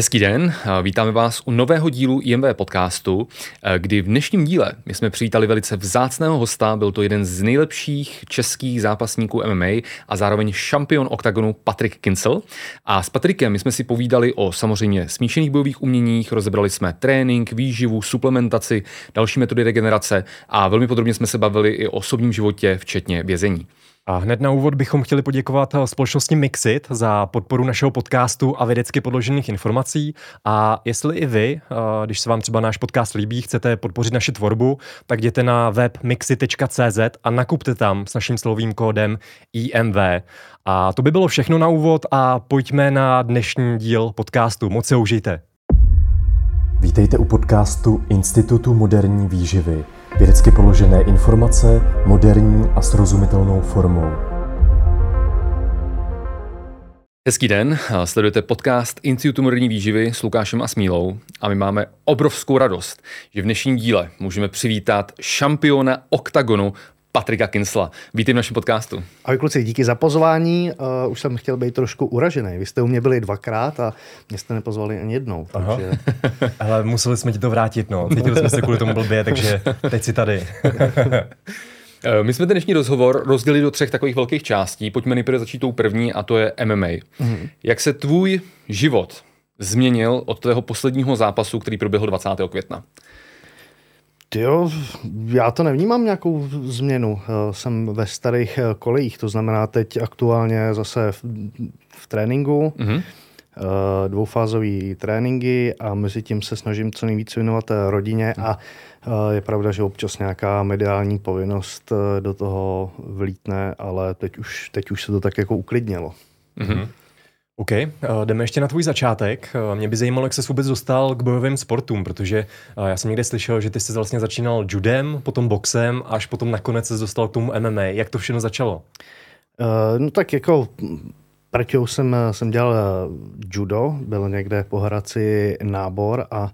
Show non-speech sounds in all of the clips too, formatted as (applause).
Hezký den, vítáme vás u nového dílu IMV podcastu, kdy v dnešním díle my jsme přivítali velice vzácného hosta, byl to jeden z nejlepších českých zápasníků MMA a zároveň šampion oktagonu Patrik Kincel. A s Patrikem my jsme si povídali o samozřejmě smíšených bojových uměních, rozebrali jsme trénink, výživu, suplementaci, další metody regenerace a velmi podrobně jsme se bavili i o osobním životě, včetně vězení. A hned na úvod bychom chtěli poděkovat eh, společnosti Mixit za podporu našeho podcastu a vědecky podložených informací. A jestli i vy, eh, když se vám třeba náš podcast líbí, chcete podpořit naši tvorbu, tak jděte na web mixit.cz a nakupte tam s naším slovým kódem IMV. A to by bylo všechno na úvod a pojďme na dnešní díl podcastu. Moc se užijte. Vítejte u podcastu Institutu moderní výživy – Vědecky položené informace moderní a srozumitelnou formou. Hezký den, sledujete podcast Institutu moderní výživy s Lukášem a Smílou a my máme obrovskou radost, že v dnešním díle můžeme přivítat šampiona oktagonu Patrika Kinsla. Vítejte v našem podcastu. Ahoj kluci, díky za pozvání. Uh, už jsem chtěl být trošku uražený. Vy jste u mě byli dvakrát a mě jste nepozvali ani jednou. Takže... (laughs) Ale museli jsme ti to vrátit, no. Cítili jsme se kvůli tomu blbě, takže teď si tady. (laughs) Eh, my jsme ten dnešní rozhovor rozdělili do třech takových velkých částí. Pojďme nejprve začít tou první a to je MMA. Mm-hmm. Jak se tvůj život změnil od tvého posledního zápasu, který proběhl 20. května? Jo, já to nevnímám nějakou změnu. Eh, jsem ve starých eh, kolejích, to znamená teď aktuálně zase v, v tréninku, mm-hmm. dvoufázové tréninky a mezi tím se snažím co nejvíc věnovat rodině a je pravda, že občas nějaká mediální povinnost do toho vlítne, ale teď už, teď už se to tak jako uklidnilo. Mm-hmm. OK, uh, jdeme ještě na tvůj začátek. Uh, mě by zajímalo, jak se vůbec dostal k bojovým sportům, protože uh, já jsem někde slyšel, že ty jsi vlastně začínal judem, potom boxem, až potom nakonec se dostal k tomu MMA. Jak to všechno začalo? Uh, no tak jako Praťou jsem, jsem dělal judo, byl někde po Hradci nábor a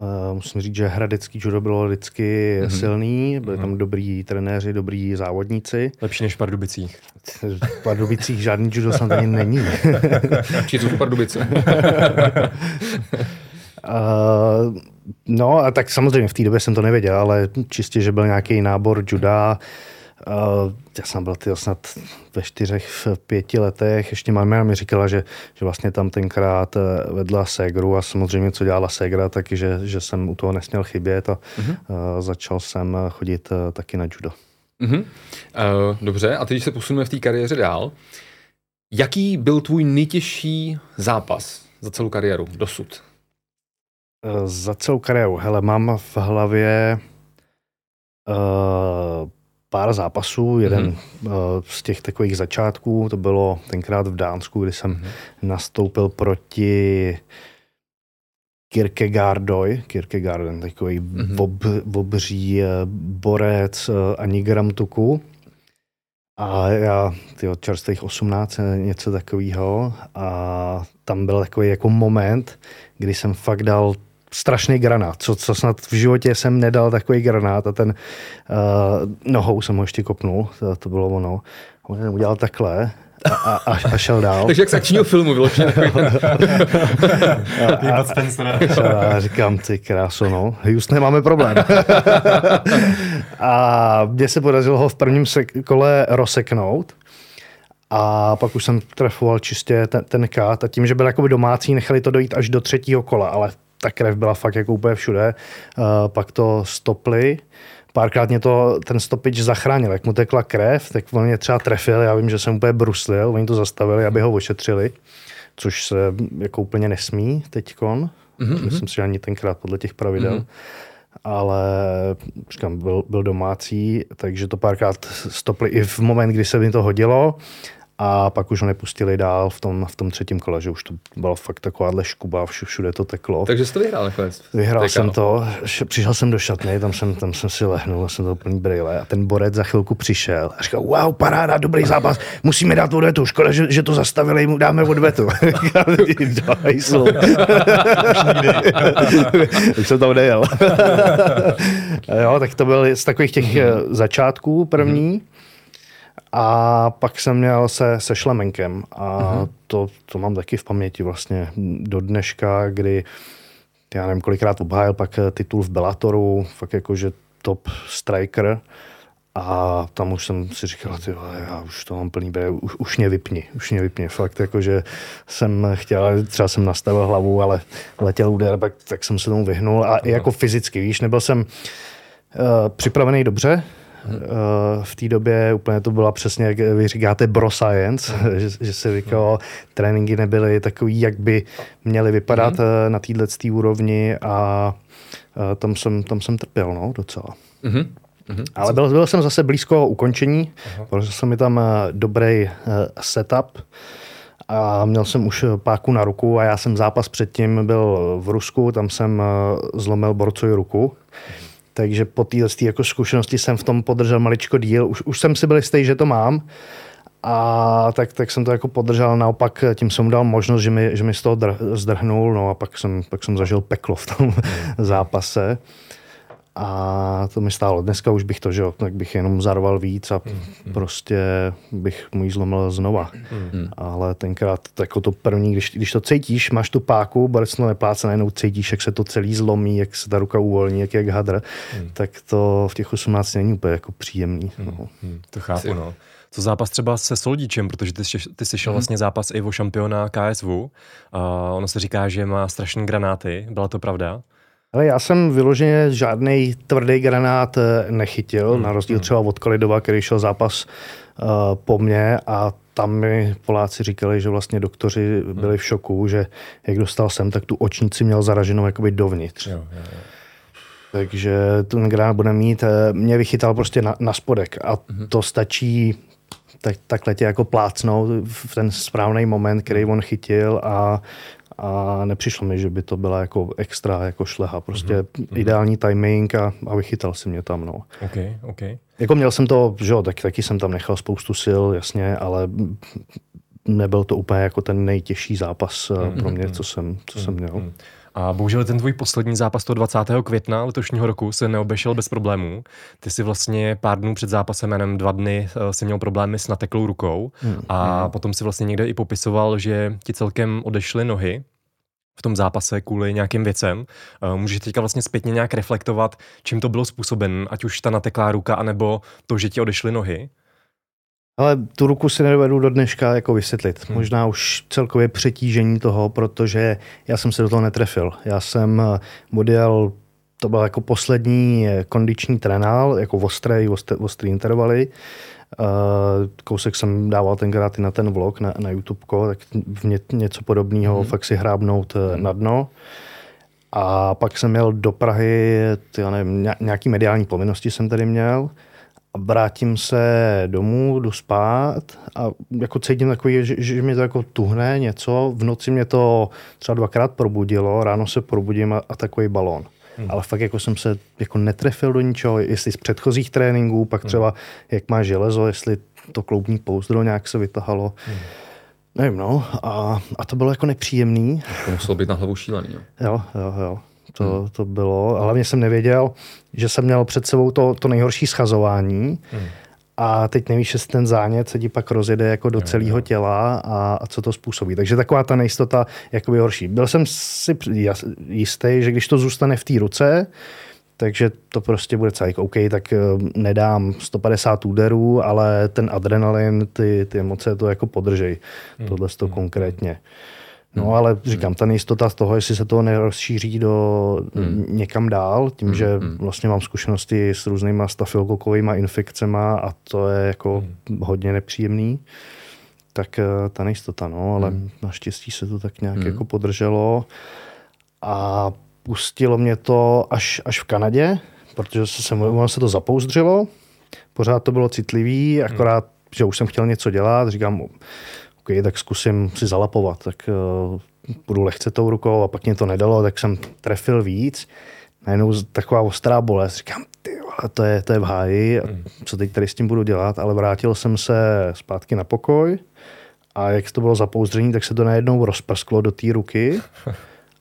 Uh, musím říct, že hradecký judo bylo vždycky mm-hmm. silný, byli mm-hmm. tam dobrý trenéři, dobrý závodníci. Lepší než v Pardubicích. V Pardubicích žádný judo snad ani není. (laughs) Či to Pardubice. (laughs) uh, no a tak samozřejmě v té době jsem to nevěděl, ale čistě, že byl nějaký nábor juda, já jsem byl tyjo, snad ve čtyřech, v pěti letech. Ještě máma mi říkala, že, že vlastně tam tenkrát eh, vedla Segru a samozřejmě, co dělala Segra, taky, že, že jsem u toho nesměl chybět a uh-huh. uh, začal jsem chodit uh, taky na judo. Uh-huh. Uh, dobře, a teď se posuneme v té kariéře dál. Jaký byl tvůj nejtěžší zápas za celou kariéru dosud? Uh, za celou kariéru, hele, mám v hlavě uh, pár zápasů. Jeden mm-hmm. z těch takových začátků, to bylo tenkrát v Dánsku, kdy jsem mm-hmm. nastoupil proti Kierkegaardoj, Kierkegaard, takový mm-hmm. ob, obří eh, borec eh, ani gram tuku. A já, tyjo, čerstvých 18, něco takového. A tam byl takový jako moment, kdy jsem fakt dal strašný granát, co, co snad v životě jsem nedal takový granát a ten uh, nohou jsem ho ještě kopnul, to, to bylo ono. On jsem udělal takhle a, a, a šel dál. (laughs) Takže jak z akčního filmu vyloženě. (laughs) a, a říkám, ty kráso, no, just nemáme problém. (laughs) a mně se podařilo ho v prvním kole rozseknout. A pak už jsem trefoval čistě ten, ten kát a tím, že byl jakoby domácí, nechali to dojít až do třetího kola, ale ta krev byla fakt jako úplně všude. Uh, pak to stopli, párkrát mě to ten stopič zachránil. Jak mu tekla krev, tak on mě třeba trefil, já vím, že jsem úplně bruslil, oni to zastavili, aby ho ošetřili, což se jako úplně nesmí teďkon. Mm-hmm. Myslím si, že ani tenkrát podle těch pravidel. Mm-hmm. Ale říkám, byl, byl domácí, takže to párkrát stopli i v moment, kdy se mi to hodilo a pak už ho nepustili dál v tom, v tom třetím kole, že už to bylo fakt takováhle škuba, všude to teklo. Takže jsi to vyhrál nakonec? Vyhrál Tekalo. jsem to, přišel jsem do šatny, tam jsem, tam jsem si lehnul, jsem to plný brýle a ten borec za chvilku přišel a říkal, wow, paráda, dobrý zápas, musíme dát odvetu, škoda, že, že to zastavili, mu dáme odvetu. (laughs) Už jsem tam nejel. (laughs) jo, tak to byl z takových těch začátků první. Mm-hmm A pak jsem měl se, se šlemenkem a uh-huh. to, to mám taky v paměti vlastně do dneška, kdy já nevím, kolikrát obhájil pak titul v Bellatoru, fakt jakože top striker. A tam už jsem si říkal, ty vole, já už to mám plný bere, už, už mě vypni, už mě vypni. Fakt jako, že jsem chtěl, třeba jsem nastavil hlavu, ale letěl úder, tak, tak jsem se tomu vyhnul. A i jako fyzicky, víš, nebyl jsem uh, připravený dobře, v té době úplně to byla přesně, jak vy říkáte, bro science, (laughs) že, že se říkalo, tréninky nebyly takový, jak by měly vypadat mm. na této úrovni a uh, tam, jsem, tam jsem trpěl no, docela. Mm-hmm. Mm-hmm. Ale byl, byl jsem zase blízko ukončení, uh-huh. protože jsem mi tam eh, dobrý setup a měl jsem už páku na ruku a já jsem zápas předtím byl v Rusku, tam jsem zlomil borcovi ruku. Uh-huh. Takže po téhle jako zkušenosti jsem v tom podržel maličko díl. Už, už jsem si byl jistý, že to mám. A tak, tak jsem to jako podržel, naopak tím jsem mu dal možnost, že mi, že mi z toho zdrhnul, no a pak jsem, pak jsem zažil peklo v tom (laughs) zápase. A to mi stálo. Dneska už bych to, že jo, tak bych jenom zarval víc a mm, prostě bych mu ji zlomil znova. Mm. Ale tenkrát jako to první, když, když to cítíš, máš tu páku, borec to nepláce, najednou cítíš, jak se to celý zlomí, jak se ta ruka uvolní, jak, jak hadr, mm. tak to v těch 18 není úplně jako příjemný. Mm. No. Mm. To chápu, no. Co zápas třeba se Soldíčem, protože ty, ty jsi šel mm. vlastně zápas i o šampiona KSV. A ono se říká, že má strašné granáty. Byla to pravda? Ale já jsem vyloženě žádný tvrdý granát eh, nechytil, hmm. na rozdíl hmm. třeba od Kalidova, který šel zápas uh, po mně a tam mi Poláci říkali, že vlastně doktoři hmm. byli v šoku, že jak dostal sem, tak tu očnici měl zaraženou jakoby dovnitř. Jo, jo, jo. Takže ten granát bude mít, eh, mě vychytal prostě na, na spodek a hmm. to stačí tak, takhle tě jako plácnout v ten správný moment, který on chytil a a nepřišlo mi, že by to byla jako extra jako šleha. Prostě mm-hmm. ideální timing a, a vychytal si mě tam. No. Okay, okay. Jako měl jsem to, že jo, tak, taky jsem tam nechal spoustu sil, jasně, ale nebyl to úplně jako ten nejtěžší zápas mm-hmm. pro mě, co jsem, co mm-hmm. jsem měl. Mm-hmm. A bohužel ten tvůj poslední zápas toho 20. května letošního roku se neobešel bez problémů. Ty si vlastně pár dnů před zápasem, jenom dva dny, eh, si měl problémy s nateklou rukou hmm. a hmm. potom si vlastně někde i popisoval, že ti celkem odešly nohy v tom zápase kvůli nějakým věcem. Eh, můžeš teďka vlastně zpětně nějak reflektovat, čím to bylo způsoben, ať už ta nateklá ruka, anebo to, že ti odešly nohy? Ale tu ruku si nedovedu do dneška jako vysvětlit. Hmm. Možná už celkově přetížení toho, protože já jsem se do toho netrefil. Já jsem eh, odjel, to byl jako poslední eh, kondiční trenál, jako ostrý, ostrý intervaly. Uh, kousek jsem dával tenkrát i na ten vlog na, na YouTube, tak v ně, něco podobného, hmm. fakt si hrábnout hmm. na dno. A pak jsem měl do Prahy, ty, já nevím, nějaký mediální povinnosti jsem tady měl vrátím se domů, jdu spát a jako cítím takový, že, že mi to jako tuhne něco. V noci mě to třeba dvakrát probudilo, ráno se probudím a, a takový balón. Hmm. Ale fakt jako jsem se jako netrefil do ničeho, jestli z předchozích tréninků, pak hmm. třeba jak má železo, jestli to kloubní pouzdro nějak se vytahalo. Hmm. Nevím, no. A, a to bylo jako nepříjemný. To muselo být na hlavu šílený, jo? Jo, jo, jo. To, hmm. to bylo. Ale hlavně jsem nevěděl, že jsem měl před sebou to, to nejhorší schazování. Hmm. A teď nevíš, jestli ten zánět se ti pak rozjede jako do celého těla a, a co to způsobí. Takže taková ta nejistota jakoby horší. Byl jsem si jistý, že když to zůstane v té ruce, takže to prostě bude celý OK, tak eh, nedám 150 úderů, ale ten adrenalin, ty, ty emoce to jako podržej. Hmm. Tohle to hmm. konkrétně. Hmm. No hmm. ale říkám, ta nejistota z toho, jestli se to nerozšíří do hmm. někam dál, tím, hmm. že hmm. vlastně mám zkušenosti s různýma stafylokokovými infekcemi a to je jako hmm. hodně nepříjemný, tak eh, ta nejistota, no, ale hmm. naštěstí se to tak nějak hmm. jako podrželo a pustilo mě to až, až v Kanadě, protože se, se, se to zapouzdřilo, pořád to bylo citlivý, akorát, hmm. že už jsem chtěl něco dělat, říkám, OK, tak zkusím si zalapovat, tak uh, budu lehce tou rukou a pak mě to nedalo, tak jsem trefil víc. Najednou taková ostrá bolest, říkám, ty to je, to je v háji, hmm. co teď tady s tím budu dělat, ale vrátil jsem se zpátky na pokoj a jak to bylo zapouzdření, tak se to najednou rozprsklo do té ruky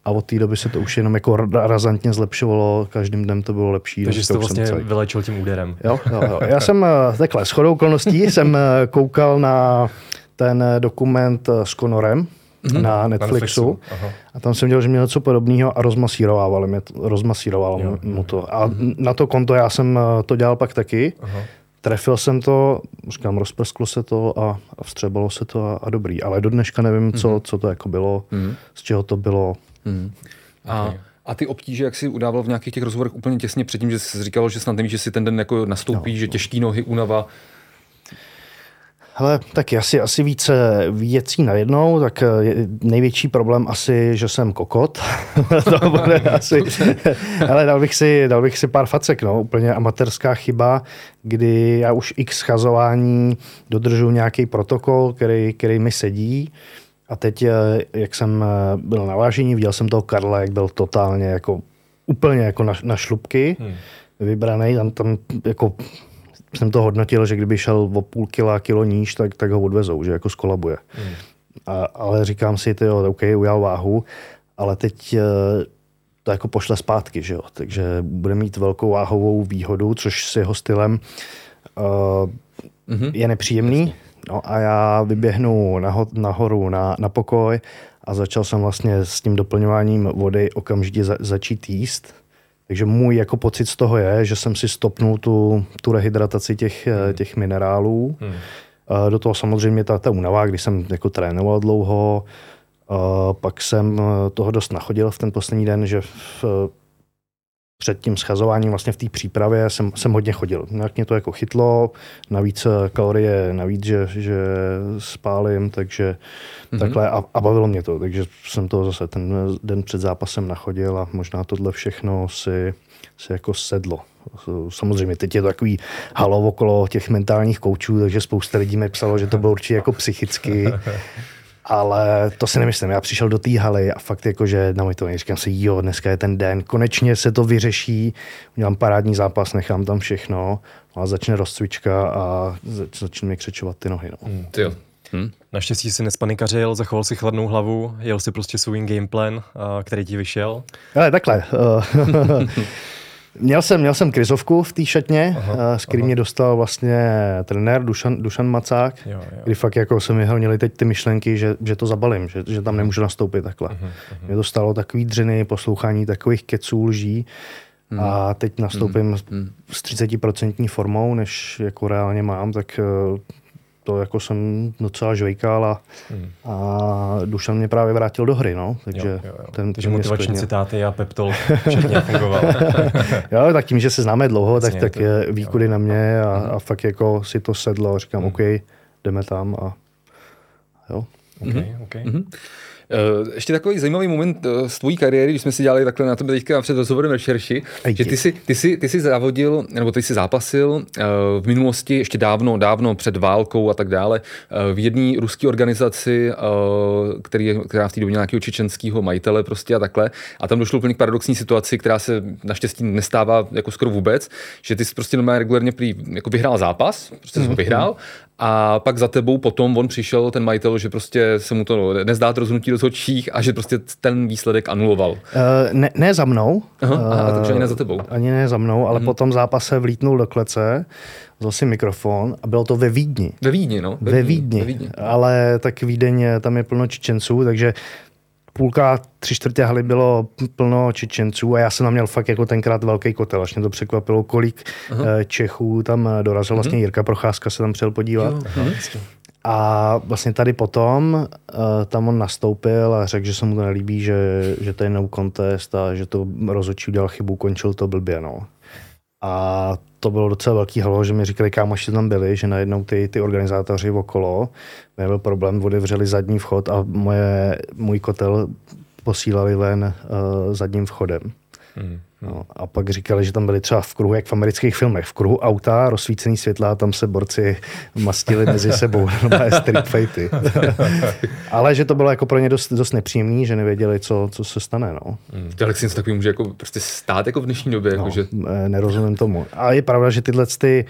a od té doby se to už jenom jako razantně zlepšovalo, každým dnem to bylo lepší. Takže jsi to vlastně vylečil tím úderem. Jo, jo, jo. Já jsem eh, takhle, s chodou okolností jsem eh, koukal na ten dokument s Conorem, mm-hmm. na Netflixu. Na Netflixu. A tam jsem dělal, že měl něco podobného a rozmasíroval, mě, rozmasíroval jo, mu to. A mm-hmm. na to konto já jsem to dělal pak taky. Aha. Trefil jsem to, říkám, rozprsklo se to a, a vstřebalo se to a, a dobrý. Ale do dneška nevím, mm-hmm. co, mhm. co to jako bylo, mm-hmm. z čeho to bylo. Mm-hmm. A, a ty obtíže, jak jsi udával v nějakých těch rozhovorech úplně těsně předtím, že jsi říkal, že snad nevíš, že si ten den jako nastoupí, no, že těžký nohy, únava, Hele, tak asi, asi více věcí najednou, tak eh, největší problém asi, že jsem kokot. (laughs) to bude (laughs) asi, (laughs) ale dal bych, si, dal bych si pár facek, no, úplně amatérská chyba, kdy já už x schazování dodržu nějaký protokol, který, který mi sedí. A teď, eh, jak jsem eh, byl na vážení, viděl jsem toho Karla, jak byl totálně jako úplně jako na, na šlubky, hmm. vybraný, tam, tam jako jsem to hodnotil, že kdyby šel o půl kila, kilo níž, tak, tak ho odvezou, že jako skolabuje. Hmm. A, ale říkám si, ty OK, ujal váhu, ale teď eh, to jako pošle zpátky, že jo? takže bude mít velkou váhovou výhodu, což s jeho stylem uh, mm-hmm. je nepříjemný. No a já vyběhnu naho, nahoru na, na pokoj a začal jsem vlastně s tím doplňováním vody okamžitě za, začít jíst takže můj jako pocit z toho je, že jsem si stopnul tu, tu rehydrataci těch, hmm. těch minerálů. Hmm. Do toho samozřejmě ta, ta únava, když jsem jako trénoval dlouho, pak jsem toho dost nachodil v ten poslední den, že v, před tím schazováním vlastně v té přípravě jsem, jsem hodně chodil. Jak mě to jako chytlo, navíc eh, kalorie, navíc, že, že spálím, takže mm-hmm. takhle a, a bavilo mě to, takže jsem to zase ten den před zápasem nachodil a možná tohle všechno si, si jako sedlo. Samozřejmě teď je to takový halo okolo těch mentálních koučů, takže spousta lidí mi psalo, že to bylo určitě jako psychicky (laughs) ale to si nemyslím. Já přišel do té haly a fakt jako, že na můj to říkám si, jo, dneska je ten den, konečně se to vyřeší, udělám parádní zápas, nechám tam všechno no a začne rozcvička a začne mi křečovat ty nohy. No. Hmm, ty jo. Hmm. Naštěstí si nespanikařil, zachoval si chladnou hlavu, jel si prostě svůj gameplan, který ti vyšel. Ale takhle. (laughs) Měl jsem, měl jsem krizovku v té šatně, aha, eh, s kterým mě dostal vlastně trenér Dušan, Dušan Macák, jo, jo. kdy fakt jako se mi měli teď ty myšlenky, že, že to zabalím, že, že tam mhm. nemůžu nastoupit takhle. Uh-huh, uh-huh. Mě to stalo takový dřiny, poslouchání takových keců, lží uh-huh. a teď nastoupím uh-huh. s 30% formou, než jako reálně mám, tak eh, to jako jsem docela žvejkal a, hmm. a Dušan mě právě vrátil do hry, no. Takže, jo, jo, jo. ten, Takže motivační sklidně. citáty a peptol všechny (laughs) fungoval. (laughs) jo, tak tím, že se známe dlouho, tak, tak je výkudy na mě a, a fakt jako si to sedlo. Říkám, hmm. OK, jdeme tam a jo. Okay, mm-hmm. okay. Mm-hmm. Eh, ještě takový zajímavý moment eh, z tvojí kariéry, když jsme si dělali takhle na tebe teďka před rozhovorem rešerši, že ty si, ty, si, ty si závodil, nebo ty si zápasil eh, v minulosti, ještě dávno, dávno před válkou a tak dále, v jedné ruské organizaci, který, která v té době nějakého čečenského majitele prostě a takhle. A tam došlo úplně k paradoxní situaci, která se naštěstí nestává jako skoro vůbec, že ty jsi prostě normálně regulárně prý, jako vyhrál zápas, prostě mm-hmm. vyhrál a pak za tebou potom on přišel, ten majitel, že prostě se mu to nezdá to rozhodnutí rozhodčích a že prostě ten výsledek anuloval. Uh, ne, ne za mnou. Aha, uh, aha, takže ani ne za tebou. Ani ne za mnou, ale hmm. potom zápase vlítnul do klece, vzal si mikrofon a bylo to ve Vídni. Ve Vídni, no. Ve, ve Vídni. Ve Vídni. Ale tak Vídeň, tam je plno Čečenců, takže půlka, tři čtvrtě haly bylo plno Čečenců a já jsem tam měl fakt jako tenkrát velký kotel, až mě to překvapilo, kolik Aha. Eh, Čechů tam eh, dorazil, mhm. vlastně Jirka Procházka se tam přijel podívat. Jo, a vlastně tady potom uh, tam on nastoupil a řekl, že se mu to nelíbí, že, že to je no contest a že to rozhodčí udělal chybu, končil to blbě. No. A to bylo docela velký halo, že mi říkali, kámoši tam byli, že najednou ty, ty organizátoři okolo, byl problém, otevřeli zadní vchod a moje, můj kotel posílali ven uh, zadním vchodem. Hmm. No, a pak říkali, že tam byli třeba v kruhu, jak v amerických filmech, v kruhu auta, rozsvícený světla, tam se borci mastili mezi sebou, (laughs) normálně street fighty. (laughs) Ale že to bylo jako pro ně dost, dost nepříjemný, že nevěděli, co, co se stane. No. Hmm. Jak si něco takový může jako prostě stát jako v dnešní době? No, jako, že... Nerozumím tomu. A je pravda, že tyhle ty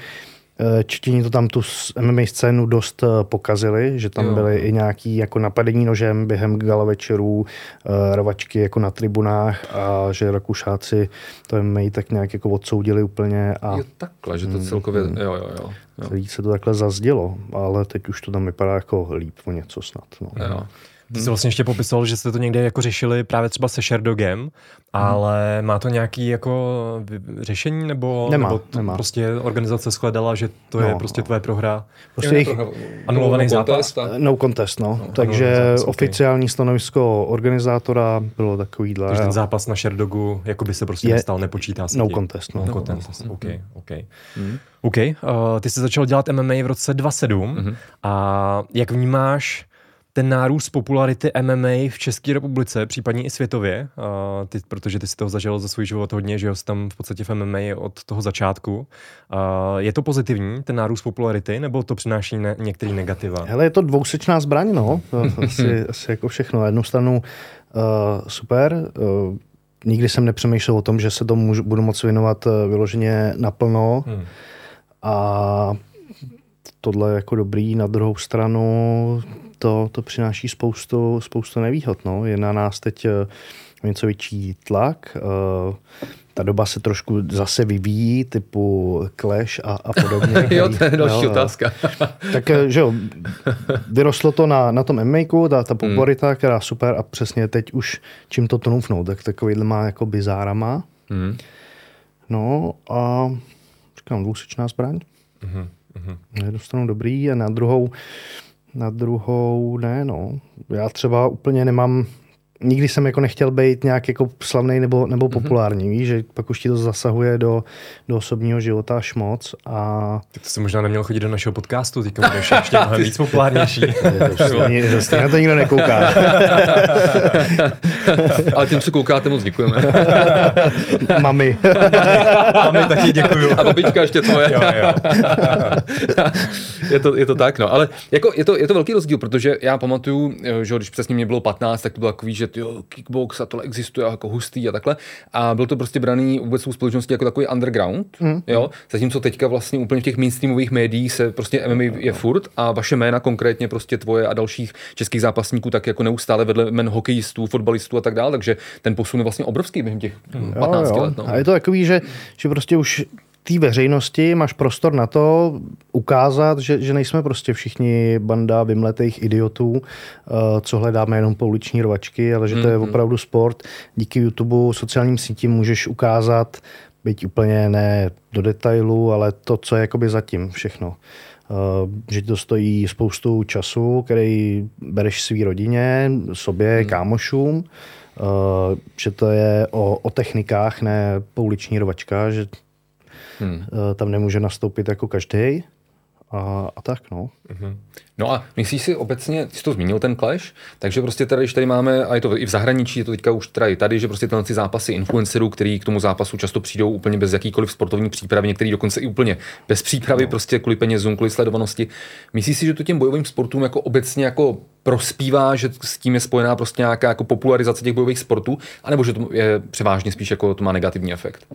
Eh, Četíni to tam tu MMA scénu dost eh, pokazili, že tam Jo. byly i nějaký jako napadení nožem během gala večerů, eh, rvačky jako na tribunách a že Rakušáci to MMA tak nějak jako odsoudili úplně a Jo, takhle, že to celkově, jo, jo, jo. jo. celý se to takhle zazdělo, ale teď už to tam vypadá jako líp o něco snad. No. jo. Ty jsi vlastně ještě popisoval, že jste to někde jako řešili právě třeba se Sherdogem, ale má to nějaký jako řešení, nebo, Nemá, nebo to nemá. prostě organizace shledala, že to je No, prostě no. tvoje prohra? Prostě jich, Anulovaný Contest zápas? a- no contest, no. Takže anulovaný zápas, oficiální stanovisko organizátora bylo takovýhle. Takže ten zápas na Sherdogu jako by se prostě Je- nestal, nepočítá se no ti. contest, no. No, contest, OK, OK. OK, uh, ty jsi začal dělat MMA v roce 2007 a jak vnímáš ten nárůst popularity MMA v České republice, případně i světově, uh, ty, protože ty si toho zažil za svůj život hodně, že jo, jsi tam v podstatě v MMA od toho začátku. Uh, je to pozitivní, ten nárůst popularity, nebo to přináší ne- některý negativa? Hele, je to dvousečná zbraň, no. (laughs) Asi, asi jako všechno. Na jednu stranu uh, super, uh, nikdy jsem nepřemýšlel o tom, že se tomu můžu, budu moc věnovat uh, vyloženě naplno Hmm. a tohle je jako dobrý. Na druhou stranu to, to přináší spoustu, spoustu nevýhod. No. Je na nás teď uh, něco větší tlak. Uh, ta doba se trošku zase vyvíjí, typu Clash a, a podobně. (laughs) Jo, to je další Jo, jo. otázka. (laughs) Tak, eh, že jo, vyrostlo to na, na tom MMAku, ta, ta popularita, která super a přesně teď už čím to trumfnout, tak takovýhle má jako bizárama. Hmm. No a říkám, dvousečná zbraň. Na jednu stranu dobrý a na druhou, na druhou ne, no. Já třeba úplně nemám, nikdy jsem jako nechtěl být nějak jako slavný nebo, nebo populární, víš, že pak už ti to zasahuje do, do osobního života až moc a Tak to jsi možná neměl chodit do našeho podcastu, teďka budeš ještě mnohem víc populárnější. (laughs) stejně na to nikdo nekouká. (laughs) Ale těm, co koukáte, moc děkujeme. (laughs) Mami. A my taky děkuju. A babička ještě tvoje. Jo, jo. je, to, je to tak, no. Ale jako je, to, je to velký rozdíl, protože já pamatuju, že když přesně mě bylo 15, tak to bylo takový, že tyjo, kickbox a tohle existuje jako hustý a takhle. A byl to prostě braný vůbec svou společností jako takový underground, mm. jo. Zatímco teďka vlastně úplně v těch mainstreamových médiích se prostě MMA je furt a vaše jména konkrétně prostě tvoje a dalších českých zápasníků tak jako neustále vedle men hokejistů, fotbalistů a tak dále, takže ten posun je vlastně obrovský během těch 15 let. No. A je to takový, že, že prostě už té veřejnosti máš prostor na to ukázat, že, že nejsme prostě všichni banda vymletých idiotů, uh, co hledáme jenom pouliční rvačky, ale že to je opravdu sport. Díky YouTube, sociálním sítím můžeš ukázat, byť úplně ne do detailu, ale to, co je jakoby zatím všechno. Uh, že to stojí spoustu času, který bereš svý rodině, sobě, kámošům, uh, že to je o, o technikách, ne pouliční rovačka, že Hmm. uh, tam nemůže nastoupit jako každý. A, a tak, no. No a myslíš si obecně, ty jsi to zmínil ten clash, takže prostě tady, když tady máme, a je to i v zahraničí, je to teďka už tady, tady že prostě tyhle ty zápasy influencerů, který k tomu zápasu často přijdou úplně bez jakýkoliv sportovní přípravy, některý dokonce i úplně bez přípravy, no. prostě kvůli penězům, kvůli sledovanosti. Myslíš si, že to těm bojovým sportům jako obecně jako prospívá, že s tím je spojená prostě nějaká jako popularizace těch bojových sportů, anebo že to je převážně spíš jako to má negativní efekt?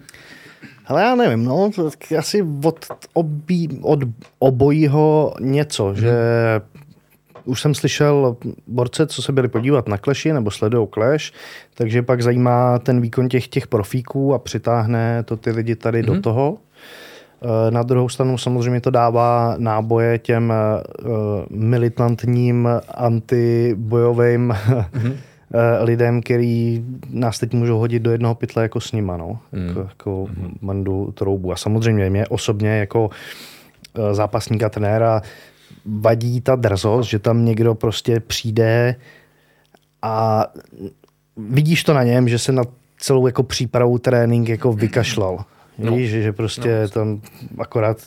Ale já nevím, no, tak asi od, obí, od obojího něco, hmm. že už jsem slyšel borce, co se byli podívat na Clashi nebo sledují Clash, takže pak zajímá ten výkon těch, těch profíků a přitáhne to ty lidi tady hmm. do toho. Eh, Na druhou stranu samozřejmě to dává náboje těm uh, militantním antibojovým mm-hmm. Lidem, který nás teď můžou hodit do jednoho pytle jako s nima, no. Mm. Jako, jako mm. mandu troubu. A samozřejmě mě osobně jako uh, zápasníka, trenéra vadí ta drzost, že tam někdo prostě přijde a vidíš to na něm, že se na celou jako přípravu trénink jako vykašlal. No. Víš, že, prostě no. tam akorát,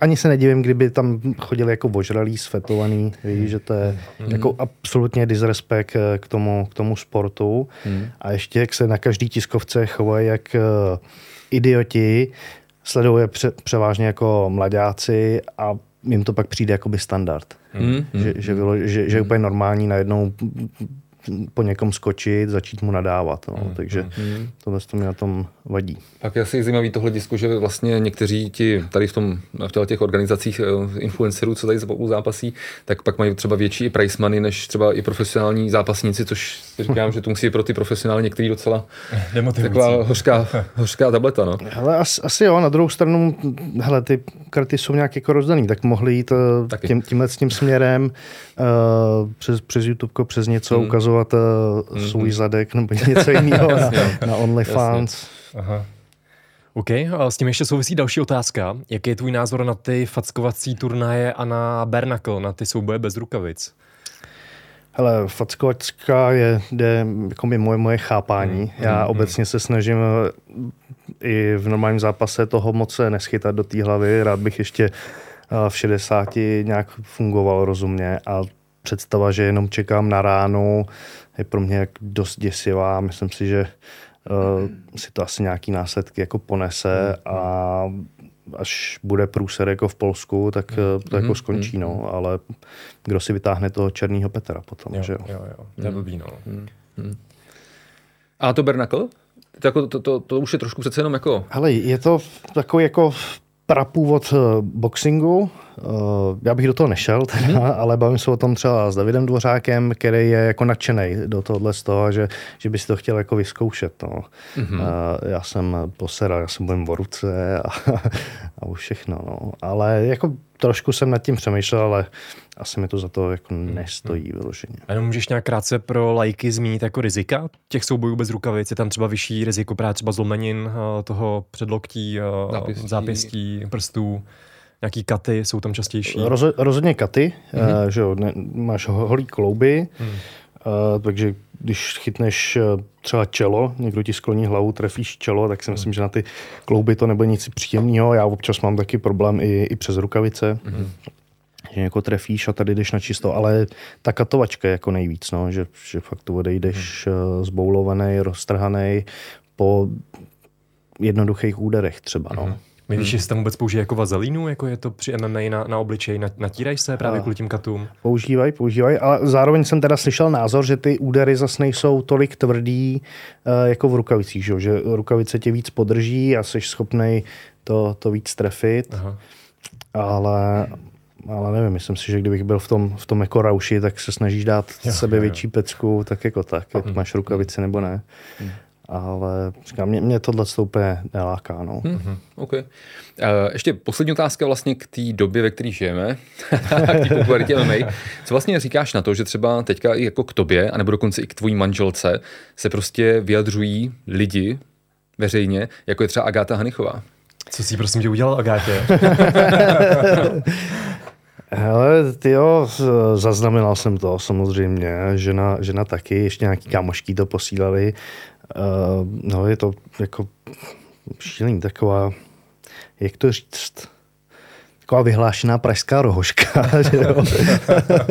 ani se nedivím, kdyby tam chodili jako ožralý, svetovaný, víš, že to je mm. jako absolutně disrespekt k tomu, k tomu sportu. Mm. A ještě jak se na každý tiskovce chovají jak uh, idioti, sleduje pře- převážně jako mladáci a jim to pak přijde jako by standard. Mm. Že, že, bylo, že, že je úplně normální najednou po někom skočit, začít mu nadávat. No. Mm, Takže mm. tohle to mi na tom vadí. Tak je asi zajímavý tohle disku, že vlastně někteří ti tady v, tom, v těch organizacích eh, influencerů, co tady spolu zápasí, tak pak mají třeba větší i price money než třeba i profesionální zápasníci, což říkám, že to musí pro ty profesionální některý docela taková hořká, hořká tableta. No. Hele, asi, asi jo, na druhou stranu, hele, ty karty jsou nějak jako rozdaný, tak mohli jít eh, tím, tímhle s tím směrem uh, přes, přes YouTube, přes něco hmm. ukazovat uh, hmm. svůj zadek nebo (laughs) něco jiného na, na OnlyFans. Aha. OK, a s tím ještě souvisí další otázka. Jaký je tvůj názor na ty fackovací turnaje a na Bernacle, na ty souboje bez rukavic? Hele, fackovacka je, jde jako mi moje, moje chápání. Hmm. Já hmm. obecně se snažím i v normálním zápase toho moc se neschytat do té hlavy. Rád bych ještě v 60 nějak fungoval rozumně a představa, že jenom čekám na ránu, je pro mě dost děsivá. Myslím si, že uh, si to asi nějaký následky jako ponese a až bude průser jako v Polsku, tak uh, to jako skončí, no. Ale kdo si vytáhne toho černého Petra potom, jo, že jo? Jo, jo, to je blbý, no. A to Bernakl? To, jako, to, to, to, už je trošku přece jenom jako... Hele, je to takový jako prapůvod eh, boxingu. Eh, já bych do toho nešel, teda, mm-hmm. (laughs) ale bavím se o tom třeba s Davidem Dvořákem, který je jako nadšený do tohohle z toho, že, že by si to chtěl jako vyzkoušet. No. Mm-hmm. Já jsem poseral, já jsem byl v ruce a, (laughs) a už všechno. No. Ale jako trošku jsem nad tím přemýšlel, ale asi mi to za to jako mhm. nestojí vyloženě. A jenom můžeš nějak krátce pro lajky zmínit jako rizika těch soubojů bez rukavic? Je tam třeba vyšší riziko právě třeba zlomenin eh, toho předloktí, zápěstí, zápěstí prstů? Nějaký katy jsou tam častější? Roz, rozhodně katy, mm-hmm. že jo, ne, máš holý klouby, mm. uh, takže když chytneš třeba čelo, někdo ti skloní hlavu, trefíš čelo, tak si myslím, že na ty klouby to nebude nic příjemného. Já občas mám taky problém i, i přes rukavice. Mm-hmm že jako trefíš a tady jdeš na čisto, ale ta katovačka je jako nejvíc, no, že, že fakt tu odejdeš hmm. zboulovaný, roztrhaný po jednoduchých úderech třeba. No. Hmm. Víš, hmm. jestli tam vůbec použije jako vazelínu, jako je to při MMA na, na obličej, natírají se právě kvůli tím katům? Používají, používají, ale zároveň jsem teda slyšel názor, že ty údery zase nejsou tolik tvrdý uh, jako v rukavicích, že, že rukavice tě víc podrží a jsi schopný to, to víc trefit. Aha. Ale ale nevím, myslím si, že kdybych byl v tom, v tom jako rauši, tak se snažíš dát jo, sebe jo, větší pecku, tak jako tak, jak mm. máš rukavici nebo ne. Ale říkám, mě, mě tohle úplně neláká. No. Mm-hmm. Okay. Uh, ještě poslední otázka vlastně k té době, ve které žijeme, (laughs) k té popularitě MMA. Co vlastně říkáš na to, že třeba teďka i jako k tobě, anebo dokonce i k tvojí manželce, se prostě vyjadřují lidi veřejně, jako je třeba Agáta Hanichová? Co jsi prosím tě udělal Agátě? (laughs) Hele, ty jo, zaznamenal jsem to samozřejmě, žena, žena taky, ještě nějaký kámošky to posílali. Uh, no je to jako šílený, taková, jak to říct, taková vyhlášená pražská rohoška. (laughs)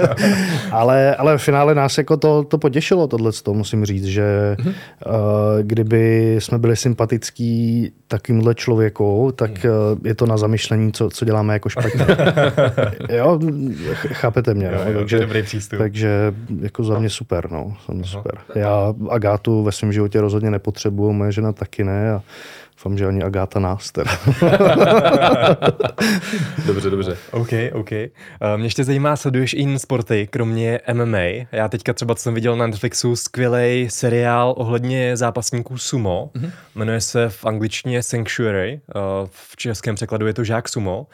(laughs) Ale, ale v finále nás jako to, to potěšilo, tohle, to musím říct, že mm-hmm. uh, kdyby jsme byli sympatický takýmhle člověku, tak uh, je to na zamyšlení, co, co děláme jako špatně. (laughs) jo, chápete mě. Jo, no? jo, takže, dobrý přístup. takže jako za mě super. No, za mě super. Já Agátu ve svém životě rozhodně nepotřebuju, moje žena taky ne. A, Doufám, že ani Agáta nás teda. (laughs) dobře, dobře. OK, OK. Uh, mě ještě zajímá, sleduješ i jiné sporty, kromě MMA. Já teďka třeba, co jsem viděl na Netflixu, skvělý seriál ohledně zápasníků sumo. Mm-hmm. Jmenuje se v angličtině Sanctuary, uh, v českém překladu je to Žák sumo.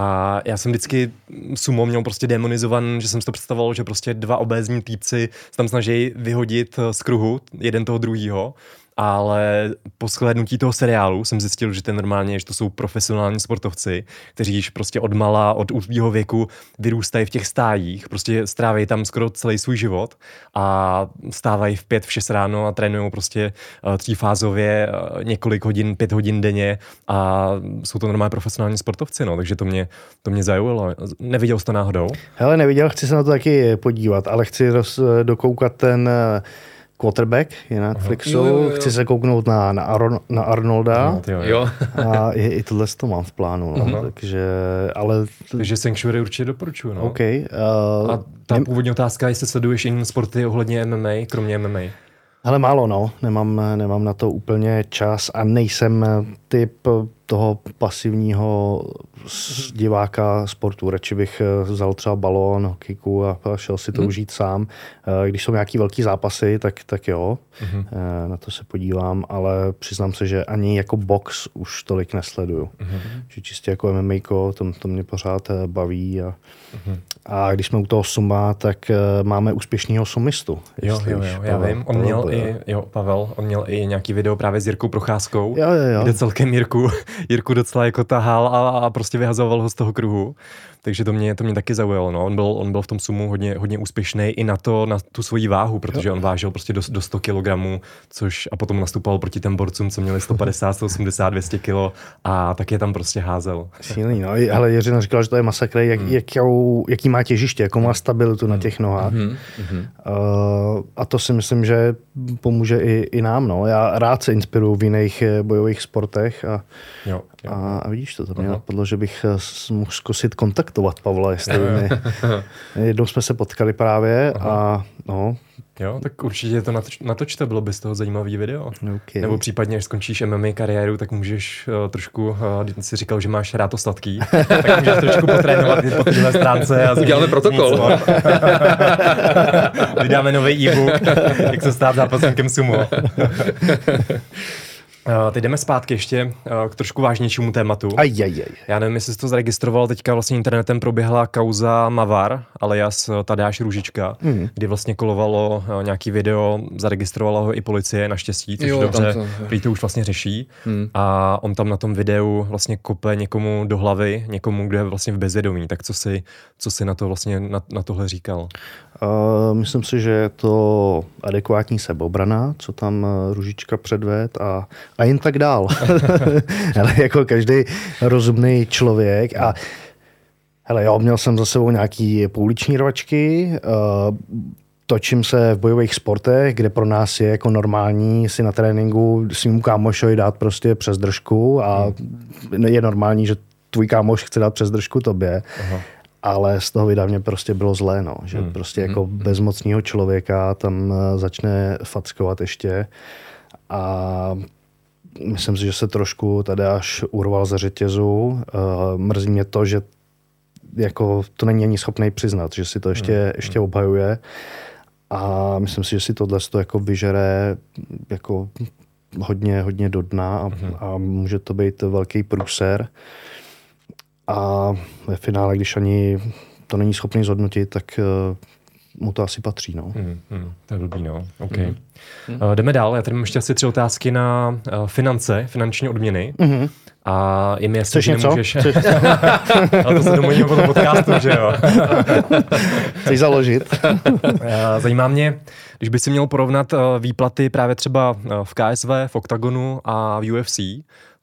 A já jsem vždycky sumo měl prostě demonizovan, že jsem si to představoval, že prostě dva obézní týpci se tam snaží vyhodit z kruhu jeden toho druhého ale po shlédnutí toho seriálu jsem zjistil, že to normálně, že to jsou profesionální sportovci, kteří již prostě od mala, od útlýho věku vyrůstají v těch stájích, prostě strávají tam skoro celý svůj život a stávají v pět, v šest ráno a trénují prostě eh, třífázově eh, několik hodin, pět hodin denně a jsou to normálně profesionální sportovci, no, takže to mě, to mě zaujalo. Neviděl jsi to náhodou? Hele, neviděl, chci se na to taky podívat, ale chci roz, dokoukat ten Quarterback je na Netflixu, Jo, jo, jo. chci se kouknout na, na, Aron, na Arnolda No, jo, jo. Jo. a i, i tohle to mám v plánu, no, takže, ale Takže Sanctuary určitě doporučuju. No. OK. Uh, A ta původní otázka, jestli sleduješ jiné sporty ohledně MMA, kromě MMA. Ale málo, no. Nemám, nemám na to úplně čas a nejsem typ toho pasivního diváka sportu. Radši bych eh, vzal třeba balón, hokejku a šel si to Hmm. užít sám. Eh, Když jsou nějaký velký zápasy, tak, tak jo. Eh, na to se podívám, ale přiznám se, že ani jako box už tolik nesleduju. Mhm. Že čistě jako MMA, to, to mě pořád baví a, Mhm. a když jsme u toho suma, tak máme úspěšného sumistu. Jo, jo, jo, já Pavel. vím. On měl i, jo, Pavel, on měl i nějaký video právě s Jirkou Procházkou, Jo, jo, jo. kde celkem Jirku, Jirku docela jako tahal a, a prostě vyhazoval ho z toho kruhu. Takže to mě, to mě taky zaujalo. No. On, byl, on byl v tom sumu hodně, hodně úspěšný i na to, na tu svoji váhu, protože on vážil prostě do, do 100 kg, což a potom nastupoval proti těm borcům, co měli 150, 180, 200 kg a tak je tam prostě házel. Šílený, no. Ale Jiřina říkal, že to je masakr, jak, Hmm. jakou, jaký má těžiště, jakou má stabilitu na těch nohách. Hmm. Mhm. Uh, a to si myslím, že pomůže i, i nám. No. Já rád se inspiruju v jiných eh, bojových sportech a, Jo, jo. a, a vidíš to, to mě napadlo, že bych eh, s- mohl zkusit kontaktovat Pavla, jestli by mi... (laughs) Jednou jsme se potkali právě a no, jo, tak určitě to natoč, natočte, bylo by z toho zajímavý video. okay. Nebo případně, až skončíš MMA kariéru, tak můžeš uh, trošku, uh, když jsi říkal, že máš rád to sladký, (laughs) tak můžeš trošku potrénovat i po téhle stránce. A Uděláme protokol. (laughs) Vydáme nový e-book, jak se stát zápasníkem sumo. Uh, teď jdeme zpátky ještě uh, k trošku vážnějšímu tématu. Aj, aj, aj. Já nevím, jestli jsi to zaregistroval, teďka vlastně internetem proběhla kauza Mavar, alias eh, Tadáš Růžička, mm. kdy vlastně kolovalo eh, nějaký video, zaregistrovala ho i policie naštěstí, což Jo, dobře, to- prý to už vlastně řeší. Hmm. A on tam na tom videu vlastně kope někomu do hlavy, někomu, kdo je vlastně v bezvědomí. Tak co si, co si na to vlastně na, na tohle říkal? Uh, myslím si, že je to adekvátní sebeobrana, co tam uh, Ružička předved a, a jen tak dál. (laughs) Ale jako každý rozumný člověk a hele, jo, měl jsem za sebou nějaký pouliční rvačky, uh, točím se v bojových sportech, kde pro nás je jako normální si na tréninku svým kámošovi dát prostě přes držku a je normální, že tvůj kámoš chce dát přes držku tobě. Aha. Ale z toho mě prostě bylo zlé, no. že hmm. prostě jako hmm. bezmocného člověka tam eh, začne fackovat ještě a myslím si, že se trošku tady až urval ze řetězu. Uh, mrzí mě to, že jako to není ani schopný přiznat, že si to ještě, hmm. ještě obhajuje a myslím si, že si tohle to jako vyžere jako hodně, hodně do dna a, hmm. a může to být velký průser. A ve finále, když ani to není schopný zhodnotit, tak uh, mu to asi patří. No. Hmm, hmm, to je blbý, no. Okay. Hmm. Uh, jdeme dál. Já tady mám ještě asi tři otázky na uh, finance, finanční odměny. Mm-hmm. A je mi jasný, Chceš že nemůžeš... (laughs) Ale to se domluvíme po tom podcastu, že jo? (laughs) Chceš založit? Eh, Zajímá mě, když by si měl porovnat eh, výplaty právě třeba eh, v KSV, v Octagonu a v UFC,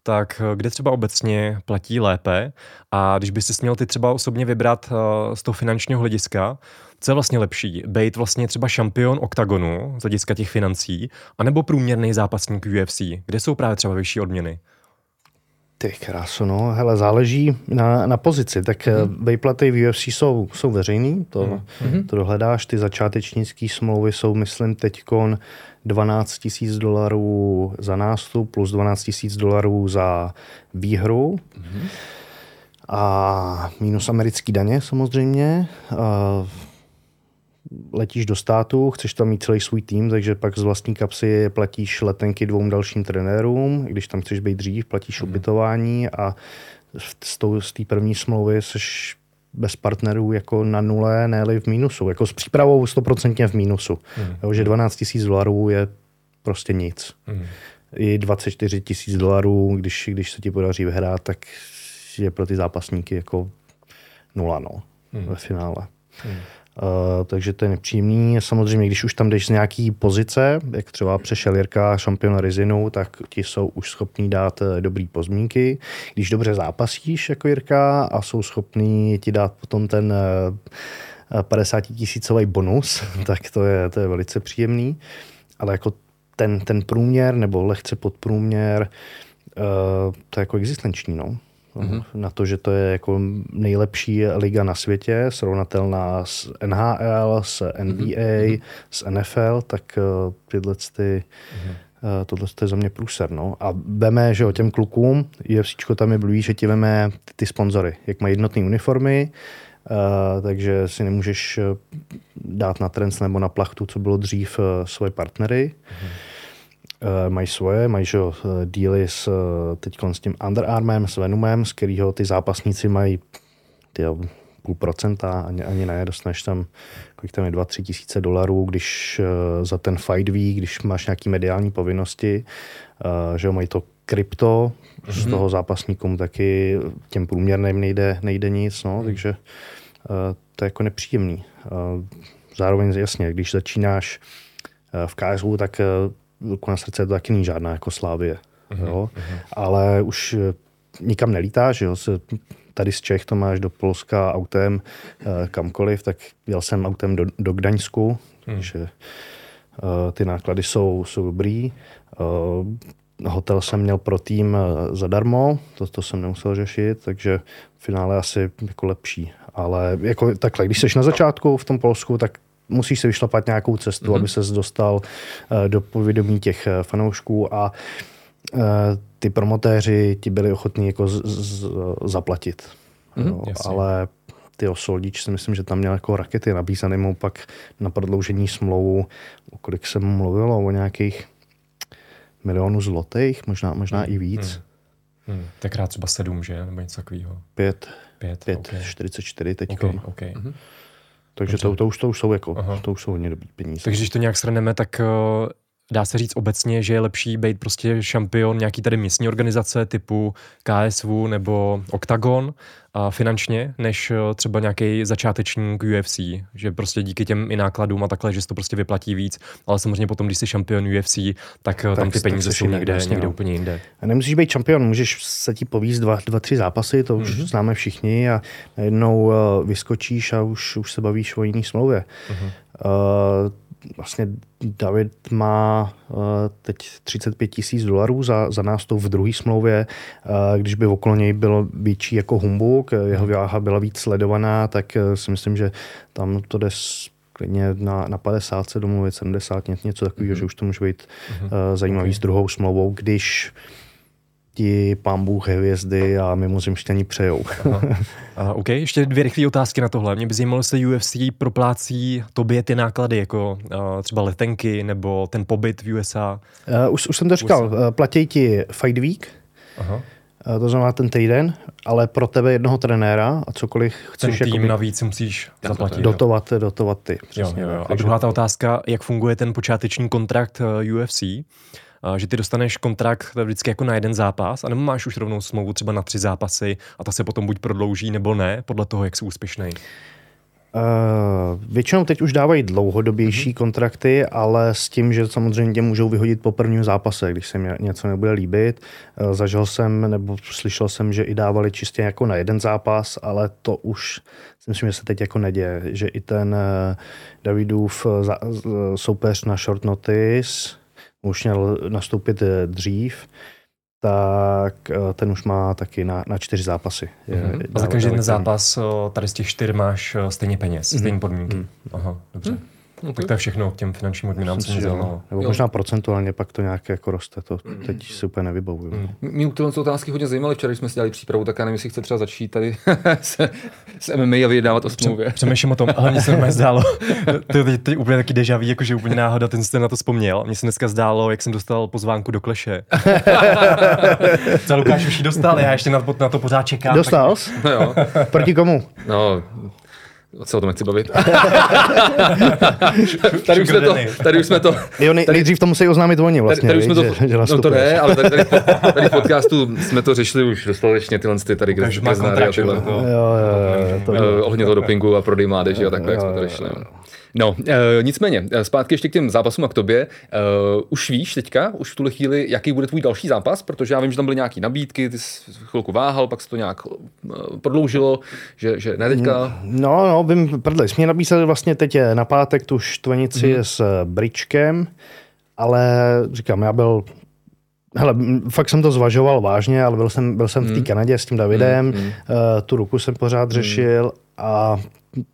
tak eh, kde třeba obecně platí lépe a když by si měl ty třeba osobně vybrat eh, z toho finančního hlediska, co je vlastně lepší? Být vlastně třeba šampion Octagonu z hlediska těch financí, anebo průměrný zápasník UFC, kde jsou právě třeba vyšší odměny? Ty kráso, no. Hele, záleží na, na pozici. Tak hmm. vejplaty v UFC jsou, jsou veřejný, to, hmm. to dohledáš. Ty začátečnické smlouvy jsou, myslím, teďkon 12 tisíc dolarů za nástup plus 12 tisíc dolarů za výhru. Hmm. A minus americký daně samozřejmě. A letíš do státu, chceš tam mít celý svůj tým, takže pak z vlastní kapsy platíš letenky dvou dalším trenérům, když tam chceš být dřív, platíš mm. ubytování a z, té první smlouvy seš bez partnerů jako na nule, ne v mínusu. Jako s přípravou 100% v mínusu. Mm. Jo, že 12 000 dolarů je prostě nic. Mm. I 24 tisíc dolarů, když, když se ti podaří vyhrát, tak je pro ty zápasníky jako nula no, mm. ve finále. Mm. Uh, takže to je nepříjemný. Samozřejmě, když už tam jdeš z nějaký pozice, jak třeba přešel Jirka šampiona Rizinu, tak ti jsou už schopní dát uh, dobrý pozmínky. Když dobře zápasíš jako Jirka a jsou schopní ti dát potom ten uh, 50 tisícový bonus, (laughs) tak to je, to je velice příjemný. ale jako ten, ten průměr nebo lehce podprůměr, to je jako existenční, no. Mm-hmm. Na to, že to je jako nejlepší liga na světě, srovnatelná s NHL, s NBA, mm-hmm. s NFL, tak uh, tyhle ty, mm-hmm. tohle je za mě průser. No. A veme, že o těm klukům, UFC tam je blíž, že ti veme ty, ty sponzory, jak mají jednotné uniformy, Uh, takže si nemůžeš dát na trends nebo na plachtu, co bylo dřív, uh, svoje partnery. Mm-hmm. Uh, mají svoje, mají že, uh, díly s, uh, teď s tím Under Armourem, s Venumem, z kterého ty zápasníci mají tyjo, půl procenta, ani, ani ne, dostaneš tam, kolik tam je, 2-3 tisíce dolarů, když uh, za ten fight week, když máš nějaký mediální povinnosti, uh, že mají to krypto, mm-hmm. z mhm. toho zápasníkům taky těm průměrným nejde, nejde nic, no, mm. takže uh, to je jako nepříjemný. Uh, zároveň jasně, když začínáš uh, v KSU, tak uh, ruku na srdce to taky není žádná jako Slávie. Uh-huh, jo? Uh-huh. Ale už eh, nikam nelítáš, jo? Tady z Čech to máš do Polska autem uh, kamkoliv, tak jel jsem autem do, do Gdaňsku, uh-huh. takže uh, ty náklady jsou, jsou dobrý. Hotel jsem měl pro tým zadarmo, to, to jsem nemusel řešit, takže v finále asi jako lepší. Ale jako takhle, když jsi na začátku v tom Polsku, tak musíš se vyšlapat nějakou cestu, mm-hmm. aby ses dostal uh, do povědomí těch uh, fanoušků a uh, ty promotéři ti byli ochotní jako z, z, zaplatit. Mm-hmm, no, ale ty Soldič si myslím, že tam měl jako rakety nabízené mu pak na prodloužení smlouvu, o kolik se mu mluvilo, o nějakých milionů zlotých, možná, možná mm, i víc. Mm, mm. Tenkrát třeba sedm, že? Nebo něco takového. Pět. Pět, pět okay. 44 teď. Okay, okay. Mm-hmm. Takže to, to, už, to už jsou jako, Aha. to už jsou hodně dobrý peníze. Takže když to nějak shrneme, tak uh, dá se říct obecně, že je lepší být prostě šampion nějaký tady místní organizace typu KSV nebo Octagon a finančně, než eh, třeba nějaký začátečník UFC, že prostě díky těm i nákladům a takhle, že se to prostě vyplatí víc, ale samozřejmě potom, když jsi šampion UFC, tak, tak tam ty peníze jsou někde, vlastně, někde no. úplně jinde. A nemusíš být šampion, můžeš se ti povíst dva, dva tři zápasy, to už mm-hmm. známe všichni a najednou uh, vyskočíš a už, už se bavíš o jiný smlouvě. Mm-hmm. Uh, vlastně David má uh, teď 35 tisíc dolarů za, za nástup v druhé smlouvě. Uh, když by okolo něj bylo větší jako humbuk, jeho váha byla víc sledovaná, tak si myslím, že tam to jde klidně na, na 50 se domluvit, 70, něco takového, mm-hmm. že už to může být uh, zajímavý okay. s druhou smlouvou, když ti pán Bůh hvězdy a mimozemštění přejou. A, OK, ještě dvě rychlé otázky na tohle. Mě by zajímalo, se UFC proplácí tobě ty náklady, jako uh, třeba letenky nebo ten pobyt v USA? Uh, už, už jsem to říkal, USA. platí ti Fight Week, Aha. Uh, to znamená ten týden, ale pro tebe jednoho trenéra a cokoliv chceš... Ten tým jakoby, navíc musíš zaplatit. Dotovat, dotovat ty. Přesně, jo, jo, jo. A druhá ta otázka, jak funguje ten počáteční kontrakt UFC? Že ty dostaneš kontrakt vždycky jako na jeden zápas, anebo máš už rovnou smlouvu třeba na tři zápasy a ta se potom buď prodlouží nebo ne, podle toho, jak jsi úspěšný. Uh, většinou teď už dávají dlouhodobější mm-hmm. kontrakty, ale s tím, že samozřejmě tě můžou vyhodit po prvním zápase, když se mi něco nebude líbit. Uh, zažil jsem, nebo slyšel jsem, že i dávali čistě jako na jeden zápas, ale to už si myslím, že se teď jako neděje. Že i ten uh, Davidův uh, soupeř na short notice, už měl nastoupit eh, dřív, tak eh, ten už má taky na, na čtyři zápasy. Je, mm-hmm. A za každý ten zápas tady z těch čtyř máš stejně peněz, mm-hmm. stejné podmínky. Mm-hmm. Aha, dobře. Mm-hmm. Okay. Tak to je všechno k těm finančním odměnám, co mě. Nebo jo. možná procentuálně pak to nějak jako roste, to teď si úplně nevybavuju. Mm. Mě tyhle otázky hodně zajímaly včera, když jsme si dělali přípravu, tak já nevím, jestli chce třeba začít tady (laughs) se, s MMA a vyjednávat o smlouvě. Přemýšlím o tom, ale mně se mi zdálo, (laughs) to je teď, teď úplně taky deja vu, jakože úplně náhoda, ten jste na to vzpomněl. Mně se dneska zdálo, jak jsem dostal pozvánku do kleše. (laughs) Co Lukáš už ji dostal, já ještě na, na to pořád čekám. Dostal tak... No jo. Proti komu? No, se o tom nechci bavit. (laughs) tady, už jsme to, tady už jsme to... Jo, nej, tady, nejdřív to musí oznámit oni vlastně. Tady, tady už jsme to, že, že no to ne, ale tady, tady, (laughs) tady, v podcastu jsme to řešili už dostatečně tyhle ty tady, kde jsme a tyhle. Jo, jo, jo, to, uh, ohledně toho dopingu a prodej mládeže a takhle, jak jsme to řešili. No, e, nicméně, eh, zpátky ještě k těm zápasům a k tobě. E, už víš teďka, už v tuhle chvíli, jaký bude tvůj další zápas, protože já vím, že tam byly nějaké nabídky, ty jsi chvilku váhal, pak se to nějak prodloužilo, že, že ne teďka. No, no, vím, prdele, jsme nabízeli vlastně teď na pátek tu štvanici mm-hmm. s Bričkem, ale říkám, já byl Hele, fakt jsem to zvažoval vážně, ale byl jsem, byl jsem v té hmm. Kanadě s tím Davidem, mm, mm. Uh, tu ruku jsem pořád řešil mm. a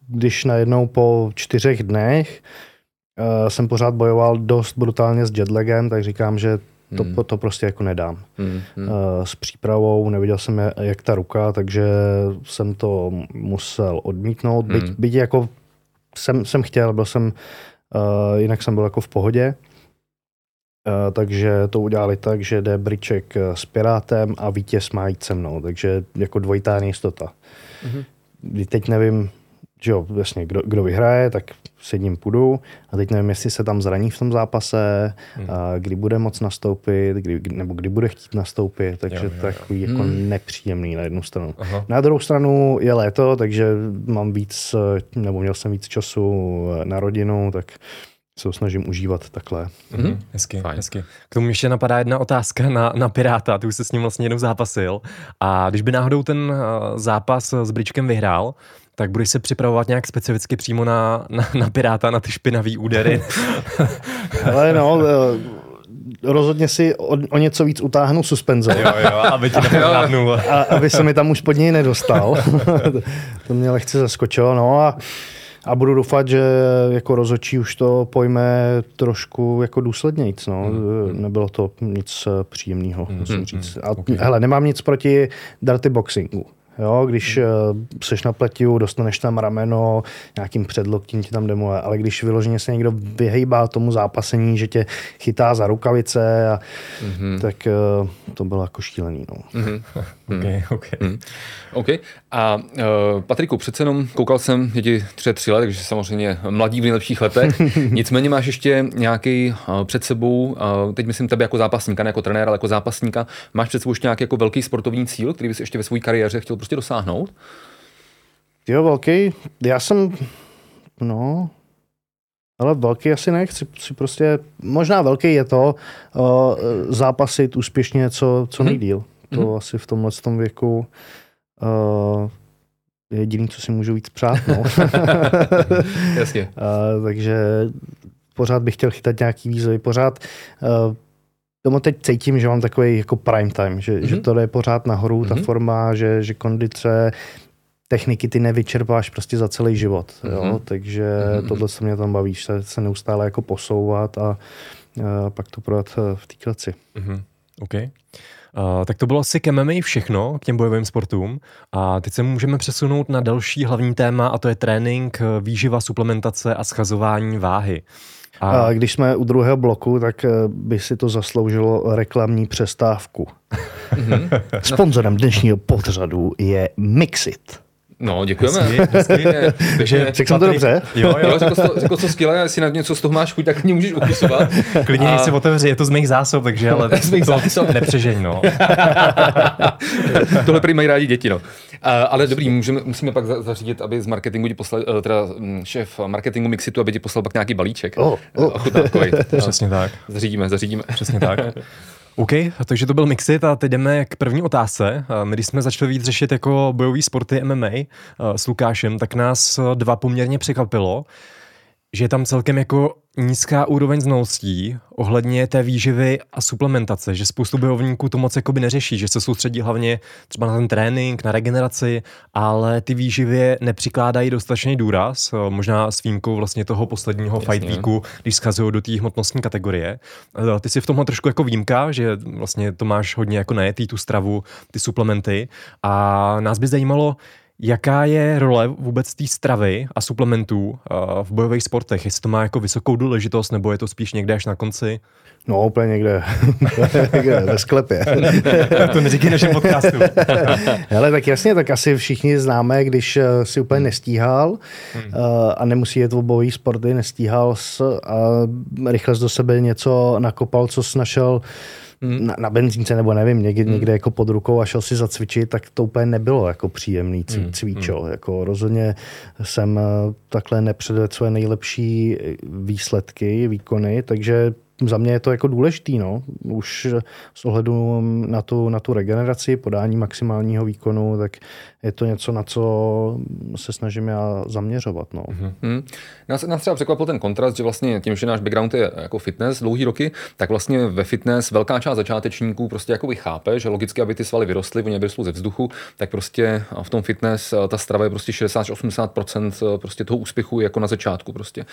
když najednou po čtyřech dnech uh, jsem pořád bojoval dost brutálně s jetlagem, tak říkám, že to, hmm. to prostě jako nedám. Hmm. Hmm. Uh, s přípravou neviděl jsem, jak ta ruka, takže jsem to musel odmítnout. Hmm. Byť, byť jako jsem, jsem chtěl, byl jsem, uh, jinak jsem byl jako v pohodě. Uh, takže to udělali tak, že jde Briček s Pirátem a vítěz má jít se mnou, takže jako dvojitá nejistota. Mm-hmm. Teď nevím, že jo, jasně, kdo, kdo vyhraje, tak s jedním půjdu a teď nevím, jestli se tam zraní v tom zápase, hmm. a kdy bude moc nastoupit, kdy, nebo kdy bude chtít nastoupit, takže jo, jo, jo. takový jako hmm. nepříjemný na jednu stranu. Aha. Na druhou stranu je léto, takže mám víc, nebo měl jsem víc času na rodinu, tak se ho snažím užívat takhle. Mm-hmm. Hezky, Fajn. hezky. K tomu ještě napadá jedna otázka na, na Piráta, ty už se s ním vlastně jednou zápasil. A když by náhodou ten zápas s Bričkem vyhrál, tak budeš se připravovat nějak specificky přímo na, na, na Piráta, na ty špinavý údery? (laughs) Ale no, eh, rozhodně si o, o něco víc utáhnu suspenzor. Jo, jo, aby ti (laughs) a, aby se mi tam už pod něj nedostal. (laughs) to mě lehce zaskočilo, no a a budu doufat, že jako rozočí už to pojme trošku jako důslednějc. No. Mm. Nebylo to nic eh, příjemného, musím říct. A okay. hele, nemám nic proti dirty boxingu. Jo, když hmm. seš na pletiu, dostaneš tam rameno, nějakým předloktím ti tam demole, ale když vyloženě se někdo vyhejbá tomu zápasení, že tě chytá za rukavice, a, mm-hmm. tak uh, to bylo jako šílený. No. Mm-hmm. (laughs) okay, okay. Mm. OK. A uh, Patriku, přece jenom koukal jsem, je ti tři, tři let, takže samozřejmě mladí v nejlepších letech. (laughs) Nicméně máš ještě nějaký uh, před sebou, uh, teď myslím tebe jako zápasníka, ne jako trenér, ale jako zápasníka, máš před sebou ještě nějaký jako velký sportovní cíl, který bys ještě ve své kariéře chtěl prostě dosáhnout? Jo, velký. Já jsem, no, ale velký asi nechci, si prostě, možná velký je to uh, zápasit úspěšně co, co mhm. nejdíl. Mm-hmm. To mm-hmm. asi v tomhle tom věku uh, jediný, co si můžu víc přát. No. (laughs) Jasně. uh, takže pořád bych chtěl chytat nějaký výzvy, pořád uh, tomu teď cítím, že mám takový jako prime time, že, mm-hmm. že to jde pořád nahoru, mm-hmm. ta mhm. forma, že, že kondice, techniky ty nevyčerpáš prostě za celý život, mm-hmm. jo? takže mm-hmm. tohle se mě tam baví, se, se neustále jako posouvat a, a pak to prodat eh, v té kleci. Mm-hmm. Okay. Uh, tak to bylo asi k MMA všechno, k těm bojovým sportům. A teď se můžeme přesunout na další hlavní téma, a to je trénink, výživa, suplementace a schazování váhy. A... a když jsme u druhého bloku, tak eh, by si to zasloužilo reklamní přestávku. Mhm. (laughs) Sponzorem dnešního pořadu je Mixit. No, děkujeme. Hezky, Takže řekl jsem to dobře? Jo, jo. řekl, to, řekl to skvěle, jestli na něco z toho máš chuť, tak mě můžeš upisovat. Klidně a... si otevři, je to z mých zásob, takže ale (laughs) z mých zásob. nepřežeň, no. (laughs) Tohle prý mají rádi děti, no. A, ale dobrý, můžeme, musíme pak zařídit, aby z marketingu ti poslal, eh, teda mm, šéf marketingu Mixitu, aby ti poslal pak nějaký balíček. Oh, oh. (laughs) Přesně tak. Zařídíme, zařídíme. Přesně tak. OK, takže to byl Mixit a teď jdeme k první otázce. My když jsme začali víc řešit jako bojové sporty MMA s Lukášem, tak nás dva poměrně překvapilo, že je tam celkem jako nízká úroveň znalostí ohledně té výživy a suplementace, že spoustu bojovníků to moc jakoby neřeší, že se soustředí hlavně třeba na ten trénink, na regeneraci, ale ty výživě nepřikládají dostatečný důraz, možná s výjimkou vlastně toho posledního Jasně. fight weeku, když schazují do té hmotnostní kategorie. Ty si v tomhle trošku jako výjimka, že vlastně to máš hodně jako najetý tu stravu, ty suplementy a nás by zajímalo, Jaká je role vůbec té stravy a suplementů uh, v bojových sportech? Jestli to má jako vysokou důležitost, nebo je to spíš někde až na konci? No, úplně někde, (laughs) někde ve sklepě. (laughs) to neříkej našem podcastu. (laughs) Ale tak jasně, tak asi všichni známe, když eh, si úplně nestíhal hmm. uh, a nemusí jet v bojový sporty, nestíhal s, a rychle do sebe něco nakopal, co snašel hmm. na, na benzínce nebo nevím, někde, hmm. někde jako pod rukou a šel si zacvičit, tak to úplně nebylo jako příjemný hmm. cvičo. Hmm. Jako rozhodně jsem eh, takhle nepředvedl své nejlepší výsledky, výkony, takže za mě je to jako důležitý, no. Už s ohledu na tu, na tu regeneraci, podání maximálního výkonu, tak je to něco, na co se snažím já zaměřovat. No. Mm-hmm. Nás, nás třeba překvapil ten kontrast, že vlastně tím, že náš background je jako fitness dlouhý roky, tak vlastně ve fitness velká část začátečníků prostě jako chápe, že logicky, aby ty svaly vyrostly, oni vyrostly ze vzduchu, tak prostě v tom fitness ta strava je prostě 60-80% prostě toho úspěchu jako na začátku prostě.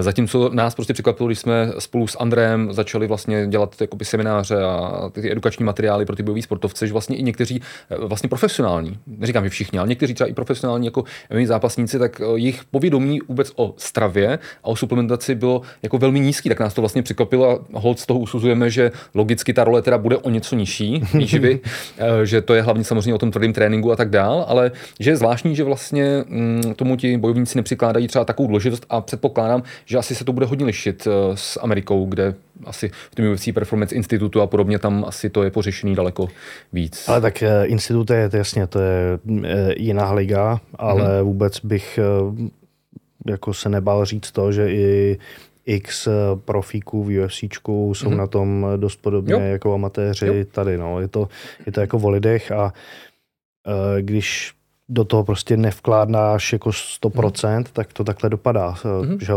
Zatímco nás prostě překvapilo, když jsme spolu s Andrem začali vlastně dělat jakoby semináře a ty, edukační materiály pro ty bojové sportovce, že vlastně i někteří vlastně profesionální, neříkám, že všichni, ale někteří třeba i profesionální jako zápasníci, tak eh, jejich povědomí vůbec o stravě a o suplementaci bylo jako velmi nízký, tak nás to vlastně překvapilo a hold z toho usuzujeme, že logicky ta role teda bude o něco nižší výživy, (laughs) eh, že to je hlavně samozřejmě o tom tvrdém tréninku a tak dál, ale že je zvláštní, že vlastně mm, tomu ti bojovníci nepřikládají třeba takovou důležitost a předpokládám, že asi se to bude hodně lišit eh, s Amerikou, kde asi v tom UFC Performance Institutu a podobně tam asi to je pořešený daleko víc. Ale tak institut je, to jasně, to je Eh, jiná liga, ale hmm. vůbec bych eh, jako se nebál říct to, že i x profíků v UFC jsou hmm. na tom dost podobně jo. jako amatéři jo. tady. No. Je, to, je to jako o lidech a uh, když do toho prostě nevkládnáš jako 100%, hmm. tak to takhle dopadá. Hmm. Že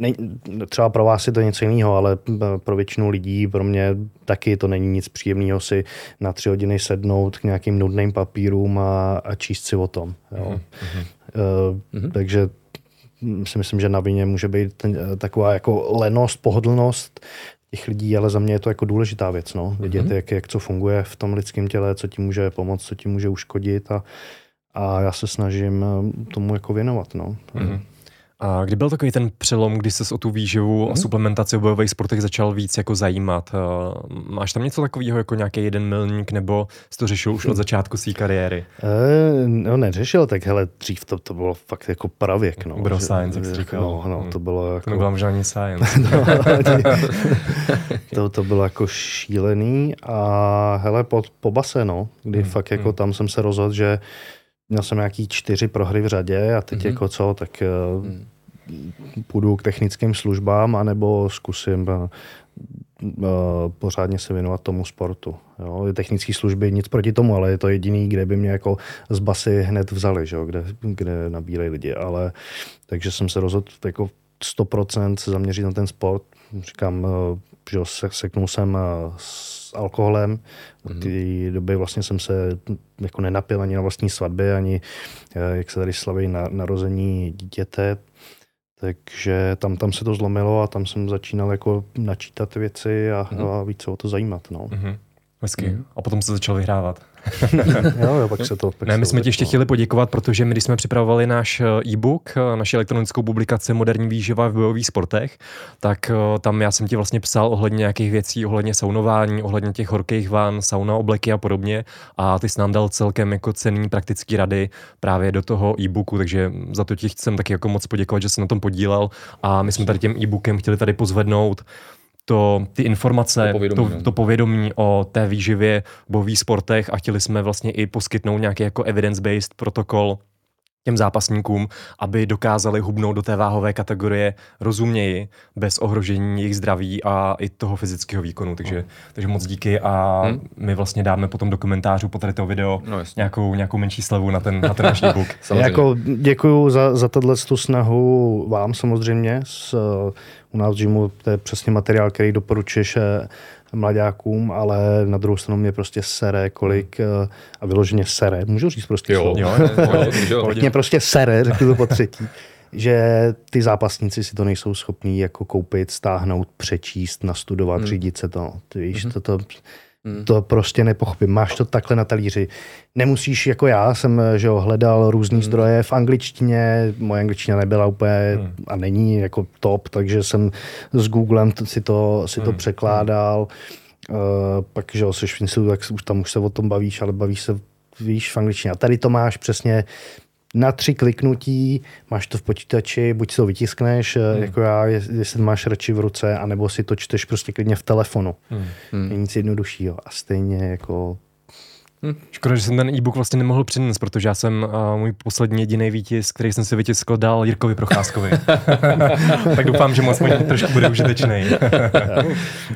ne, třeba pro vás je to něco jiného, ale pro většinu lidí, pro mě taky to není nic příjemného si na tři hodiny sednout k nějakým nudným papírům a, a číst si o tom. Jo. Mm-hmm. Uh, mm-hmm. Takže si myslím, že na vině může být ten, taková jako lenost, pohodlnost těch lidí, ale za mě je to jako důležitá věc, no. Vidět, mm-hmm. jak, jak co funguje v tom lidském těle, co ti může pomoct, co ti může uškodit a, a já se snažím tomu jako věnovat, no. Mm-hmm. A kdy byl takový ten přelom, kdy se o tu výživu mm. a mhm. suplementaci v bojových sportech začal víc jako zajímat? Máš tam něco takového jako nějaký jeden milník, nebo jsi to řešil už od začátku své kariéry? E, no neřešil, tak hele, dřív to, to bylo fakt jako pravěk. No. Bro science, jak jsi říkal. No, no, to bylo jako... To nebylo možná ani science. (laughs) no, (laughs) to, to bylo jako šílený a hele, po, po base, no, kdy mm. fakt jako mm. tam jsem se rozhodl, že Měl jsem nějaký čtyři prohry v řadě a teď mm-hmm. jako co, tak mm. půjdu k technickým službám anebo zkusím uh, pořádně se věnovat tomu sportu. Jo. Technické služby nic proti tomu, ale je to jediný, kde by mě jako z basy hned vzali, že jo, kde, kde nabírají lidi. Ale takže jsem se rozhodl jako 100% se zaměřit na ten sport. Říkám, že seknul jsem s alkoholem. Od té mm-hmm. doby vlastně jsem se jako nenapil ani na vlastní svatbě, ani eh, jak se tady slaví na, narození dítěte. Takže tam, tam se to zlomilo a tam jsem začínal jako načítat věci a, mm-hmm. a více o to zajímat. No. Mm-hmm. Hezky. Mm. A potom se začal vyhrávat. (laughs) jo, jo, pak se to... Pak ne, my jsme ti ještě chtěli poděkovat, protože my, když jsme připravovali náš eh, e-book, eh, naši elektronickou publikaci Moderní výživa v bojových sportech, tak eh, tam já jsem ti vlastně psal ohledně nějakých věcí, ohledně saunování, ohledně těch horkých van, sauna, obleky a podobně. A ty jsi nám dal celkem jako cený praktický rady právě do toho e-booku, takže za to ti chcem taky jako moc poděkovat, že jsi na tom podílel. A my jsme tady tím e-bookem chtěli tady pozvednout to, ty informace, to povědomí, to, no. to povědomí o té výživě v bojových sportech a chtěli jsme vlastně i poskytnout nějaký jako evidence-based protokol těm zápasníkům, aby dokázali hubnout do té váhové kategorie rozuměji, bez ohrožení jejich zdraví a i toho fyzického výkonu. Takže, no. takže moc díky a hmm? my vlastně dáme potom do komentářů po tady to video no, nějakou, nějakou menší slevu na ten, na ten náš e-book. (laughs) jako děkuju za, za tato snahu vám samozřejmě. S, u nás v gymu to je přesně materiál, který doporučuješ eh, mladákům, ale na druhou stranu mě prostě sere, kolik, eh, a vyloženě sere, můžu říct prostě jo, (laughs) jo, jo, mě prostě sere, řeknu to po třetí, že ty zápasníci si to nejsou schopní jako koupit, stáhnout, přečíst, nastudovat, hmm. řídit se to. Ty víš, hmm. to, to, Hmm. To prostě nepochopím. Máš to takhle na talíři. Nemusíš, jako já jsem že jo, hledal různé hmm. zdroje v angličtině, moje angličtina nebyla úplně hmm. a není jako top, takže jsem s Googlem si to, si to hmm. překládal. Uh, pak, že jo, jsi v tak už tam už se o tom bavíš, ale bavíš se víš v angličtině. A tady to máš přesně na tři kliknutí, máš to v počítači, buď si to vytiskneš, eh, hmm. jako já, jestli máš radši v ruce, anebo si to čteš prostě klidně v telefonu. Hmm. hmm. Je nic jednoduššího. A stejně jako Hm. Škoda, že jsem ten e-book vlastně nemohl přinést, protože já jsem uh, můj poslední jediný výtisk, který jsem si vytiskl, dal Jirkovi Procházkovi. (laughs) tak doufám, že moc trošku bude užitečný.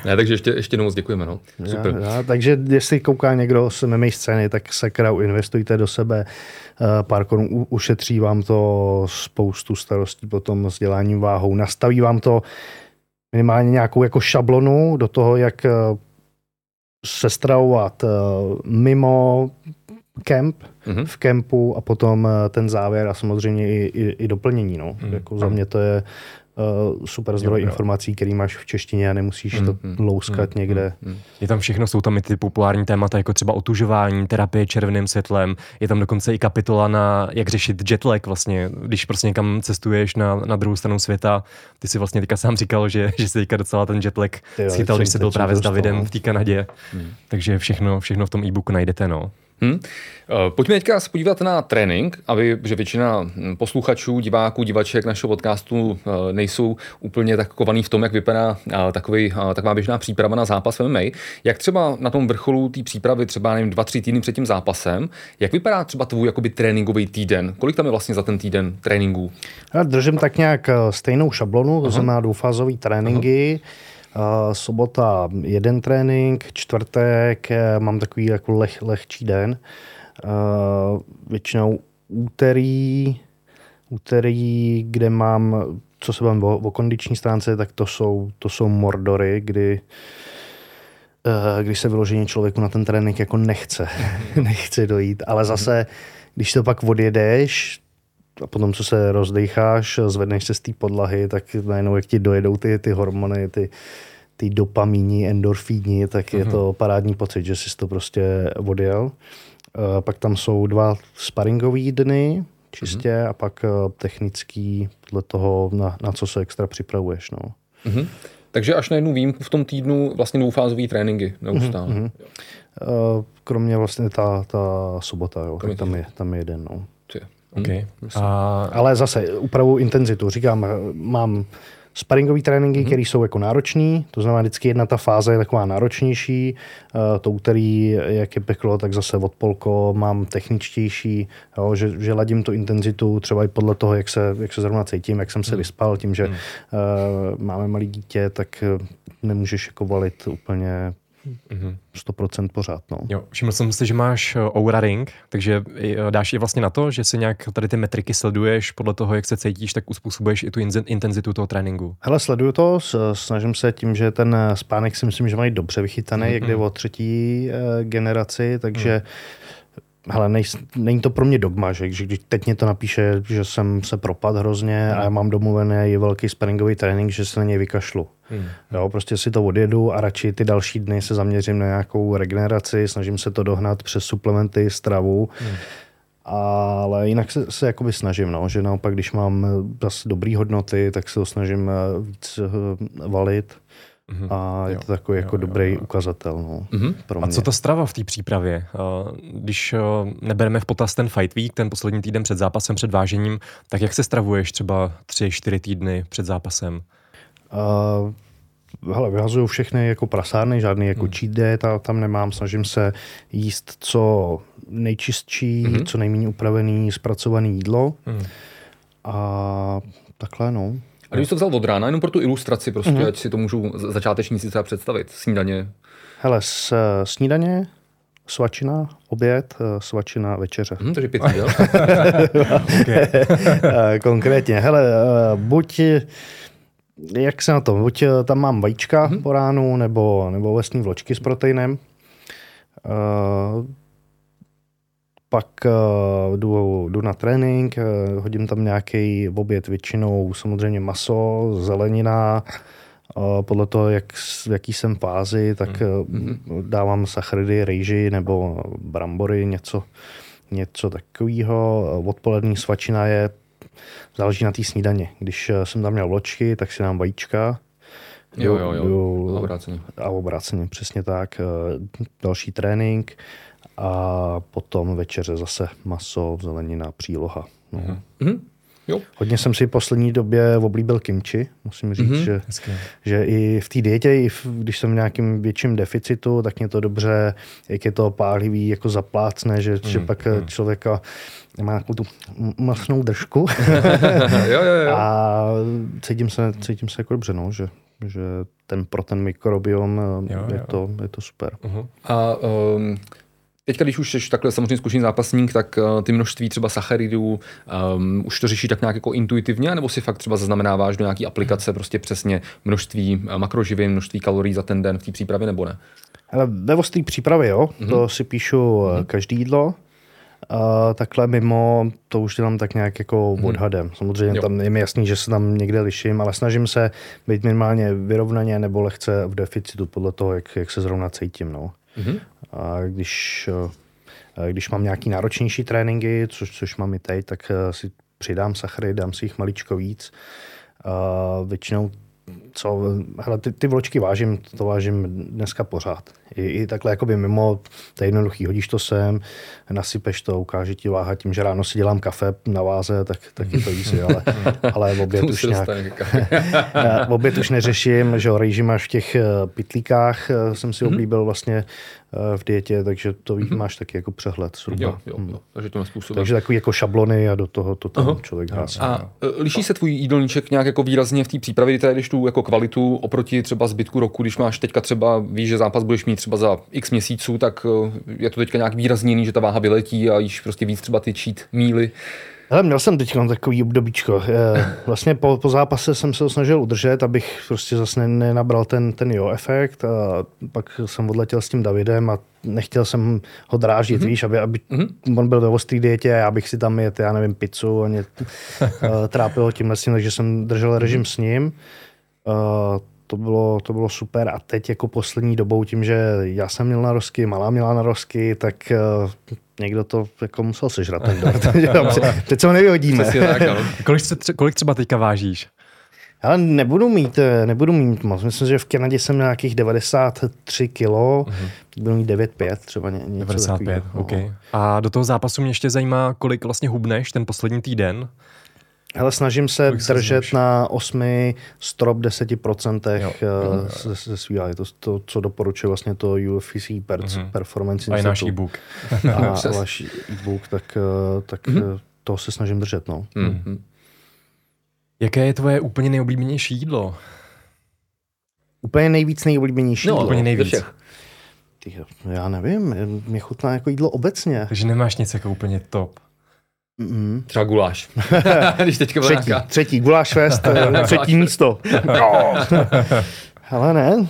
ne, takže ještě, ještě moc děkujeme. No. Super. Já, já, takže jestli kouká někdo z MMA scény, tak sakra investujte do sebe. Uh, pár korun ušetří vám to spoustu starostí potom s děláním váhou. Nastaví vám to minimálně nějakou jako šablonu do toho, jak se stravovat uh, mimo kemp, mm-hmm. v kempu a potom uh, ten závěr a samozřejmě i, i, i doplnění. No. Mm-hmm. Jako za mě to je uh, super zdroj jo, jo. informací, který máš v češtině a nemusíš mm, to mm, louskat mm, někde. Mm, je tam všechno, jsou tam i ty populární témata, jako třeba otužování, terapie červeným světlem, je tam dokonce i kapitola na jak řešit jetlag vlastně, když prostě někam cestuješ na, na druhou stranu světa. Ty si vlastně teďka sám říkal, že, že se teďka docela ten jetlag schytal, když jsi byl právě s Davidem no. v té Kanadě. Mm. Takže všechno, všechno v tom e-booku najdete. No. Hmm. Pojďme teďka se podívat na trénink, aby, že většina hm, posluchačů, diváků, divaček našeho podcastu eh, nejsou úplně tak kovaný v tom, jak vypadá eh, takový, taková běžná příprava na zápas MMA. Jak třeba na tom vrcholu té přípravy, třeba nevím, dva, tři týdny před tím zápasem, jak vypadá třeba tvůj jakoby tréninkový týden? Kolik tam je vlastně za ten týden tréninků? Já držím tak nějak stejnou šablonu, to znamená dvoufázový tréninky. Aha sobota jeden trénink, čtvrtek eh, mám takový jako leh, lehčí den. Většinou úterý, úterý, kde mám, co se bavím o, o kondiční stránce, tak to jsou, to jsou mordory, kdy eh, když se vyloženě člověku na ten trénink jako nechce, (laughs) nechce dojít, ale zase, když to pak odjedeš, a potom, co se rozdecháš, zvedneš se z té podlahy, tak najednou, jak ti dojedou ty, ty hormony, ty, ty dopamíni, endorfíni, tak uh-huh. je to mhm. parádní pocit, že jsi to prostě odjel. Uh, pak tam jsou dva sparingové dny, čistě, uh-huh. a pak uh, technický, podle toho, na, na co se extra připravuješ. No. Uh-huh. Takže až na jednu výjimku v tom týdnu vlastně dvoufázové tréninky neustále. Uh, kromě vlastně ta, ta sobota, jo, tam je, tam je jeden. No. Okay. A... Ale zase upravu intenzitu. Říkám, mám sparingové tréninky, mm-hmm. které jsou jako náročné, to znamená vždycky jedna ta fáze je taková náročnější, uh, to úterý, jak je peklo, tak zase od polko mám techničtější, jo, že, že ladím tu intenzitu třeba i podle toho, jak se, jak se zrovna cítím, jak jsem se mm. vyspal, tím, že mm. uh, máme malý dítě, tak nemůžeš jako valit úplně 100% pořád. No. Jo, všiml jsem si, že máš eh, Oura Ring, takže eh, dáš je vlastně na to, že si nějak tady ty metriky sleduješ podle toho, jak se cítíš, tak uspůsobuješ i tu intenzitu toho tréninku. Hele, sleduju to, snažím se tím, že ten eh, spánek si myslím, že mají dobře vychytaný, mm-hmm. jak jde o třetí generaci, takže mm hele, nej, není to pro mě dogma, že, že když teď mě to napíše, že jsem se propad hrozně a já mám domluvený velký sparingový trénink, že se na něj vykašlu. Hmm. Jo, prostě si to odjedu a radši ty další dny se zaměřím na nějakou regeneraci, snažím se to dohnat přes suplementy, stravu. Hmm. Ale jinak se, se jakoby snažím, no, že naopak, když mám zase dobrý hodnoty, tak se to snažím eh, víc eh, valit. Mm-hmm. A je to takový jo, jako jo, dobrý jo, jo. ukazatel. No, mm-hmm. pro mě. A co ta strava v té přípravě? Když nebereme v potaz ten fight week, ten poslední týden před zápasem, před vážením, tak jak se stravuješ třeba tři, čtyři týdny před zápasem? Uh, hele, vyhazuju všechny jako prasárny, žádný jako hmm. cheat day ta, tam nemám, snažím se jíst co nejčistší, hmm. co nejméně upravený, zpracovaný jídlo. Hmm. A takhle, no. A když to vzal od rána, jenom pro tu ilustraci, prostě, mm-hmm. ať si to můžu začátečníci třeba představit. Snídaně. Hele, s, snídaně, svačina, oběd, eh, svačina, večeře. Hmm, takže pět jídel. (laughs) Eh, konkrétně, hele, eh, buď jak se na to, buď tam mám vajíčka mm-hmm. po ránu, nebo, nebo lesní vločky s proteinem. Uh, pak uh, jdu, jdu na trénink, uh, hodím tam nějaký oběd, většinou samozřejmě maso, zelenina, uh, podle toho, jak, v jaký jsem fázi, tak uh, dávám sacharidy, rejži nebo brambory, něco, něco takového. Odpolední svačina je, záleží na té snídaně. Když jsem tam měl vločky, tak si dám vajíčka, Jo, jo, jo. a obráceně. A obráceně, přesně tak. Další trénink a potom večeře zase maso, zelenina, příloha. No. Mm-hmm. Jo. Hodně jsem si v poslední době oblíbil kimči, musím říct, mm-hmm. že, že i v té dietě, i v, když jsem v nějakým větším deficitu, tak mě to dobře, jak je to pálivý, jako zaplácne, že, mm, že pak mm. člověka má nějakou tu masnou držku (laughs) jo, jo, jo. a cítím se, cítím se jako dobře, no, že, že ten pro ten mikrobiom jo, je, jo. To, je to super. Uh-huh. A um, Teďka, když už jsi takhle samozřejmě zkušený zápasník, tak uh, ty množství třeba sacharidů um, už to řeší tak nějak jako intuitivně, nebo si fakt třeba zaznamenáváš do nějaké aplikace prostě přesně množství uh, makroživin, množství kalorií za ten den v té přípravě, nebo ne? Ale ve ostrý přípravě, jo, mm-hmm. to si píšu mm-hmm. každý jídlo. A takhle mimo to už dělám tak nějak jako hmm. odhadem. Samozřejmě jo. tam je mi jasný, že se tam někde liším, ale snažím se být minimálně vyrovnaně nebo lehce v deficitu podle toho, jak, jak se zrovna cítím. No. Hmm. A když, eh, když mám nějaký náročnější tréninky, což, což mám i teď, tak eh, si přidám sachary, dám si jich maličko víc. A většinou co, hele, ty, ty vločky vážím, to vážím dneska pořád. I, i takhle jakoby mimo, to je jednoduchý, hodíš to sem, nasypeš to, ukáže ti váha tím, že ráno si dělám kafe na váze, tak, tak je to easy, ale, ale v oběd (laughs) už nějak, (laughs) v oběd už neřeším, že rejži máš v těch eh, pitlíkách, jsem si mhm. oblíbil vlastně v dietě, takže to mm-hmm. máš taky jako přehled zhruba. Jo, jo, jo. Takže to způsobem. Takže takový jako šablony a do toho to tam Aha. člověk hází. A e, liší se tvůj jídelníček nějak jako výrazně v té přípravě, kdy když tu jako kvalitu oproti třeba zbytku roku, když máš teďka třeba, víš, že zápas budeš mít třeba za x měsíců, tak e, je to teďka nějak výrazněný, že ta váha vyletí a jíš prostě víc třeba ty cheat míly. Hele, měl jsem teď takový obdobíčko. (laughs) Vlastně po, po zápase jsem se ho snažil udržet, abych prostě zase nenabral ten, ten jo efekt a pak jsem odletěl s tím Davidem a nechtěl jsem ho dráždit, mm-hmm. víš, aby, aby mm-hmm. on byl ve ostrý dietě a já bych si tam jet, já nevím, pizzu a (laughs) mě trápilo tímhle s tím, takže jsem držel režim mm-hmm. s ním. Uh, to bylo, to bylo super a teď jako poslední dobou tím, že já jsem měl narosky, malá měla narosky, tak uh, někdo to jako musel sežrat ten (laughs) dort. (laughs) teď se ho nevyhodíme. Tak, (laughs) kolik, se, kolik třeba teďka vážíš? Ale nebudu mít, eh, nebudu mít moc. Myslím, že v Kanadě jsem nějakých 93 kilo, uh-huh. budu mít 9,5 třeba ně, něco 95, takového. No. okay. A do toho zápasu mě ještě zajímá, kolik vlastně hubneš ten poslední týden. Hele, snažím se kolik držet se na 8 strop 10% jo, jo, jo. ze, ze je to, to, co doporučuje vlastně to UFC per, uh-huh. Performance A i náš e-book. (laughs) a (laughs) váš e-book, tak, eh, tak uh-huh. to se snažím držet. No. Uh-huh. Jaké je tvoje úplně nejoblíbenější jídlo? Úplně nejvíc nejoblíbenější no, jídlo? úplně nejvíc. Já nevím, mě chutná jako jídlo obecně. Takže nemáš nic jako úplně top. Mm-hmm. Třeba guláš. (laughs) Když teďka třetí, nějaká... třetí, guláš fest, (laughs) třetí místo. no. (laughs) Hele ne,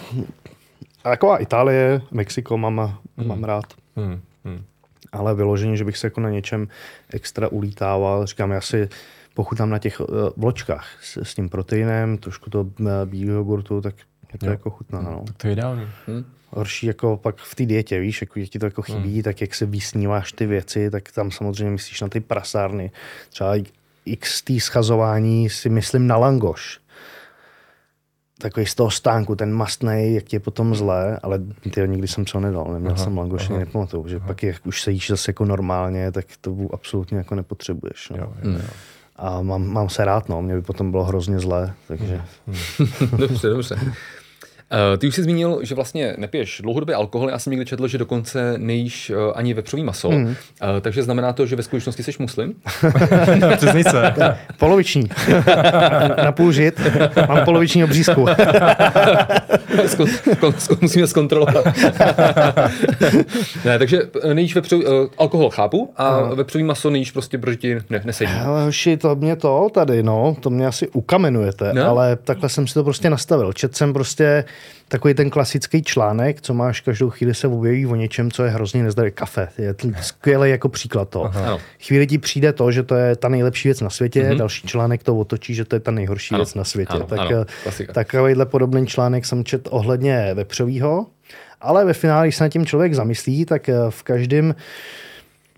taková Itálie, Mexiko mám, mm. mám rád. Mm. Mm. Ale vyložení, že bych se jako na něčem extra ulítával, říkám, já si pochutám na těch uh, vločkách s, s tím proteinem, trošku to uh, bílého jogurtu, tak je to jo. jako chutná. No. Tak to je ideální. Hmm. Horší jako pak v té dietě, víš, jako ti to jako chybí, hmm. tak jak se vysníváš ty věci, tak tam samozřejmě myslíš na ty prasárny. Třeba x tý schazování si myslím na langoš. Takový z toho stánku, ten mastnej, jak ti je potom zlé, ale ty nikdy jsem co nedal, neměl aha, jsem langoš, nepamatuju, že aha. pak jak už se jíš zase jako normálně, tak to absolutně jako nepotřebuješ. No. Jo, jo, jo. A mám, mám se rád, no, mě by potom bylo hrozně zlé, takže... (laughs) dobře, dobře. Uh, ty už jsi zmínil, že vlastně nepiješ dlouhodobě alkohol. Já jsem někdy četl, že dokonce nejíš uh, ani vepřový maso. Mm. Uh, takže znamená to, že ve skutečnosti jsi muslim? (laughs) Přesně se. Poloviční. Na půl žit. Mám poloviční obřízku. (laughs) Musíme zkontrolovat. (laughs) ne, takže nejíš vepřový, uh, alkohol chápu a uh. vepřový maso nejíš prostě, protože ti ne, nesedí. Ale hoši, to mě to tady, no, to mě asi ukamenujete, no? ale takhle jsem si to prostě nastavil. Čet jsem prostě takový ten klasický článek, co máš každou chvíli se objeví o něčem, co je hrozně nezdravé. Kafe je skvělý jako příklad to. Chvíli ti přijde to, že to je ta nejlepší věc na světě, mm-hmm. další článek to otočí, že to je ta nejhorší ano. věc na světě. Ano, tak ano, eh, takovýhle podobný článek jsem čet ohledně vepřovýho, ale ve finále, když se nad tím člověk zamyslí, tak eh, v každém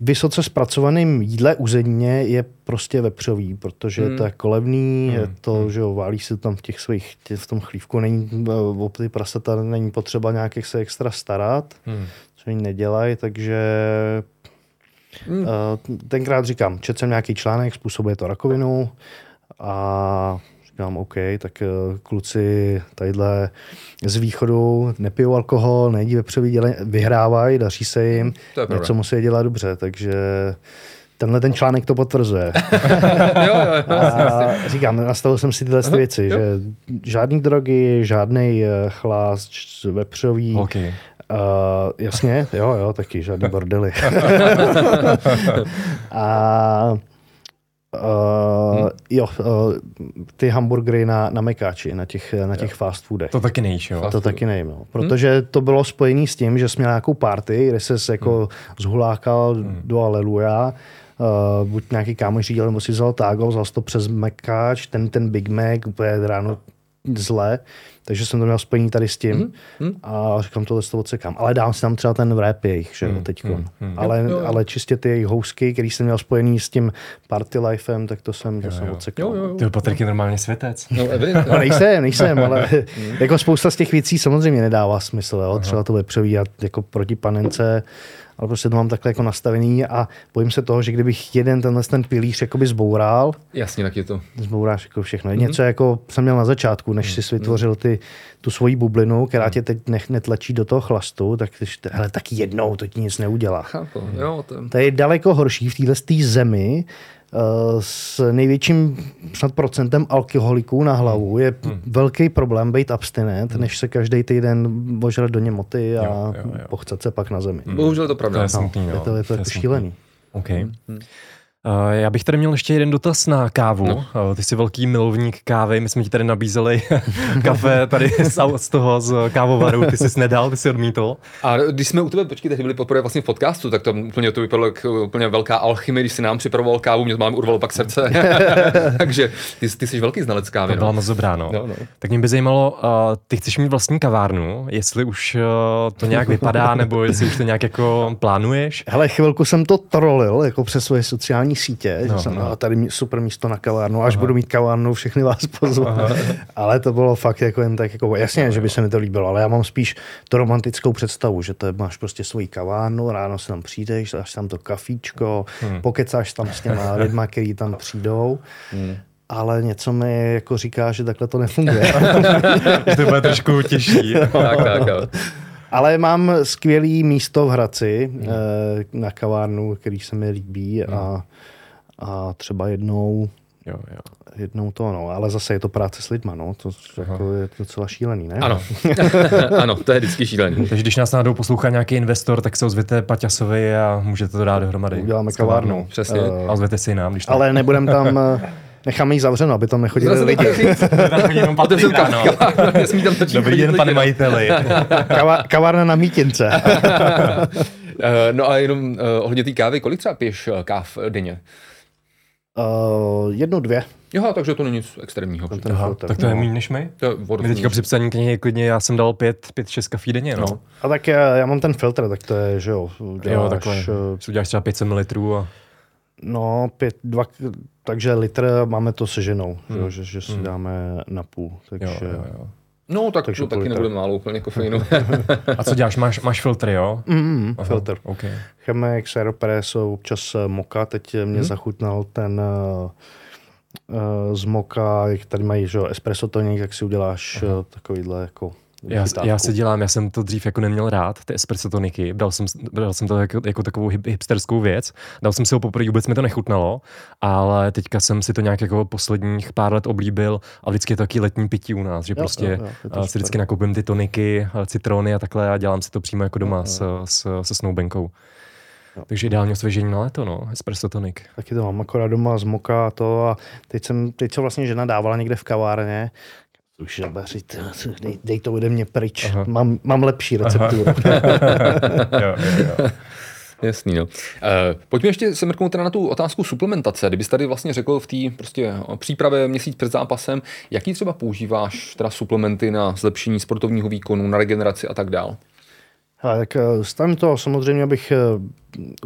vysoce zpracovaným jídle uzedně je prostě vepřový, protože hmm. to je kolevný, hmm. je to, hmm. že jo, válí se tam v těch svých, tě, v tom chlívku, není, o ty prasata není potřeba nějakých se extra starat, hmm. co oni nedělají, takže Hmm. Tenkrát říkám, četl jsem nějaký článek, způsobuje to rakovinu a říkám, OK, tak kluci tadyhle z východu nepijou alkohol, nejdí vepřový, vyhrávají, daří se jim, něco musí dělat dobře, takže tenhle ten článek to potvrzuje. (laughs) jo, jo, a říkám, nastavil jsem si tyhle Aha, věci, jo. že žádný drogy, žádný eh, chlast, vepřový, okay. Uh, jasně, jo, jo, taky žádný bordely. (laughs) a Uh, hmm. Jo, uh, ty hamburgery na, na mekáči, na těch, na těch fast foodech. To taky nejíš, jo? To taky nejím, no. Protože hmm. to bylo spojené s tím, že jsme měl nějakou party, kde se jako hmm. zhulákal hmm. do Aleluja uh, buď nějaký kámoš řídil, nebo si vzal tágo, vzal to přes Mekáč, ten, ten Big Mac, úplně ráno zle, takže jsem to měl spojení tady s tím mm, a říkám, tohle z toho odsekám. Ale dám si tam třeba ten rap jejich, že jo, mm, teďko. Mm, mm, ale, jo, jo. ale čistě ty jejich housky, který jsem měl spojený s tím party lifem, tak to jsem, to jo, jsem odsekal. Jo, jo, jo. Ty Patrik je normálně světec. No, (laughs) no nejsem, nejsem, ale jako spousta z těch věcí samozřejmě nedává smysl. Jo? Třeba to vepřový jako proti panence ale prostě to mám takhle jako nastavený a bojím se toho, že kdybych jeden tenhle ten pilíř jakoby zboural, Jasně, tak je to. Zbouráš jako všechno. Mm-hmm. Něco jako jsem měl na začátku, než mm-hmm. jsi vytvořil ty, tu svoji bublinu, která mm-hmm. tě teď nech, netlačí do toho chlastu, tak, hele, tak jednou to ti nic neudělá. Chápu, jo, to... to je daleko horší v téhle zemi, s největším snad procentem alkoholiků na hlavu hmm. je hmm. velký problém být abstinent, hmm. než se každý týden ožrat do němoty a jo, jo, jo. pochcet se pak na zemi. Hmm. Bohužel to pravda. To je, smutný, no, je to, je to, to jako šílený. Okay. Hmm. Eh, já bych tady měl ještě jeden dotaz na kávu. No. Eh, ty jsi velký milovník kávy, my jsme ti tady nabízeli (laughs) kafe tady z toho z kávovaru, ty jsi nedal, ty jsi odmítl. A když jsme u tebe, počkej, tehdy byli poprvé vlastně v podcastu, tak to úplně to vypadalo jako úplně velká alchymie, když si nám připravoval kávu, mě to mám urvalo pak srdce. (laughs) Takže ty, ty jsi velký znalec kávy. To no. byla moc dobrá, no. no, no. Tak mě by zajímalo, uh, ty chceš mít vlastní kavárnu, jestli už uh, to nějak vypadá, nebo jestli už to nějak jako plánuješ? Hele, chvilku jsem to trolil, jako přes svoje sociální sítě, no, že jsem no. tady super místo na kavárnu, až Aha. budu mít kavárnu, všechny vás pozvu. ale to bylo fakt jako jen tak, jako jasně, no, že by se mi to líbilo, ale já mám spíš tu romantickou představu, že to je, máš prostě svoji kavárnu, ráno se tam přijdeš, dáš tam to kafíčko, hmm. pokecáš tam s těma lidma, kteří tam přijdou. Hmm ale něco mi jako říká, že takhle to nefunguje. (laughs) to bude trošku těžší. (laughs) tak, tak, tak. Ale mám skvělý místo v Hradci hmm. na kavárnu, který se mi líbí hmm. a, a třeba jednou Jo, jo. Jednou to, no, ale zase je to práce s lidma, no, to jako je docela šílený, ne? Ano, (laughs) ano, to je vždycky šílený. Takže když nás náhodou poslouchá nějaký investor, tak se ozvěte Paťasovi a můžete to dát dohromady. Uděláme kavárnu. Přesně. Uh, a ozvěte si nám, když to... Ale nebudem tam (laughs) Necháme ji zavřeno, aby tam nechodili Zase lidi. (laughs) jenom (laughs) Dobrý den, pane majiteli. (laughs) Kava, kavárna na mítince. Eh, no a jenom uh, ohledně té kávy, kolik třeba piješ uh, káv denně? Uh, jednu, dvě. Jo, takže to není nic extrémního. Aha, tak to je méně než my. To my teďka při psaní knihy klidně já jsem dal pět, pět šest kafí denně. No. no. A tak já, já, mám ten filtr, tak to je, že jo. Děláš, jo, takhle. Uh, uděláš třeba 500 ml a... No, pět, dva, takže litr máme to seženou, hmm. že, že si hmm. dáme na půl. Takže... Jo, jo, jo. No, tak Takže to taky nebude málo úplně kofeinu. (laughs) a co děláš? Máš, máš filtry, jo? Mm, Aha, filtr. Okay. Chemex, Aeropress, občas eh, Moka. Teď mě hmm. zachutnal ten uh, z Moka, jak tady mají že, espresso tonik, jak si uděláš uh, takovýhle jako já, já se dělám, já jsem to dřív jako neměl rád, ty espresso toniky, dal jsem, dal jsem to jako, jako takovou hipsterskou věc, dal jsem si ho poprvé, vůbec mi to nechutnalo, ale teďka jsem si to nějak jako posledních pár let oblíbil a vždycky je to taky letní pití u nás, že jo, prostě jo, jo, si vždycky nakoupím ty toniky, citrony a takhle a dělám si to přímo jako doma jo, jo. S, s, se snowbankou. Jo. Takže ideálně osvěžení na léto, no, espresso tonik. Taky to mám akorát doma z moka a to a teď jsem, teď co vlastně žena dávala někde v kavárně, už žabaři, dej, dej to ode mě pryč, mám, mám lepší recepturu. (laughs) jo, jo, jo. Jasný, no. Uh, pojďme ještě se mrknout teda na tu otázku suplementace. Kdybys tady vlastně řekl v té prostě přípravě měsíc před zápasem, jaký třeba používáš teda suplementy na zlepšení sportovního výkonu, na regeneraci a tak dál? Hele, tak eh, stavím to samozřejmě, abych eh,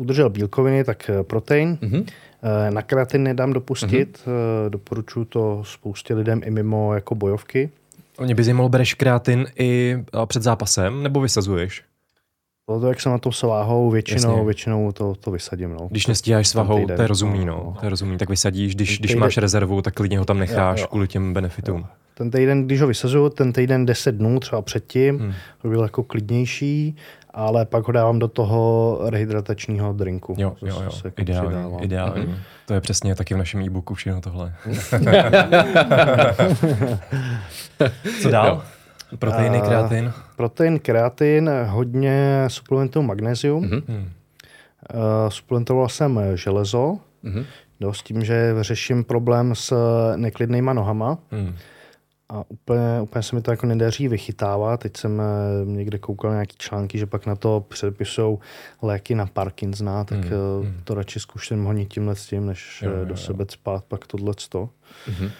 udržel bílkoviny, tak protein. Mm-hmm. Na kreatin nedám dopustit, mm-hmm. doporučuji to spoustě lidem i mimo jako bojovky. Mě by zajímalo, bereš kreatin i před zápasem nebo vysazuješ? To, to, jak se na to s váhou, většinou, Jasně. většinou to, to vysadím. No. Když nestíháš s týden, to je rozumný, no, no. no. To je rozumný, tak vysadíš, když, když máš rezervu, tak klidně ho tam necháš Jo, jo. kvůli těm benefitům. Ten týden, když ho vysazuju, ten týden 10 dnů třeba předtím, Hmm. to byl jako klidnější, ale pak ho dávám do toho rehydratačního drinku. Jo, jo, jo. se Ideální, ideální. Mhm. To je přesně taky v našem e-booku všechno tohle. (laughs) Co dál? Proteiny, A- kreatin? Protein, kreatin, hodně suplementuju magnézium. Mhm. Hmm. Uh, suplementoval jsem železo, Mhm. no, s tím, že řeším problém s neklidnýma nohama Hmm. A úplně, úplně se mi to jako nedaří vychytávat. Teď jsem eh, někde koukal nějaký články, že pak na to předepisují léky na Parkinsona, tak hmm. hmm. to radši zkuším honit tímhle s tím, než Jo, jo, jo, do jo. sebe spát pak tohle to. Mhm.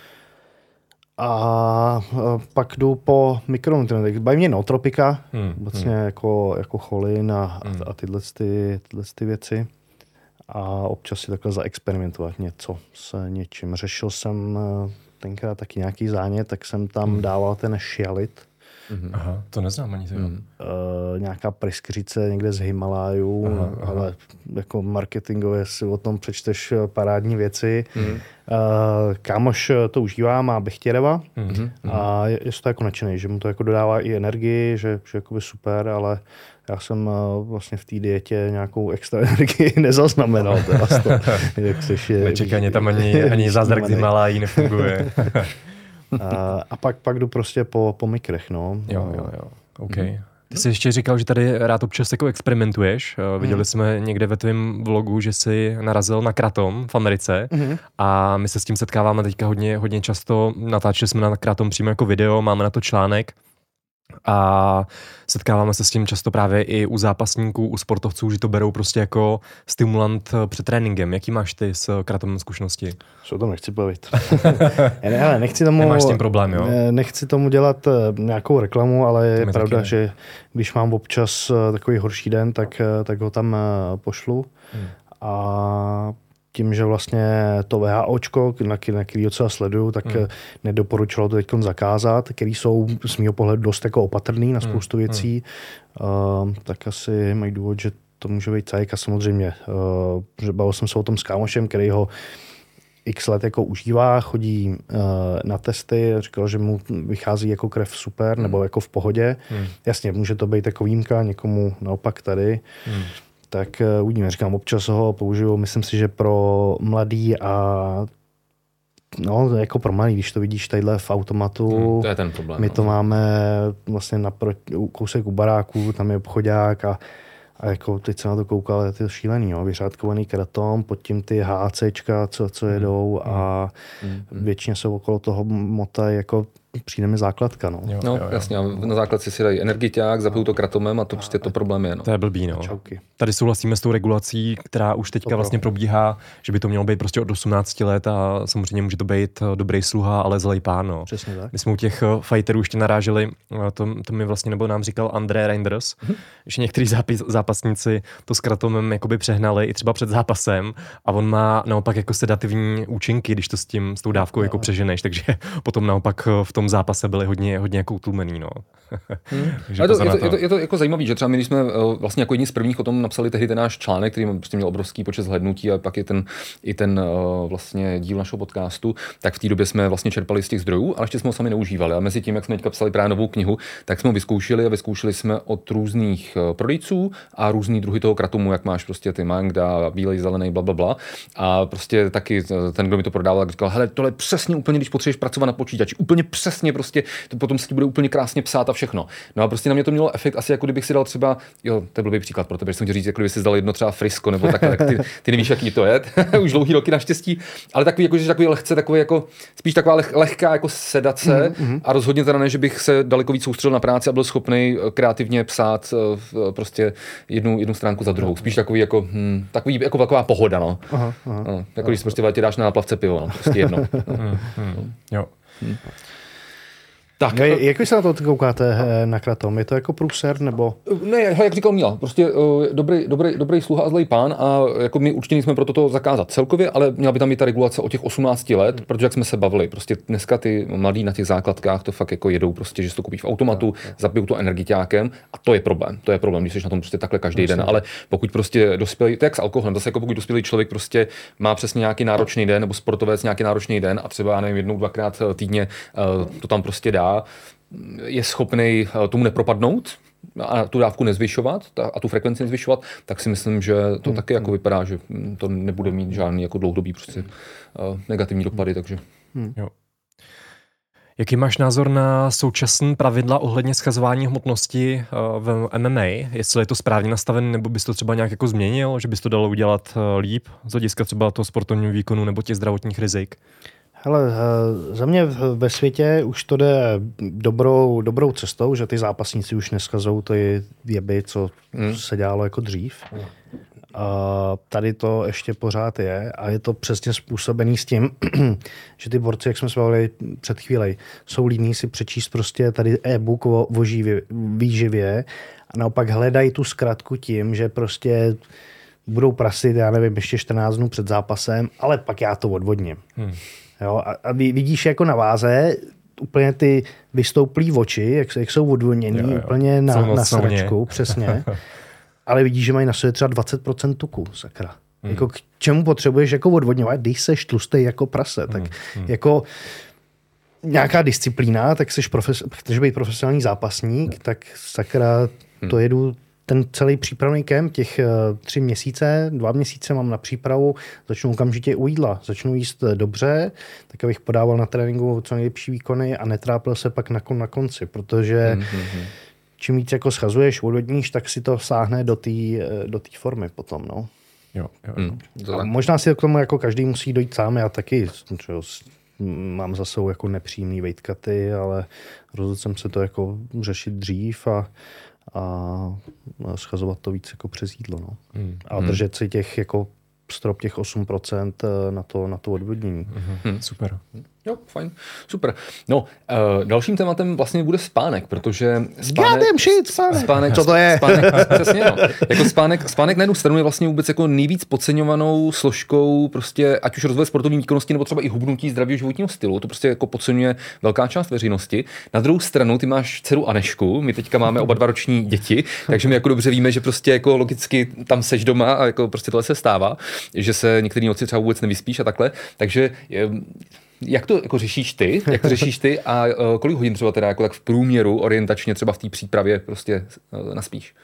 A eh, pak jdu po mikronutrientech. Baví mě nootropika, Hmm. obecně jako, jako cholin a, Hmm. a tyhle, ty, tyhle ty věci. A občas si takhle zaexperimentovat něco s něčím. Řešil jsem eh, tenkrát taky nějaký zánět, tak jsem tam Hmm. dával ten šialit. Mhm. Aha, to neznám ani to. Mhm. Uh, nějaká pryskyřice někde z Himalájů, Aha, aha. ale jako marketingově si o tom přečteš eh, parádní věci. Mhm. Uh, kámoš to užívá, má Bechtěreva Hmm. a je, je z toho jako nadšený, že mu to jako dodává i energii, že, že jakoby super, ale já jsem uh, vlastně v té dietě nějakou extra (laughs) energii nezaznamenal. Teda (laughs) jak seš, Nečekaně tam ani, ani (laughs) zázrak z vyštímaný. Himalají nefunguje. A, a pak, pak jdu prostě po, po mikrech, no. jo, jo, jo. OK. Ty jsi ještě říkal, že tady rád občas jako experimentuješ. Eh, Viděli jsme někde ve tvém vlogu, že jsi narazil na kratom v Americe Mhm. a my se s tím setkáváme teďka hodně, hodně často. Natáčeli jsme na kratom přímo jako video, máme na to článek a setkáváme se s tím často právě i u zápasníků, u sportovců, že to berou prostě jako stimulant eh, před tréninkem. Jaký máš ty s kratomem zkušenosti? Se o tom nechci bavit. (laughs) Ne, ale nechci tomu... Nemáš s tím problém, jo? ne- Nechci tomu dělat eh, nějakou reklamu, ale je pravda, ne. že když mám občas eh, takový horší den, tak, eh, tak ho tam eh, pošlu. Hmm. A tím, že vlastně to VHOčko, na, na který docela sleduju, tak Hmm. hmm. nedoporučilo to teď zakázat, který jsou z mého pohledu dost jako opatrný na Hmm, spoustu věcí, uh, tak asi mají důvod, že to může být cajk a samozřejmě, uh, že bavil jsem se o tom s kámošem, který ho x let jako užívá, chodí uh, na testy, říkal, že mu vychází jako krev super, Hmm. nebo jako v pohodě. Hmm. Jasně, může to být jako výjimka, někomu naopak tady. Hmm. Tak uh, uvidíme, říkám, občas ho použiju, myslím si, že pro mladý a no, jako pro mladý, když to vidíš tadyhle v automatu, Hmm, To je ten problém. my no. to máme vlastně naproti, kousek u baráku, tam je obchodák a, a jako teď se na to koukal, je to šílený, jo? vyřádkovaný kratom, pod tím ty HCčka, co, co jedou a Hmm. většině se okolo toho motají, jako přijde mi základka. No. Jo, No, jo, jo. jasně, a na základce si dají energiťák, zapijou to kratomem a to prostě to problém je. No. To je blbý, no. Čauky. Tady souhlasíme s tou regulací, která už teďka To vlastně probíhá, že by to mělo být prostě od 18 let a samozřejmě může to být eh, dobrý sluha, ale zlej pán, no. Přesně tak. My jsme u těch eh, fighterů ještě naráželi, eh, to, to mi vlastně nebo nám říkal André Reinders, že některý zápis, zápasníci to s kratomem jakoby přehnali i třeba před zápasem a on má naopak jako sedativní účinky, když to s tím, s tou dávkou jako přeženeš, takže (laughs) potom naopak v tom zápase byli hodně, hodně jako utlumený, no. (laughs) takže Ale to, je, to, je, to, je to jako zajímavé, že třeba my, když jsme eh, vlastně jako jedni z prvních o tom napsali tehdy ten náš článek, který prostě měl obrovský počet zhlednutí a pak je ten, i ten eh, vlastně díl našeho podcastu, tak v té době jsme vlastně čerpali z těch zdrojů, ale ještě jsme ho sami neužívali. A mezi tím, jak jsme teďka psali právě novou knihu, tak jsme ho vyzkoušeli a vyzkoušeli jsme od různých eh, prodejců a různý druhy toho kratomu, jak máš prostě ty mangda, bílej, zelený, bla, bla, bla. A prostě taky ten, kdo mi to prodával, tak říkal, hele, tohle je přesně úplně, když potřebuješ pracovat na počítači, úplně přesně prostě, to potom se ti bude úplně krásně psát a všechno. No a prostě na mě to mělo efekt asi jako kdybych si dal třeba, jo, to je blbý příklad pro tebe, že jsem ti říct, jako kdyby si dal jedno třeba frisko nebo takhle, tak ty, ty nevíš, jaký to je, (laughs) už dlouhý roky naštěstí, ale takový, jako, že takový lehce, takový jako, spíš taková leh, lehká jako sedace mm-hmm. a rozhodně teda ne, že bych se daleko víc soustředil na práci a byl schopný kreativně psát eh, v- prostě jednu, jednu stránku za druhou. Spíš takový jako, hm, takový jako taková pohoda, no. Aha, aha. no jako když si prostě v dáš na plavce pivo, no, prostě jedno. (laughs) No. Hmm, hmm. Jo. Tak, no, jak vy se na to koukáte eh, na Kratom? Je to jako průser nebo? Ne, jak říkal Míla, prostě uh, dobrý, dobrý, dobrý sluha a zlej pán a jako my určitě nejsme pro toto zakázat celkově, ale měla by tam být ta regulace o těch 18 let, hmm. protože jak jsme se bavili, prostě dneska ty mladí na těch základkách to fakt jako jedou, prostě, že si to koupí v automatu, no, zabijou to energiťákem a to je problém. To je problém, když jsi na tom prostě takhle každý den, ale pokud prostě dospělý, jak s alkoholem, zase jako pokud dospělý člověk prostě má přesně nějaký náročný den nebo sportovec nějaký náročný den a třeba, já nevím, jednou, dvakrát týdně uh, to tam prostě dá, je schopný eh, tomu nepropadnout, a tu dávku nezvyšovat a tu frekvenci nezvyšovat, tak si myslím, že to hmm. taky jako vypadá, že to nebude mít žádný jako dlouhodobý prostě uh, negativní dopady, takže. Hmm. Jo. Jaký máš názor na současné pravidla ohledně schazování hmotnosti eh, v MMA? Jestli je to správně nastavené, nebo bys to třeba nějak jako změnil, že bys to dalo udělat líp z hlediska třeba toho sportovního výkonu nebo těch zdravotních rizik? Hele, eh, za mě ve světě už to jde dobrou, dobrou cestou, že ty zápasníci už neskazou ty věby, co hmm. se dělalo jako dřív. A tady to ještě pořád je a je to přesně způsobený s tím, (clears throat) že ty borci, jak jsme se bavili před chvílí, jsou líní si přečíst prostě tady e-book o, o živě, výživě a naopak hledají tu zkratku tím, že prostě budou prasit, já nevím, ještě 14 dnů před zápasem, ale pak já to odvodním. Hmm. Jo? A, a vidíš jako na váze úplně ty vystouplý oči, jak, jak jsou odvoněný, jo, jo. úplně na, na sračku, přesně. (laughs) Ale vidíš, že mají na sobě třeba 20% tuku, sakra. Hmm. Jako k čemu potřebuješ jako odvodňovat, když seš tlustý jako prase, tak hmm. Hmm. jako nějaká disciplína, tak seš profes, chceš být profesionální zápasník, tak sakra to hmm. jedu ten celý přípravný kemp, těch eh, tři měsíce, dva měsíce mám na přípravu, začnu okamžitě u jídla. Začnu jíst eh, dobře, tak abych podával na tréninku co nejlepší výkony a netrápil se pak na, kon, na konci, protože mm-hmm. čím víc jako schazuješ, odvodníš, tak si to sáhne do té eh, do formy potom. No. Jo, jo, jo. Mm, a možná si k tomu jako každý musí dojít sám, já taky čo, mám za sebou jako nepřímý vejtkaty, ale rozhodl jsem se to jako řešit dřív a a schazovat to víc jako přes jídlo. No. Hmm. A hmm. držet si těch jako strop těch 8% eh, na to, na to odvodnění. Hmm. Super. Jo, fajn, super. No, uh, dalším tématem vlastně bude spánek, protože spánek... shit, spánek. spánek Co to je? Spánek, přesně, no. Jako spánek, spánek na jednu stranu je vlastně vůbec jako nejvíc podceňovanou složkou prostě, ať už rozvoje sportovní výkonnosti, nebo třeba i hubnutí zdravého životního stylu. To prostě jako podceňuje velká část veřejnosti. Na druhou stranu, ty máš dceru Anešku, my teďka máme oba dva roční děti, takže my jako dobře víme, že prostě jako logicky tam seš doma a jako prostě tohle se stává, že se některé noci třeba vůbec nevyspíš a takhle. Takže je, jak to jako řešíš ty? Jak to (laughs) řešíš ty a uh, kolik hodin třeba teda jako tak v průměru orientačně třeba v té přípravě prostě uh, naspíš?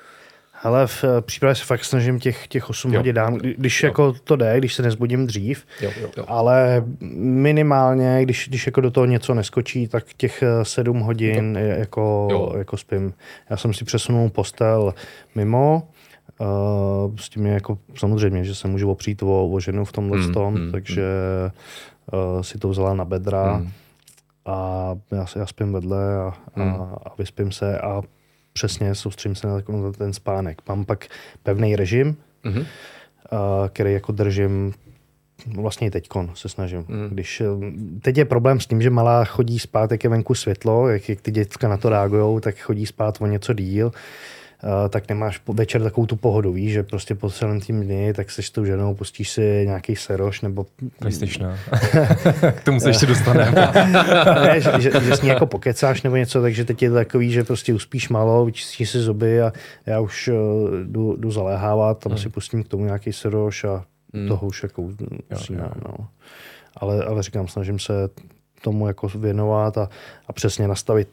Ale v eh, přípravě se fakt snažím těch, těch 8 hodin dám, když jo. jako to jde, když se nezbudím dřív, jo, jo, jo. ale minimálně, když, když jako do toho něco neskočí, tak těch 7 hodin jo. jako, jo. jako spím. Já jsem si přesunul postel mimo, Uh, s tím je jako samozřejmě, že se můžu opřít o, o ženu v tomhle hmm, tom, hmm, takže hmm uh, si to vzala na bedra hmm. a já, já spím vedle a, hmm. a, a vyspím se a přesně soustředím se na, ten spánek. Mám pak pevný režim, hmm. uh, který jako držím vlastně i teďkon se snažím. Hmm. Když, teď je problém s tím, že malá chodí spát, jak je venku světlo, jak, jak ty děcka na to reagují, tak chodí spát o něco díl. Eh, tak nemáš večer takovou tu pohodu, víš, že prostě po celém tým dny, tak seš s tou ženou, pustíš si nějaký seroš nebo... PlayStation. (laughs) K tomu se ještě dostaneme. (laughs) ne, že, že, že, s ní jako pokecáš nebo něco, takže teď je to takový, že prostě uspíš malo, vyčistíš si zuby a já už uh, jdu, jdu zaléhávat, tam hmm. si pustím k tomu nějaký seroš a hmm. toho už jako usínám, no. Ale, ale říkám, snažím se tomu jako věnovat a, a přesně nastavit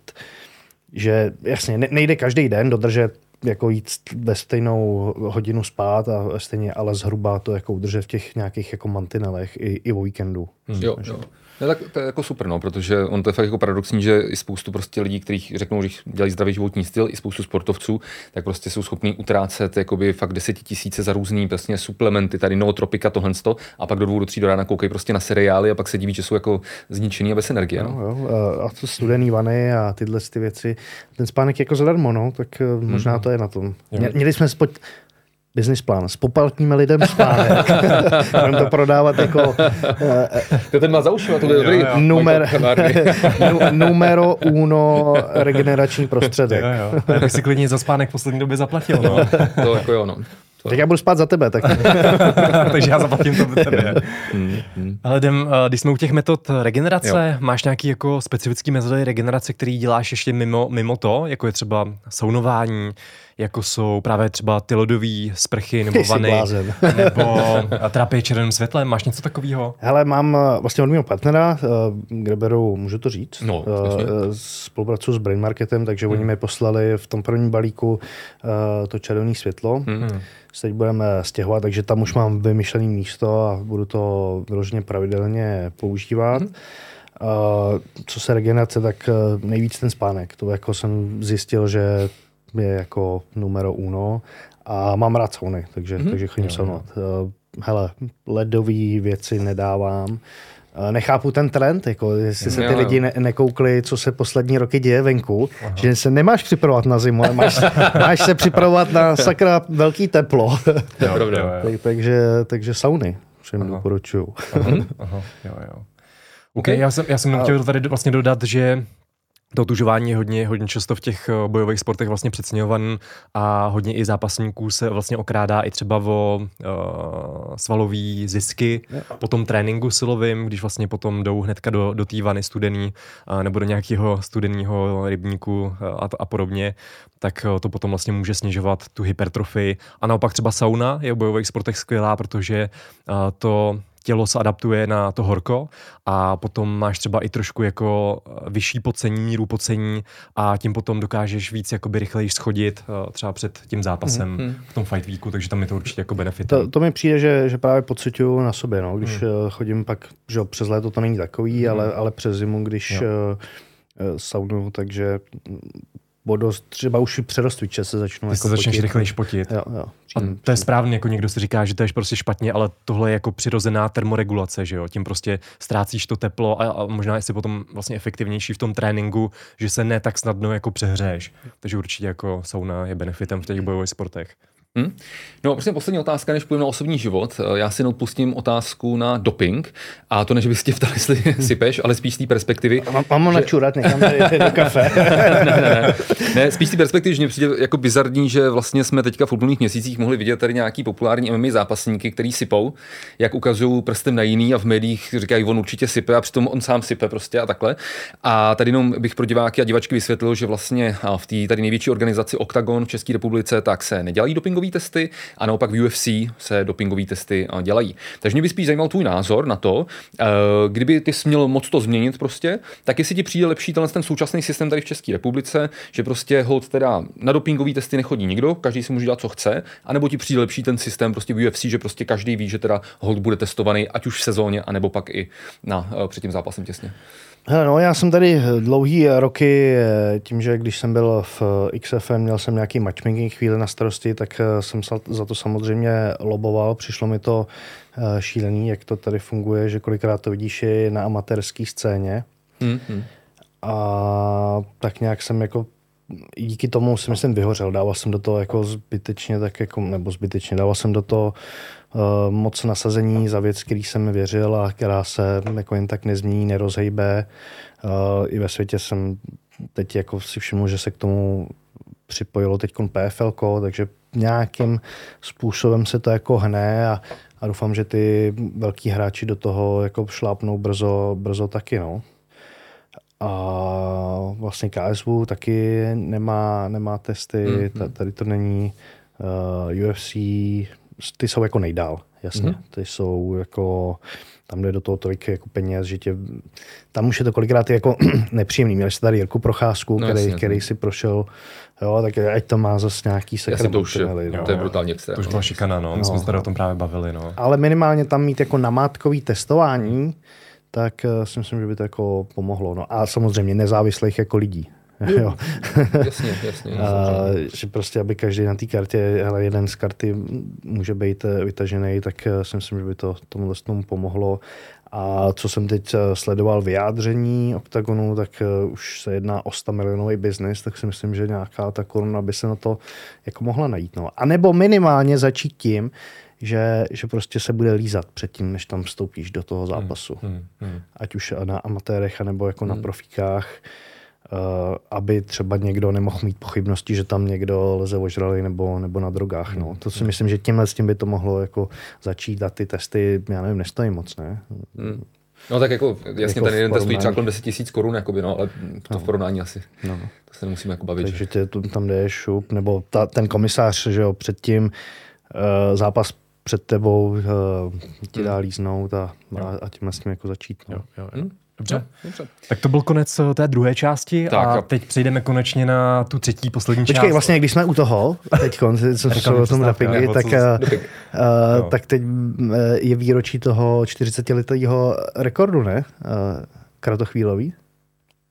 že jasně nejde každý den dodržet jako jít ve stejnou hodinu spát a stejně, ale zhruba to jako udržet v těch nějakých jako mantinelech i, i o víkendu. Hmm. Jo, jo. No, tak to je jako super, no, protože on to je fakt jako paradoxní, že i spoustu prostě lidí, kteří řeknou, že dělají zdravý životní styl, i spoustu sportovců, tak prostě jsou schopní utrácet jakoby fakt tisíce za různý prostě suplementy, tady nootropika, tohle a pak do dvou do tří do rána koukají prostě na seriály a pak se diví, že jsou jako zničený a bez energie. No. No, jo. A to studený vany a tyhle ty věci. Ten spánek jako zadarmo, no, tak eh, možná hmm. to je na tom. Jo. Měli jsme spod, business plán. Spopeltníme lidem spánek. (laughs) Budeme to prodávat jako To ten má za ušima, to je dobrý. numer, (laughs) nu- numero uno regenerační prostředek. Jo, jo. Já bych si klidně za spánek v poslední době zaplatil, no. To jako jo, no. Tak já budu spát za tebe, tak (laughs) Takže já zaplatím to tebe. Ale jdem, eh, když jsme u těch metod regenerace, Jo. máš nějaký jako specifický metody regenerace, který děláš ještě mimo, mimo to, jako je třeba saunování, jako jsou právě třeba ty lodové sprchy nebo (laughs) vany, (laughs) nebo terapie červeným světlem, máš něco takového? Hele, mám eh, vlastně od mého partnera, eh, kde beru, můžu to říct, No, Eh, eh, spolupracuji s Brain Marketem, takže oni mi poslali v tom prvním balíku eh, to červené světlo. Hmm. Se teď budeme stěhovat, takže tam už mám vymyšlené místo a budu to vyloženě pravidelně používat. Uh, co se regenerace, tak eh, nejvíc ten spánek. To jako jsem zjistil, že je jako numero uno a mám rád sauny, takže, mm-hmm. takže chodím saunovat. Uh, hele, ledové věci nedávám. Eh, Nechápu ten trend, jako jestli se ty Jo, jo. lidi ne- nekoukli, co se poslední roky děje venku, Aha. že se nemáš připravovat na zimu, ale máš, (laughs) máš se připravovat na sakra velký teplo. Pravda. Jo, jo. tak, takže, takže sauny všem doporučuju. (laughs) Aha, jo, jo. OK, já jsem, já jsem chtěl tady vlastně dodat, že to otužování je hodně, hodně často v těch eh, bojových sportech vlastně přeceňovaný a hodně i zápasníků se vlastně okrádá i třeba o uh, svalový zisky po tom tréninku silovým, když vlastně potom jdou hnedka do, do té vany studený uh, nebo do nějakého studeného rybníku uh, a, a podobně, tak uh, to potom vlastně může snižovat tu hypertrofii. A naopak třeba sauna je v bojových sportech skvělá, protože uh, to tělo se adaptuje na to horko a potom máš třeba i trošku jako eh, vyšší pocení, míru pocení a tím potom dokážeš víc jakoby rychleji schodit eh, třeba před tím zápasem Mhm. v tom fight weeku, takže tam je to určitě jako benefit. To, to mi přijde, že, že právě pocituju na sobě, no, když hmm. chodím pak, že jo, přes léto to není takový, hmm. ale, ale přes zimu, když Jo. saunu, takže mm, o dost, třeba už přerostviče se začnou Ty jako se začneš potit. rychleji potit. Jo, jo. A Přijím, to je správně, jako někdo si říká, že to je prostě špatně, ale tohle je jako přirozená termoregulace, že jo? Tím prostě ztrácíš to teplo a, a možná jsi potom vlastně efektivnější v tom tréninku, že se ne tak snadno jako přehřeješ. Takže určitě jako sauna je benefitem v těch bojových sportech. Hm? No, prostě poslední otázka, než půjdeme na osobní život. Eh, Já si jenom pustím otázku na doping. A to ne, že bys tě ptal, jestli (laughs) sypeš, ale spíš z té perspektivy. Mám, mám ho načurat někam tady do kafe. (laughs) ne, ne, ne. ne, spíš z té perspektivy, že mě přijde jako bizarní, že vlastně jsme teďka v uplynulých měsících mohli vidět tady nějaký populární MMA zápasníky, který sypou, jak ukazují prstem na jiný a v médiích říkají, on určitě sype a přitom on sám sype prostě a takhle. A tady jenom bych pro diváky a divačky vysvětlil, že vlastně v té tady největší organizaci Octagon v České republice tak se nedělají dopingové testy a naopak v UFC se dopingové testy a, dělají. Takže mě by spíš zajímal tvůj názor na to, eh, kdyby ty jsi měl moc to změnit prostě, tak jestli ti přijde lepší tenhle ten současný systém tady v České republice, že prostě hold teda na dopingové testy nechodí nikdo, každý si může dělat, co chce, anebo ti přijde lepší ten systém prostě v UFC, že prostě každý ví, že teda hold bude testovaný, ať už v sezóně, anebo pak i na, eh, před tím zápasem těsně. Hele, no, já jsem tady dlouhý roky, eh, tím, že když jsem byl v XFM, měl jsem nějaký matchmaking chvíli na starosti, tak eh, jsem za to samozřejmě loboval. Přišlo mi to eh, šílený, jak to tady funguje, že kolikrát to vidíš i na amatérské scéně. Hmm, hmm. A tak nějak jsem jako díky tomu si myslím vyhořel. Dával jsem do toho jako zbytečně, tak jako, nebo zbytečně, dával jsem do toho moc nasazení za věc, který jsem věřil a která se jako jen tak nezmění, nerozhejbe. Uh, I ve světě jsem teď jako si všiml, že se k tomu připojilo teď PFL, takže nějakým způsobem se to jako hne a, a doufám, že ty velký hráči do toho jako šlápnou brzo, brzo taky, no. A vlastně KSV taky nemá, nemá testy, Mhm. mm-hmm. tady to není. Uh, UFC, ty jsou jako nejdál, jasně. Mhm. Mm-hmm. Ty jsou jako, tam jde do toho tolik jako peněz, že tě, tam už je to kolikrát jako (clears throat) nepříjemný. Měli jste tady Jirku Procházku, No, který, jasně. který si prošel, jo, tak ať to má zase nějaký Jasně, sekret. to už no. to je brutálně extra. To už byla šikana, no. My jsme se tady o tom právě bavili, no. Ale minimálně tam mít jako namátkový testování, tak eh, si myslím, že by to jako pomohlo. No a samozřejmě nezávislých jako lidí. (laughs) jo. Jasně, jasně. A, že prostě, aby každý na té kartě, hele, jeden z karty může být eh, vytažený, tak eh, si myslím, že by to tomu tomu pomohlo. A co jsem teď eh, sledoval vyjádření OKTAGONu, tak už se jedná o 100 milionový biznis, tak si myslím, že nějaká ta koruna by se na to jako mohla najít. No. A nebo minimálně začít tím, že, že prostě se bude lízat předtím, než tam vstoupíš do toho zápasu. Hmm, hmm, hmm. Ať už na amatérech, nebo jako hmm. na profíkách. Uh, aby třeba někdo nemohl mít pochybnosti, že tam někdo leze ožralý nebo, nebo na drogách. No. To si hmm. myslím, že tímhle s tím by to mohlo jako začít a ty testy, já nevím, nestojí moc, ne? Hmm. No tak jako, jasně jako ten jeden test stojí třeba kolem 10 tisíc korun, jakoby, no, ale to no. v porovnání asi. No. To se nemusíme jako bavit. Takže tě tam jde šup, nebo ta, ten komisář, že jo, předtím uh, zápas před tebou uh, ti dá hmm. líznout a, a, a tímhle s tím jako začít. No. Jo, jo, jo. Hmm. Dobře. No, dobře. Tak to byl konec eh, té druhé části tak, a teď přejdeme konečně na tu třetí, poslední Počkej, část. Počkej, vlastně, když jsme u toho, teď co jsou o tom dopingy, tak, uh, tak teď je výročí toho 40-letého rekordu, ne? Uh, kratochvílový.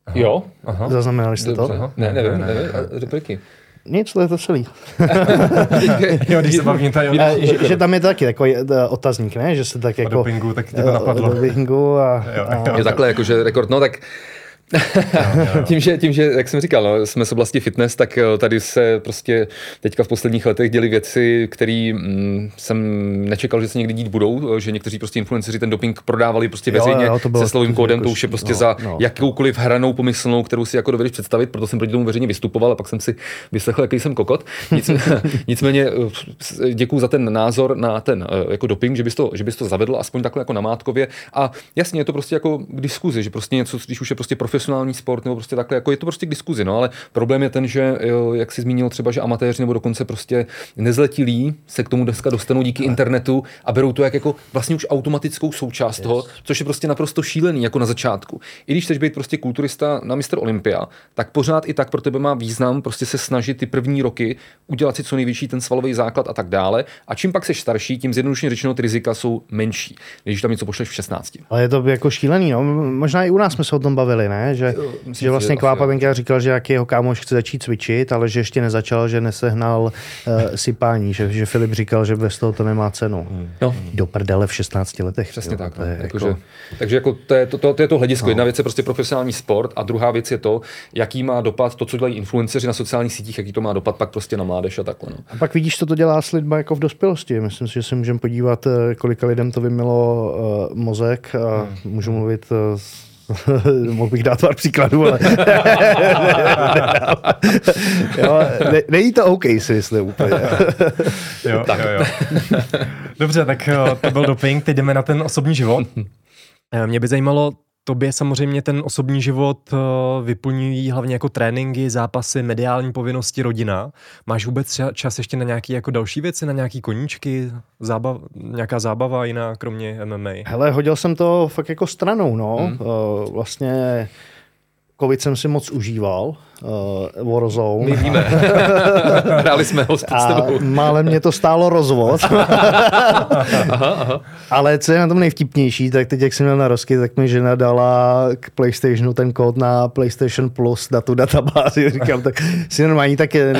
Aha. Jo. Aha. Zaznamenali jste Dobře. to? Ne, nevím, nevím. nevím. Nic, to je to celý. (laughs) jo, když se bavím tady že, že, tam je taky takový eh, otazník, ne? Že se tak jako... O dopingu, tak tě to napadlo. O dopingu a... Jo, a... Je takhle, jakože rekord, no tak (laughs) tím, že, tím, že, jak jsem říkal, no, jsme z oblasti fitness, tak eh, tady se prostě teďka v posledních letech děli věci, které mm, jsem nečekal, že se někdy dít budou, že někteří prostě influenceři ten doping prodávali prostě veřejně jo, jo, to se slovým kódem, to už je prostě no, za no. jakoukoliv hranou pomyslnou, kterou si jako dovedeš představit, proto jsem proti tomu veřejně vystupoval a pak jsem si vyslechl, jaký jsem kokot. Nic, (laughs) nicméně eh, děkuji za ten názor na ten eh, jako doping, že bys to, že bys to zavedl aspoň takhle jako namátkově a jasně je to prostě jako k diskuzi, že prostě něco, když už je prostě profesionální sport nebo prostě takhle, jako je to prostě k diskuzi, no, ale problém je ten, že jo, jak si zmínil třeba, že amatéři nebo dokonce prostě nezletilí se k tomu dneska dostanou díky ale. internetu a berou to jak jako vlastně už automatickou součást yes. toho, což je prostě naprosto šílený jako na začátku. I když chceš být prostě kulturista na mistr Olympia, tak pořád i tak pro tebe má význam prostě se snažit ty první roky udělat si co největší ten svalový základ a tak dále. A čím pak seš starší, tím zjednodušeně řečeno ty rizika jsou menší, když tam něco pošleš v 16. Ale je to jako šílený, no. Možná i u nás jsme se o tom bavili, ne? Že, Myslím, že vlastně Kvápa Benka říkal, že jaký jeho kámoš chce začít cvičit, ale že ještě nezačal, že nesehnal uh, sypání, že, že Filip říkal, že bez toho to nemá cenu. Hmm. No. Do prdele v 16 letech. Přesně jo, tak. No. Jako, jako... Takže jako to, je to, to, to, je to hledisko. No. Jedna věc je prostě profesionální sport a druhá věc je to, jaký má dopad to, co dělají influenceři na sociálních sítích, jaký to má dopad pak prostě na mládež a takhle. No. A pak vidíš, co to dělá s lidmi jako v dospělosti. Myslím si, že se můžeme podívat, eh, kolika lidem to vymilo uh, mozek a hmm. můžu mluvit uh, (laughs) Mohl bych dát pár příkladů, ale... (laughs) jo, ne, není to OK, si myslím úplně. (laughs) jo, tak. jo, jo. Dobře, tak to byl doping, teď jdeme na ten osobní život. Mě by zajímalo, Tobě samozřejmě ten osobní život eh, vyplňují hlavně jako tréninky, zápasy, mediální povinnosti, rodina. Máš vůbec čas ještě na nějaké jako další věci, na nějaké koníčky, zábav, nějaká zábava jiná, kromě MMA? Hele, hodil jsem to fakt jako stranou, no. Hmm. Vlastně covid jsem si moc užíval, uh, Warzone. My víme. (laughs) Hráli jsme ho s tebou. Málem mě to stálo rozvod. (laughs) aha, aha. Ale co je na tom nejvtipnější, tak teď, jak jsem měl na rozky, tak mi žena dala k PlayStationu ten kód na PlayStation Plus na tu databázi. (laughs) Říkám, tak si normální, tak je,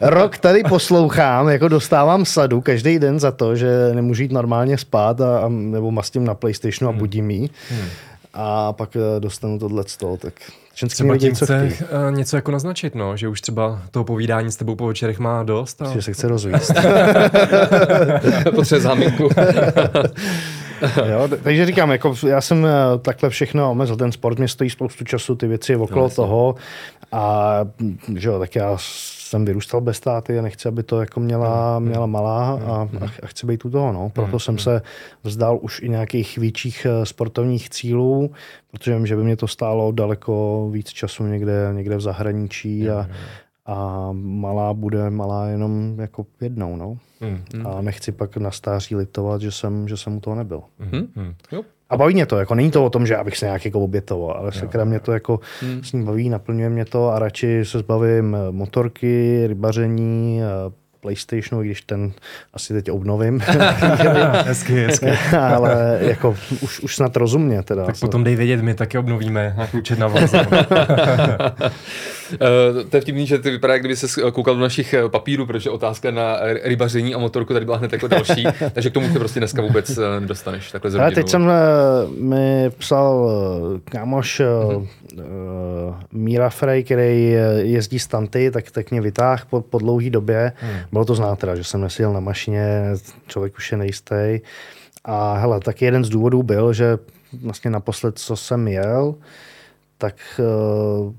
rok tady poslouchám, jako dostávám sadu každý den za to, že nemůžu jít normálně spát a, a nebo mastím na PlayStationu a hmm. budím jí. Hmm. A pak eh, dostanu tohle toho, tak Třeba tím chce uh, něco jako naznačit, no, že už třeba toho povídání s tebou po večerech má dost. A... Že se chce rozvíjet. (laughs) Potřebuje záminku. (laughs) jo, takže říkám, jako já jsem eh, takhle všechno omezil. Ten sport mě stojí spoustu času, ty věci okolo no, toho. A že jo, tak já jsem vyrůstal bez táty a nechci, aby to jako měla, měla malá a, a chci být u toho. No. Proto jsem se vzdal už i nějakých větších eh, sportovních cílů, protože vím, že by mě to stálo daleko víc času někde, někde v zahraničí a, a malá bude malá jenom jako jednou. No. A nechci pak na stáří litovat, že jsem, že jsem u toho nebyl. Mm. Jo. A baví mě to, jako není to o tom, že abych se nějak jako obětoval, ale sakra mě to jako hmm. s ním baví, naplňuje mě to a radši se zbavím eh, motorky, rybaření, eh, PlayStationu, když ten asi teď obnovím. (laughs) hezky, hezky. ale jako už, už snad rozumně teda. Tak snad. potom dej vědět, my taky obnovíme na kluče (laughs) na Uh, to je vtipný, že ty vypadá, jak kdyby se koukal do našich eh, papírů, protože otázka na rybaření a motorku tady byla hned jako další, (laughs) takže k tomu se prostě dneska vůbec eh, nedostaneš. Takhle Ale teď jsem mi psal kámoš uh, Míra Frey, který jezdí stanty, tak, tak mě vytáhl po, po dlouhé době. Hmm. Bylo to znát teda, že jsem neseděl na mašině, člověk už je nejistý. A hele, tak jeden z důvodů byl, že vlastně naposled, co jsem jel, tak uh,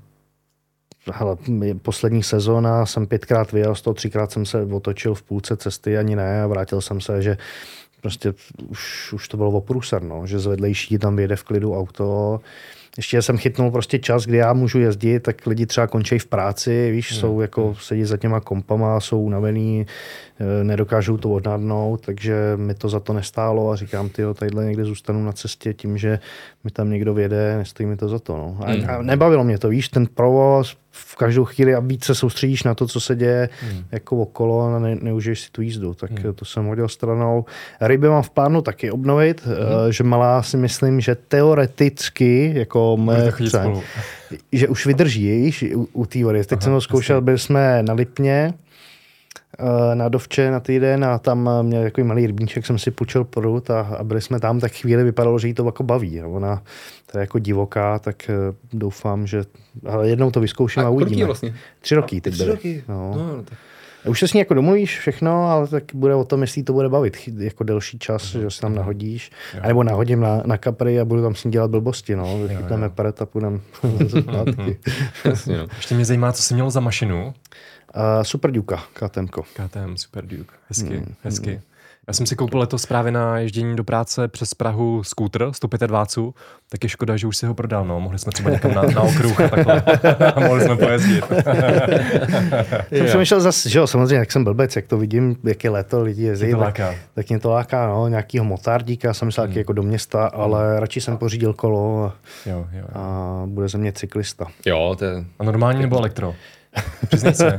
hele, poslední sezóna jsem pětkrát vyjel, z toho třikrát jsem se otočil v půlce cesty, ani ne, a vrátil jsem se, že prostě už, už to bylo oprůser, no, že z vedlejší tam vyjede v klidu auto, ještě jsem chytnul prostě čas, kdy já můžu jezdit, tak lidi třeba končí v práci, víš, hmm. jsou jako, hmm. sedí za těma kompama, jsou unavený, eh, nedokážou to odnadnout, takže mi to za to nestálo a říkám, ty tadyhle někde zůstanu na cestě tím, že mi tam někdo věde, nestojí mi to za to. No. A, hmm. a nebavilo mě to, víš, ten provoz, v každou chvíli a víc se soustředíš na to, co se děje hmm. jako okolo a ne, neužiješ si tu jízdu. Tak hmm. to jsem hodil stranou. Ryby mám v plánu taky obnovit, hmm. uh, že malá si myslím, že teoreticky, jako mé že už vydrží, víš, u, u té vody. Teď Aha, jsem to zkoušel, byli jsme na Lipně, Eh, na Dovče na týden a tam měl takový malý rybníček, jsem si půjčil prut a, a byli jsme tam, tak chvíli vypadalo, že jí to jako baví. Ona to je jako divoká, tak eh, doufám, že ale jednou to vyzkouším a, a uvidíme. vlastně? Tři roky teď Tři byly. roky? No. No, no, tak. Už se s ní jako domluvíš všechno, ale tak bude o tom, jestli to bude bavit jako delší čas, mm. že se tam nahodíš. Jo. A nebo nahodím na, na kapry a budu tam s ní dělat blbosti. No. Vychytneme peret a půjdeme (laughs) zpátky. no. Ještě mě zajímá, co jsi měl za mašinu. Uh, Super Duke, KTM. KTM Super Duke, hezky, hmm, hezky. Hmm. Já jsem si koupil letos právě na ježdění do práce přes Prahu skútr 125, tak je škoda, že už si ho prodal. No. Mohli jsme třeba někam na, na okruh a takhle. a (laughs) mohli jsme pojezdit. (laughs) jsem přemýšlel zase, že jo, samozřejmě, jak jsem blbec, jak to vidím, jak je léto, lidi jezdí, tak, tak, mě to láká, no, nějakýho motardíka, jsem myslel, hmm. jako do města, ale hmm. radši jsem pořídil kolo a, jo, jo, jo. a bude ze mě cyklista. Jo, to je... A normální nebo elektro? (laughs) Přiznej se.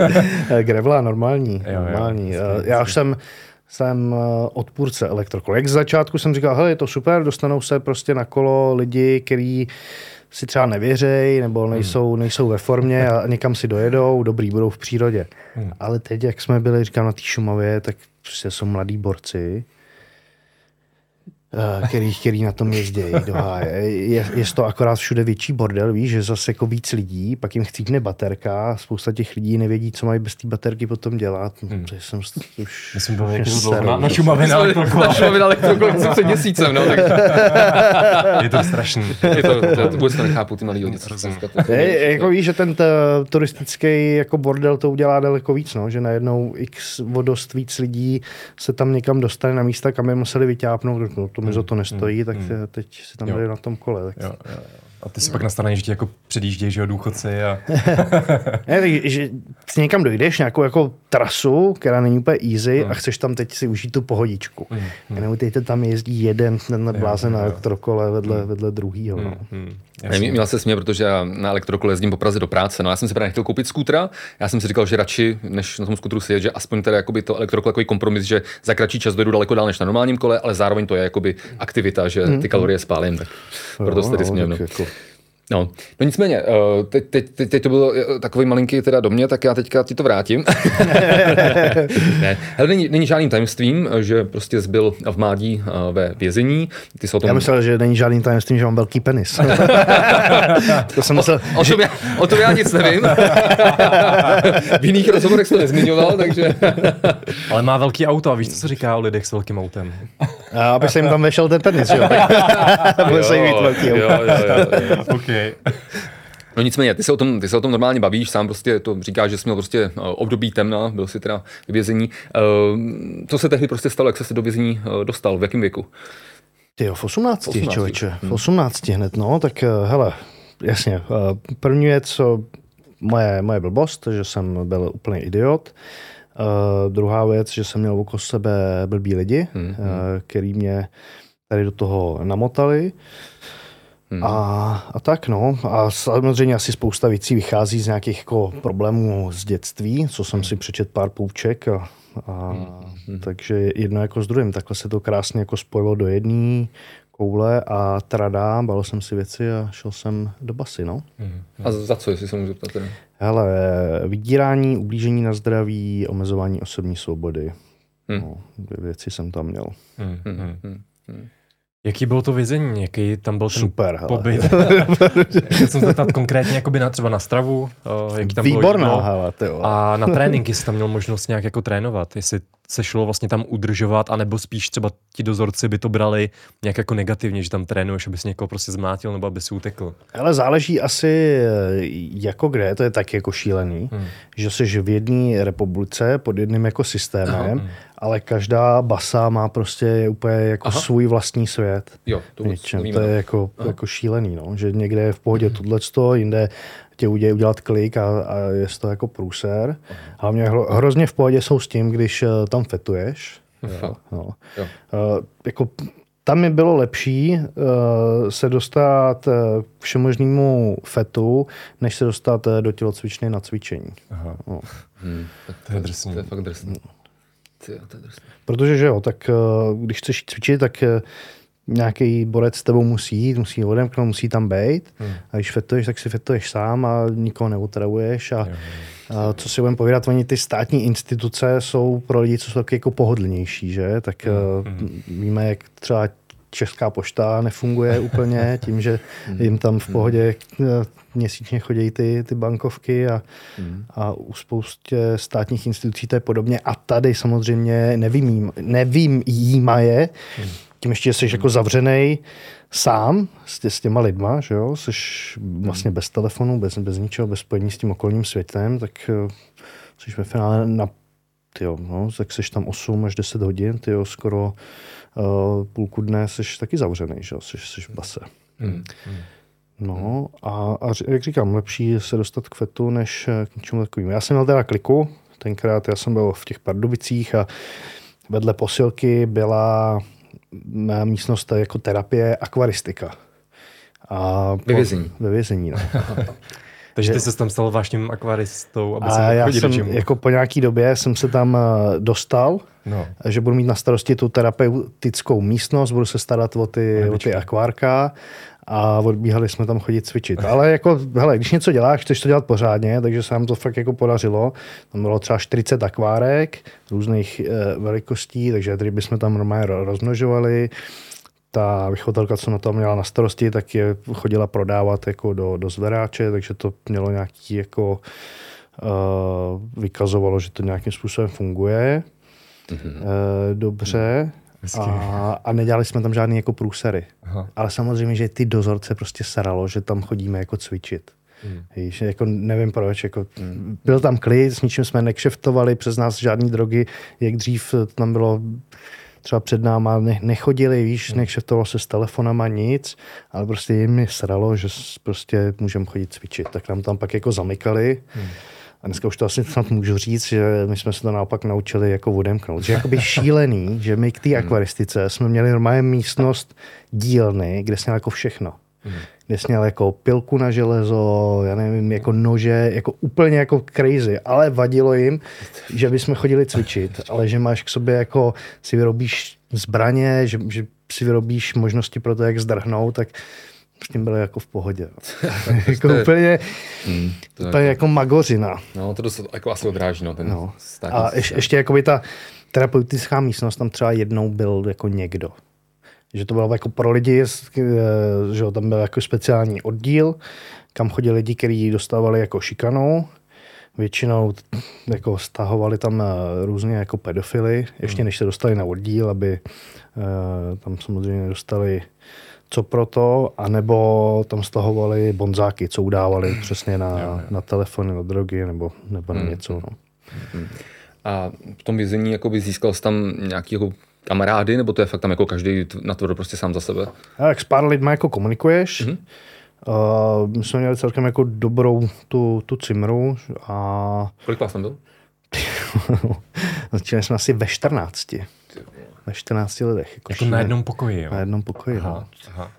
(laughs) Grevla, normální. Jo, normální. Jo, Já už jsem, jsem eh, odpůrce elektrokol. Jak z začátku jsem říkal, hele, je to super, dostanou se prostě na kolo lidi, kteří si třeba nevěřejí nebo hmm. nejsou, hmm. nejsou ve formě a někam si dojedou, dobrý, budou v přírodě. Hmm. Ale teď, jak jsme byli, říkám, na té Šumavě, tak prostě jsou mladí borci, Eh, který, který na tom jezdí do háje. Je, je to akorát všude větší bordel, víš, že zase jako víc lidí, pak jim chcípne baterka, spousta těch lidí nevědí, co mají bez té baterky potom dělat. Hmm. To jsem už... Myslím, byl jako na, na Šumavě na elektrokole. Na Šumavě na elektrokole před měsícem, no. Tak... (laughs) je to strašný. Je to, to, to vůbec nechápu, ty malí lidi. Je, jako víš, že ten t, turistický jako bordel to udělá daleko víc, no, že najednou x vodost víc lidí se tam někam dostane na místa, kam je museli vyťápnout. No, to mi za to nestojí, tak hmm. teď si tam byli na tom kole. Tak jo, jo, jo. A ty si pak na straně, že ti jako předjíždějí, že jo, důchodci a... (laughs) ne, tak, že si někam dojdeš, nějakou jako trasu, která není úplně easy hmm. a chceš tam teď si užít tu pohodičku. Hmm. hmm. Nebo teď tam jezdí jeden ten blázen na elektrokole vedle, hmm. vedle druhýho. No. Hmm. Jasně. Měla se smět, protože já na elektrokole jezdím po Praze do práce. No já jsem si právě nechtěl koupit skútra. Já jsem si říkal, že radši, než na tom skútru si jet, že aspoň teda jakoby to elektrokole jako kompromis, že za kratší čas dojdu daleko dál než na normálním kole, ale zároveň to je jakoby aktivita, že ty kalorie spálím. Tak proto se tedy směl. No. Jako... No, no nicméně, eh, teď, teď, teď, teď to bylo eh, takový malinký teda do mě, tak já teďka ti to vrátím. (laughs) ne, hele, není, není žádným tajemstvím, že prostě zbyl v mládí eh, ve vězení. Ty o tom... Já myslel, že není žádným tajemstvím, že mám velký penis. (laughs) to jsem myslel... O, o, tom já, o tom já nic nevím. (laughs) v jiných rozhovorech to nezmiňoval, takže... Ale má velký auto a víš, co se říká o lidech s velkým autem? aby se jim tam vešel ten penis, jo? Musí mít velký auto. Jo, jo, jo, jo. okay. No nicméně, ty se, o tom, ty se o tom normálně bavíš, sám prostě to říkáš, že jsi měl prostě eh, období temna, byl si teda v vězení. Eh, co se tehdy prostě stalo, jak jsi se do vězení eh, dostal, v jakém věku? Ty jo, v 18, 18 člověče, v 18 hned, no, tak hele, jasně, první věc, moje, moje blbost, že jsem byl úplný idiot. Uh, druhá věc, že jsem měl okolo sebe blbý lidi, hmm. uh, který mě tady do toho namotali. Hmm. A, a tak no. A samozřejmě asi spousta věcí vychází z nějakých jako problémů z dětství, co jsem si přečet pár půjček a, a hmm. takže jedno jako s druhým. Takhle se to krásně jako spojilo do jedné koule a trada, bal jsem si věci a šel jsem do basy, no. Hmm. A za co, jestli se můžu zeptat? Hele, vydírání, ublížení na zdraví, omezování osobní svobody. Hmm. No, dvě věci jsem tam měl. Hmm. Hmm. Hmm. Jaký bylo to vězení? Jaký tam byl ten Super, pobyt? (laughs) Chtěl jsem zeptat konkrétně jakoby na, třeba na stravu. Uh, jaký tam Výborná, bylo hele, ty A na tréninky (laughs) jsi tam měl možnost nějak jako trénovat. Jestli se šlo vlastně tam udržovat, anebo spíš třeba ti dozorci by to brali nějak jako negativně, že tam trénuješ, aby si někoho prostě zmlátil nebo aby si utekl. Ale záleží asi jako kde, to je tak jako šílený, hmm. že jsi v jedné republice pod jedným jako systémem, hmm. ale každá basa má prostě úplně jako Aha. svůj vlastní svět. Jo, to, to je jako, jako šílený, no. že někde je v pohodě hmm. tohleto, jinde tě udělají udělat klik a, a je to jako průser. Hlavně hro, hrozně v pohodě jsou s tím, když uh, tam fetuješ. Jo, no. jo. Uh, jako tam mi bylo lepší uh, se dostat uh, k všemožnému fetu, než se dostat uh, do tělocvičny na cvičení. Aha. No. Hmm, to je drsný. To je fakt drsný. No. to je drsný. Protože že jo, tak uh, když chceš cvičit, tak uh, nějaký borec s tebou musí jít, musí odemknout, musí tam být. Hmm. A když fetuješ, tak si fetuješ sám a nikoho neutravuješ. A, a co si budeme povídat, oni ty státní instituce jsou pro lidi, co jsou taky jako pohodlnější, že? Tak hmm. uh, víme, jak třeba Česká pošta nefunguje úplně (laughs) tím, že hmm. jim tam v pohodě eh, měsíčně chodí ty, ty bankovky a, hmm. a u spoustě státních institucí to je podobně. A tady samozřejmě nevím, nevím jíma je, hmm tím ještě jsi jako zavřený sám s, tě, s těma lidma, že jo, jsi vlastně bez telefonu, bez, bez ničeho, bez spojení s tím okolním světem, tak eh, jsi ve finále na tyjo, no, tak jsi tam 8 až 10 hodin, tyjo, skoro uh, půlku dne jsi taky zavřený, že jo, jsi, jsi v base. Hmm. No a, a jak říkám, lepší je se dostat k fetu, než eh, k něčemu takovým. Já jsem měl teda kliku, tenkrát já jsem byl v těch Pardubicích a vedle posilky byla místnost jako terapie akvaristika. A ve vězení. Ve vězení, no. (laughs) Takže ty se tam stal vážným akvaristou, aby a já jsem, jako po nějaký době jsem se tam eh, dostal, no. že budu mít na starosti tu terapeutickou místnost, budu se starat o ty, o ty akvárka a odbíhali jsme tam chodit cvičit. Ale jako, hele, když něco děláš, chceš to dělat pořádně, takže se nám to fakt jako podařilo. Tam bylo třeba 40 akvárek různých e, velikostí, takže tady bychom tam normálně rozmnožovali. Ta vychovatelka, co na to měla na starosti, tak je chodila prodávat jako do, do zveráče, takže to mělo nějaký jako uh, vykazovalo, že to nějakým způsobem funguje. Mm-hmm. Uh, dobře. A, a nedělali jsme tam žádný jako průsery. Aha. Ale samozřejmě, že ty dozorce prostě saralo, že tam chodíme jako cvičit. Hmm. Víš, jako nevím proč, jako hmm. byl tam klid, s ničím jsme nekšeftovali, přes nás žádný drogy, jak dřív tam bylo třeba před náma ne, nechodili, víš, hmm. nekšeftovalo se s telefonama nic, ale prostě jim mi sralo, že prostě můžeme chodit cvičit. Tak nám tam pak jako zamykali. Hmm a dneska už to asi snad můžu říct, že my jsme se to naopak naučili jako odemknout. Že jakoby šílený, že my k té hmm. akvaristice jsme měli normálně místnost dílny, kde jsme jako všechno. Hmm. Kde jsi měl jako pilku na železo, já nevím, jako nože, jako úplně jako crazy, ale vadilo jim, že bychom chodili cvičit, ale že máš k sobě jako, si vyrobíš zbraně, že, že si vyrobíš možnosti pro to, jak zdrhnout, tak s tím byli jako v pohodě. (laughs) jako je, úplně, hmm, to úplně jako, jako magořina. No, to dost jako asi odráží, no, ten no. A ješ, ještě jako by ta terapeutická místnost, tam třeba jednou byl jako někdo. Že to bylo jako pro lidi, eh, že tam byl jako speciální oddíl, kam chodili lidi, kteří dostávali jako šikanu, většinou jako stahovali tam eh, různě jako pedofily, ještě hmm. než se dostali na oddíl, aby uh, tam samozřejmě dostali co proto, anebo tam stahovali bonzáky, co udávali přesně na, jo, jo. na telefony, na drogy nebo, nebo na hmm. něco. No. Hmm. A v tom vězení jakoby získal jsi tam nějaký jako kamarády, nebo to je fakt tam jako každý na to prostě sám za sebe? A jak s pár lidmi jako komunikuješ, mm-hmm. Uh, my jsme měli celkem jako dobrou tu, tu cimru. A... Kolik vás tam byl? (laughs) Začali jsme asi ve 14 ve 14 lidech. Jako, jako na jednom pokoji, jo? Na jednom pokoji, aha, no. aha.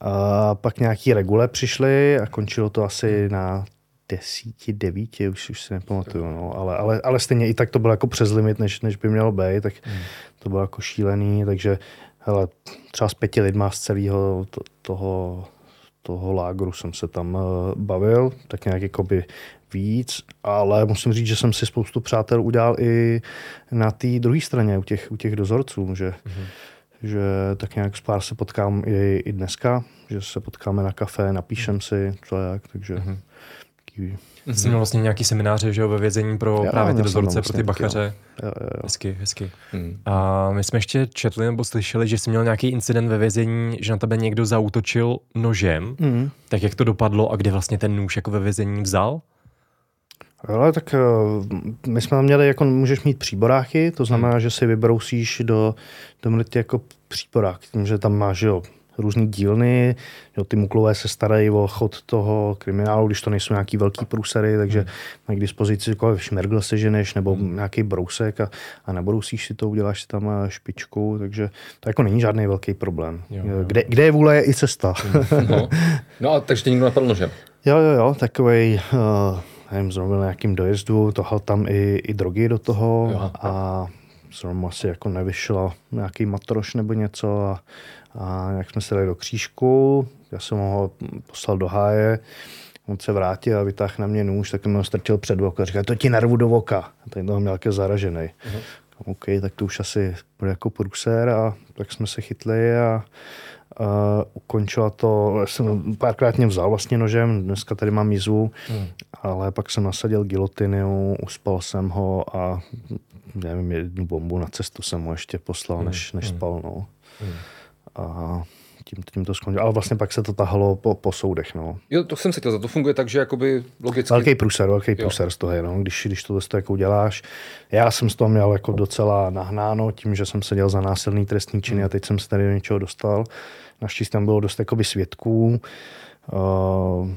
A pak nějaký regule přišly a končilo to asi na desíti, devíti, už, už si nepamatuju, no, ale, ale, ale stejně i tak to bylo jako přes limit, než, než by mělo být, tak hmm. to bylo jako šílený, takže hele, třeba s pěti lidma z celého to, toho, toho lágru jsem se tam uh, bavil, tak nějak jakoby víc, ale musím říct, že jsem si spoustu přátel udělal i na té druhé straně, u těch, u těch dozorců, že, mm-hmm. že tak nějak s pár se potkám i, i dneska, že se potkáme na kafe, napíšem si, co jak, takže mm-hmm. Mm-hmm. Jsi měl vlastně nějaký semináře že jo, ve vězení pro já, právě ty dozorce, vlastně pro ty bachaře. Jo, jo, jo. Hezky, hezky. Hmm. A my jsme ještě četli nebo slyšeli, že jsi měl nějaký incident ve vězení, že na tebe někdo zautočil nožem. Hmm. Tak jak to dopadlo a kde vlastně ten nůž jako ve vězení vzal? Ale tak eh, my jsme tam měli, jako můžeš mít příboráky, to znamená, hmm. že si vybrousíš do, do jako příborák, tím, že tam máš jo, různé dílny, jo, ty muklové se starají o chod toho kriminálu, když to nejsou nějaký velký průsery, takže hmm. mají k dispozici jako šmergl seženeš nebo hmm. nějaký brousek a, a nebrousíš si to, uděláš si tam eh, špičku, takže to jako není žádný velký problém. Jo, jo. Kde, kde je vůle, je i cesta. No, (laughs) no a takže tě někdo napadl nožem? Jo, jo, jo, takový uh, nevím, zrovna na nějakým dojezdu, tohal tam i, i drogy do toho jo. a zrovna asi jako nevyšlo nějaký matroš nebo něco a, a jak jsme se dali do křížku, já jsem ho poslal do háje, on se vrátil a vytáhl na mě nůž, tak mě ho strčil před oko a říkal, to ti narvu do voka. A tady toho měl jako zaražený. Uh-huh. OK, tak to už asi bude jako průser a tak jsme se chytli a ukončila to, jsem párkrát mě vzal vlastně nožem, dneska tady mám jizvu, hmm. ale pak jsem nasadil gilotinu, uspal jsem ho a nevím, jednu bombu na cestu jsem mu ještě poslal, než, než hmm. spal. No. Hmm. A tím, tím to skončilo. Ale vlastně pak se to tahalo po, po soudech. No. Jo, to jsem se chtěl, to funguje tak, že jakoby logicky... Velký průser, velký průser z toho je, no. když, když to jako uděláš. Já jsem z toho měl jako docela nahnáno tím, že jsem seděl za násilný trestní činy hmm. a teď jsem se tady do něčeho dostal. Naštěstí tam bylo dost jakoby svědků. Uh,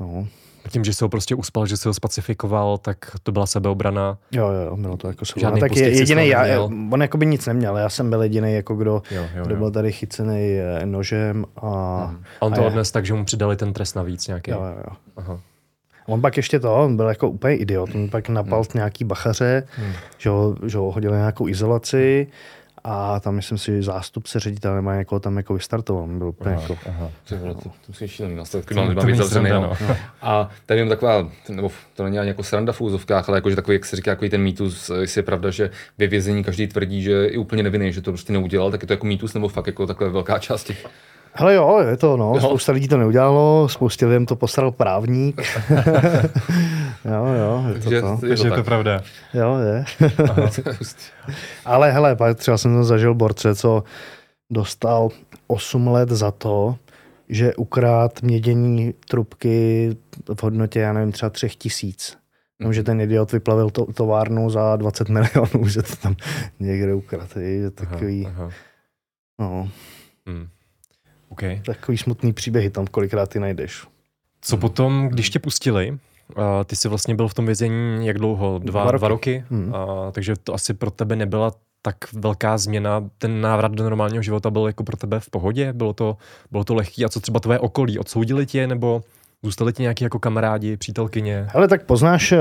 no, tím, že se ho prostě uspal, že se ho spacifikoval, tak to byla sebeobrana. Jo, jo, bylo to jako sebeobrana. Tak je, jediný já, on jako by nic neměl, já jsem byl jediný, jako kdo, jo, jo, kdo byl tady chycený eh, nožem. A, hmm. a on to a odnes tak, že mu přidali ten trest navíc nějaký. Jo, jo, jo. Aha. On pak ještě to, on byl jako úplně idiot, on pak napal hmm. nějaký bachaře, hmm. že, ho, že ho hodili nějakou izolaci, hmm a tam myslím si, zástupce ředitele nebo někoho tam jako vystartoval. Byl úplně aha, jako... Aha. To, to, to musí šílený následky, mám být zavřený. No. no. A tady mám taková, nebo to není ani jako sranda v úzovkách, ale jakože takový, jak se říká, takový ten mýtus, jestli je pravda, že ve vězení každý tvrdí, že je úplně nevinný, že to prostě neudělal, tak je to jako mýtus nebo fakt jako takhle velká část těch Hele jo, je to, no. Spousta lidí to neudělalo, spoustě lidem to posral právník. (laughs) jo, jo, je to Takže, to. Takže je to pravda. Jo, je. (laughs) Ale hele, pak třeba jsem to zažil borce, co dostal 8 let za to, že ukrát mědění trubky v hodnotě, já nevím, třeba třech tisíc. Mm. že ten idiot vyplavil to, továrnu za 20 milionů, (laughs) že to tam někde ukradl. Je takový, aha, aha. no. Mm. Okay. Takový smutný příběhy tam kolikrát ty najdeš. Co potom, když tě pustili, uh, ty jsi vlastně byl v tom vězení jak dlouho? Dva, dva roky. Dva roky? Hmm. Uh, takže to asi pro tebe nebyla tak velká změna, ten návrat do normálního života byl jako pro tebe v pohodě? Bylo to, bylo to lehký? A co třeba tvoje okolí? Odsoudili tě nebo Zůstali ti nějaký jako kamarádi, přítelkyně? Ale tak poznáš, eh,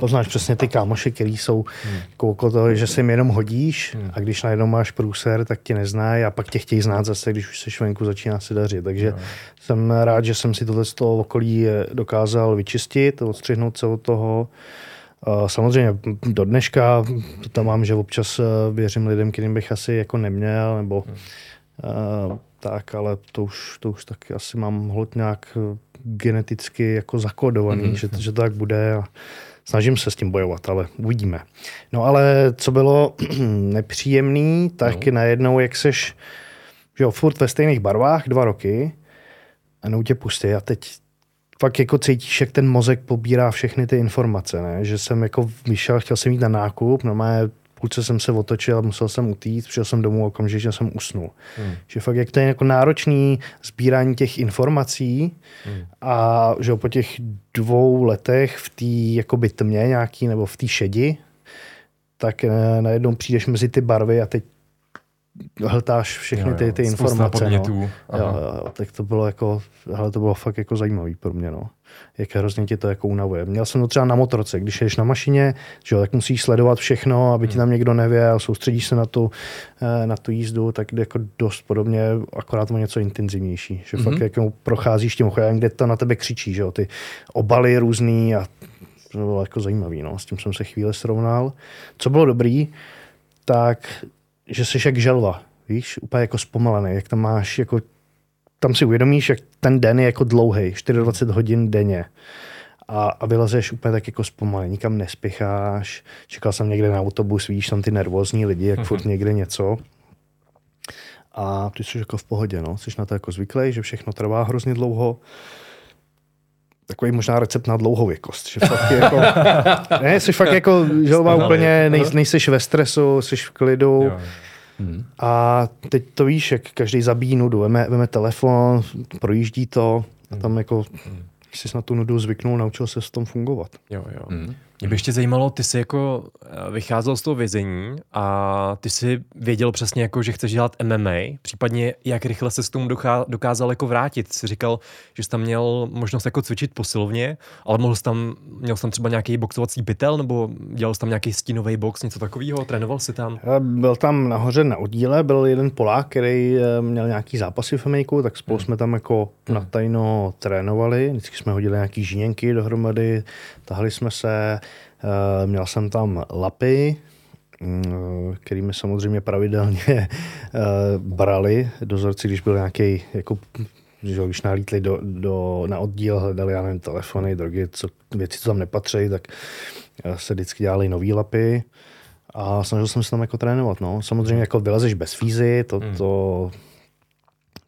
poznáš přesně ty kámoše, který jsou hmm. jako toho, že se jim jenom hodíš hmm. a když najednou máš průser, tak tě neznají a pak tě chtějí znát zase, když už se venku, začíná se dařit. Takže no. jsem rád, že jsem si tohle z toho okolí eh, dokázal vyčistit, odstřihnout se od toho. Eh, samozřejmě do dneška to tam mám, že občas věřím lidem, kterým bych asi jako neměl, nebo hmm. Tak, ale to už, to už taky asi mám hlot nějak geneticky jako zakódovaný, mm-hmm. že, že to tak bude a snažím se s tím bojovat, ale uvidíme. No ale co bylo (clears throat) nepříjemný, tak no. najednou, jak seš že jo, furt ve stejných barvách dva roky a nou tě pustí a teď fakt jako cítíš, jak ten mozek pobírá všechny ty informace, ne? že jsem jako vyšel, chtěl jsem jít na nákup, normálně půlce jsem se otočil, musel jsem utíct, přišel jsem domů okamžitě jsem usnul. Hmm. Že fakt jak to je jako náročný sbírání těch informací hmm. a že po těch dvou letech v té jakoby tmě nějaký nebo v té šedi, tak eh, najednou přijdeš mezi ty barvy a teď hltáš všechny Jo, ty, jo, ty spousta informace. No. Jo, jo, tak to bylo jako, hele, to bylo fakt jako zajímavý pro mě, no. Jak hrozně ti to jako unavuje. Měl jsem to třeba na motorce, když jedeš na mašině, že jo, tak musíš sledovat všechno, aby ti tam někdo nevěl, soustředíš se na tu, eh, na tu jízdu, tak jde jako dost podobně, akorát má něco intenzivnější. Že mm-hmm. fakt jako procházíš tím ochodem, kde to na tebe křičí, že jo, ty obaly různý a to bylo jako zajímavý, no. S tím jsem se chvíli srovnal. Co bylo dobrý, tak, že jsi jak želva, víš, úplně jako zpomalený, jak tam máš jako tam si uvědomíš, jak ten den je jako dlouhý, 24 hodin denně. A, a vylezeš úplně tak jako zpomalý, nikam nespěcháš. Čekal jsem někde na autobus, vidíš tam ty nervózní lidi, jak furt někde něco. A ty jsi jako v pohodě, no. Jsi na to jako zvyklý, že všechno trvá hrozně dlouho. Takový možná recept na dlouhověkost. Že fakt jako, (laughs) ne, jsi fakt jako želva Stahali. úplně, nej, nejseš ve stresu, jsi v klidu. Jo, A teď to víš, jak každý zabíjí nudu. Veme, veme telefon, projíždí to a tam jako jsi na tu nudu zvyknul, naučil se s tom fungovat. jo, jo. Hmm. Mě by ještě zajímalo, ty jsi jako eh, vycházel z toho vězení a ty jsi věděl přesně jako, že chceš dělat MMA, případně jak rychle se s tomu dokázal jako vrátit. Jsi říkal, že jsi tam měl možnost jako cvičit posilovně, ale mohl jsi tam, měl jsi tam třeba nějaký boxovací pytel, nebo dělal jsi tam nějaký stínový box, něco takového, trénoval jsi tam? Hele, Byl tam nahoře na oddíle, byl jeden Polák, který eh, měl nějaký zápasy v Ameriku, tak spolu jsme tam jako na tajno trénovali. Vždycky jsme hodili nějaký žíněnky dohromady, tahali jsme se, eh, měl jsem tam lapy, mm, kterými samozřejmě pravidelně eh, brali dozorci, když byl nějaký jako že když nalítli do, do, na oddíl, hledali, já nevím, telefony, drogy, co, věci, co tam nepatří, tak eh, se vždycky dělali nový lapy a snažil jsem se tam jako trénovat. No. Samozřejmě jako vylezeš bez fízy, to, to,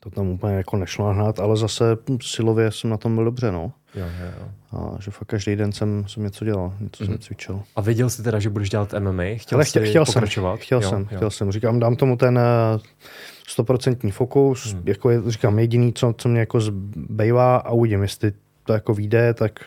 to tam úplně jako nešlo nahnat, ale zase silově jsem na tom byl dobře. No. Jo, jo, jo. A že fakt každý den jsem, jsem něco dělal, něco jsem cvičil. A věděl jsi teda, že budeš dělat MMA? Chtěl Ale chtěl, chtěl jsem, pokračovat? chtěl jo, jsem, jo. chtěl jsem. Říkám, dám tomu ten eh, stoprocentní fokus, hmm. jako je, říkám, jediný, co, co mě jako zbývá a uvidím, jestli to jako vyjde, tak,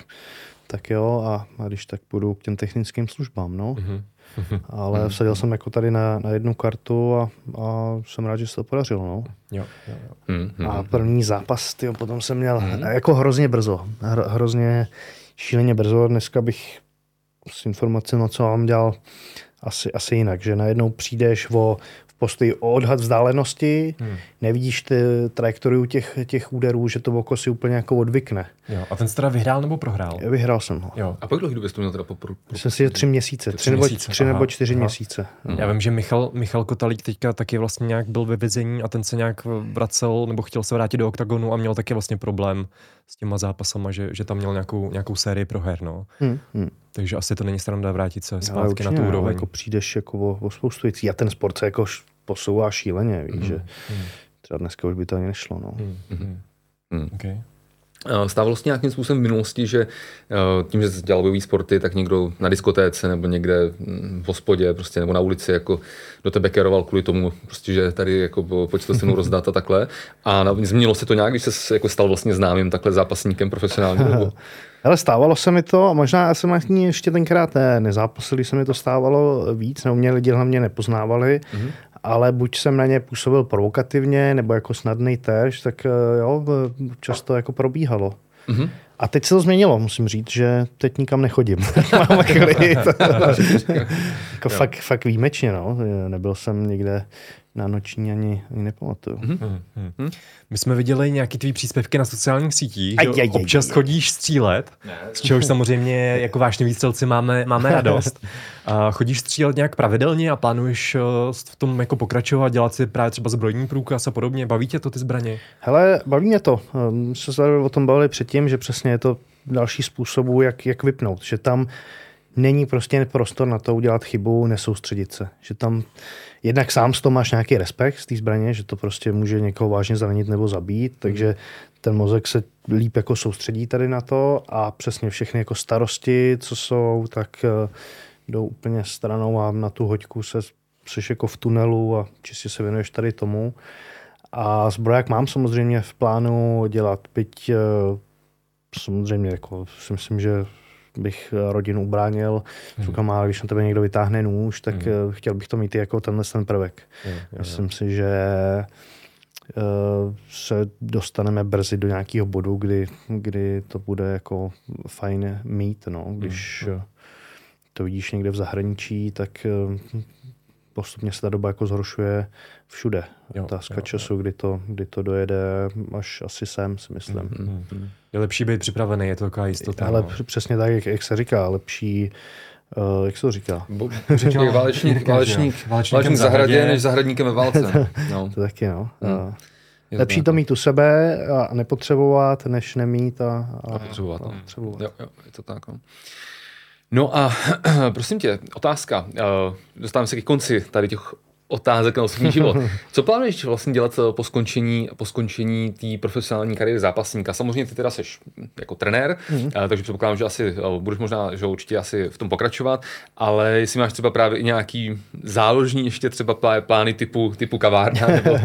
tak jo a, a když tak půjdu k těm technickým službám, no. Mhm. (laughs) Ale vsadil jsem jako tady na, na jednu kartu a, a jsem rád, že se to podařilo, no. Jo, jo, jo. Hmm. Hmm. A první zápas, tyjo, potom jsem měl jako hrozně brzo, hro, hrozně šíleně brzo. Dneska bych s informacemi, co mám dělal asi, asi jinak, že najednou přijdeš o, postoji o odhad vzdálenosti, hmm. nevidíš ty trajektoriu těch, těch úderů, že to oko si úplně jako odvykne. jo. A ten jsi teda vyhrál nebo prohrál? Vyhrál jsem ho. Jo. A pak dlouhý době jsi to měl teda po, po, po, Myslím si, že tři měsíce, tři, Tři nebo, měsíce, tři aha, nebo čtyři aha. měsíce. Já vím, že Michal, Michal Kotalík teďka taky vlastně nějak byl ve vězení a ten se nějak vracel nebo chtěl se vrátit do oktagonu a měl taky vlastně problém s těma zápasama, že, že tam měl nějakou, nějakou sérii proher, no. Hmm, hmm. Takže asi to není sranda vrátit se zpátky na určitě tu ne, úroveň. Jako přijdeš jako o, o spoustu věcí a ten sport se jako posouvá šíleně, víš, Mhm, že třeba dneska už by to ani nešlo. No. Okay. Eh, Stávalo se nějakým způsobem v minulosti, že eh, tím, že dělal bojový sporty, tak někdo na diskotéce nebo někde mm, v hospodě prostě, nebo na ulici jako do tebe keroval kvůli tomu, prostě, že tady jako po- pojď to se mnou rozdat a takhle. A změnilo se to nějak, když se jako stal vlastně známým takhle zápasníkem profesionálním? Nebo... Ale stávalo se mi to, a možná já jsem ani ještě tenkrát ne, nezápasil, se mi to stávalo víc, nebo mě lidi hlavně nepoznávali, mm-hmm. Ale buď jsem na ně působil provokativně, nebo jako snadný terč, tak eh, jo, často jako probíhalo. Mhm. A teď se to změnilo, musím říct, že teď nikam nechodím. (laughs) (laughs) Mám klid. (laughs) jako fakt, fakt výjimečně, no. Nebyl jsem nikde na noční ani, ani nepamatuju. Mm-hmm. My jsme viděli nějaký tvý příspěvky na sociálních sítích, Aj, že aj, aj, občas aj. chodíš střílet, z čehož samozřejmě jako vášniví střelci máme, máme radost. (laughs) A chodíš střílet nějak pravidelně a plánuješ eh, v tom jako pokračovat, dělat si právě třeba zbrojní průkaz a podobně. Baví tě to ty zbraně? Hele, baví mě to. Um, se tady o tom bavili předtím, že přesně je to další způsobů, jak, jak vypnout. Že tam není prostě prostor na to udělat chybu, nesoustředit se. Že tam jednak sám z toho máš nějaký respekt z té zbraně, že to prostě může někoho vážně zranit nebo zabít, takže ten mozek se líp jako soustředí tady na to a přesně všechny jako starosti, co jsou, tak eh, jdou úplně stranou a na tu hoďku se jsi jako v tunelu a čistě se věnuješ tady tomu. A zbroják mám samozřejmě v plánu dělat, byť eh, samozřejmě jako si myslím, že bych rodinu ubránil s rukama, když na tebe někdo vytáhne nůž, tak hmm. chtěl bych to mít i jako tenhle ten prvek. Jo, jo, Myslím si, že eh, se dostaneme brzy do nějakého bodu, kdy, kdy to bude jako fajn mít. No. Když eh, to vidíš někde v zahraničí, tak eh, postupně se ta doba jako zhoršuje všude. Jo, Otázka jo, času, kdy to, kdy to dojede až asi sem, si myslím. Mhm. Je lepší být připravený, je to taková jistota. Ale no. př- přesně tak, jak, jak se říká, lepší, uh, jak se to říká? Bo, (laughs) Říkal válečník, válečník, jo. válečník, Válečníkem v zahradě, než zahradníkem ve válce. (laughs) No, To taky, no. Hmm. Uh, je lepší to no. mít u sebe a nepotřebovat, než nemít a, A potřebovat. A no. potřebovat. Jo, jo, je to tak. No. No a (clears throat) prosím tě, otázka. Uh, dostáváme se ke konci tady těch otázek na osobní život. (laughs) Co plánuješ vlastně dělat eh, po skončení, po skončení té profesionální kariéry zápasníka? Samozřejmě ty teda jsi jako trenér, mm. takže předpokládám, že asi eh, budeš možná, že určitě asi v tom pokračovat, ale jestli máš třeba právě i nějaký záložní ještě třeba plá- plány typu, typu kavárna, nebo...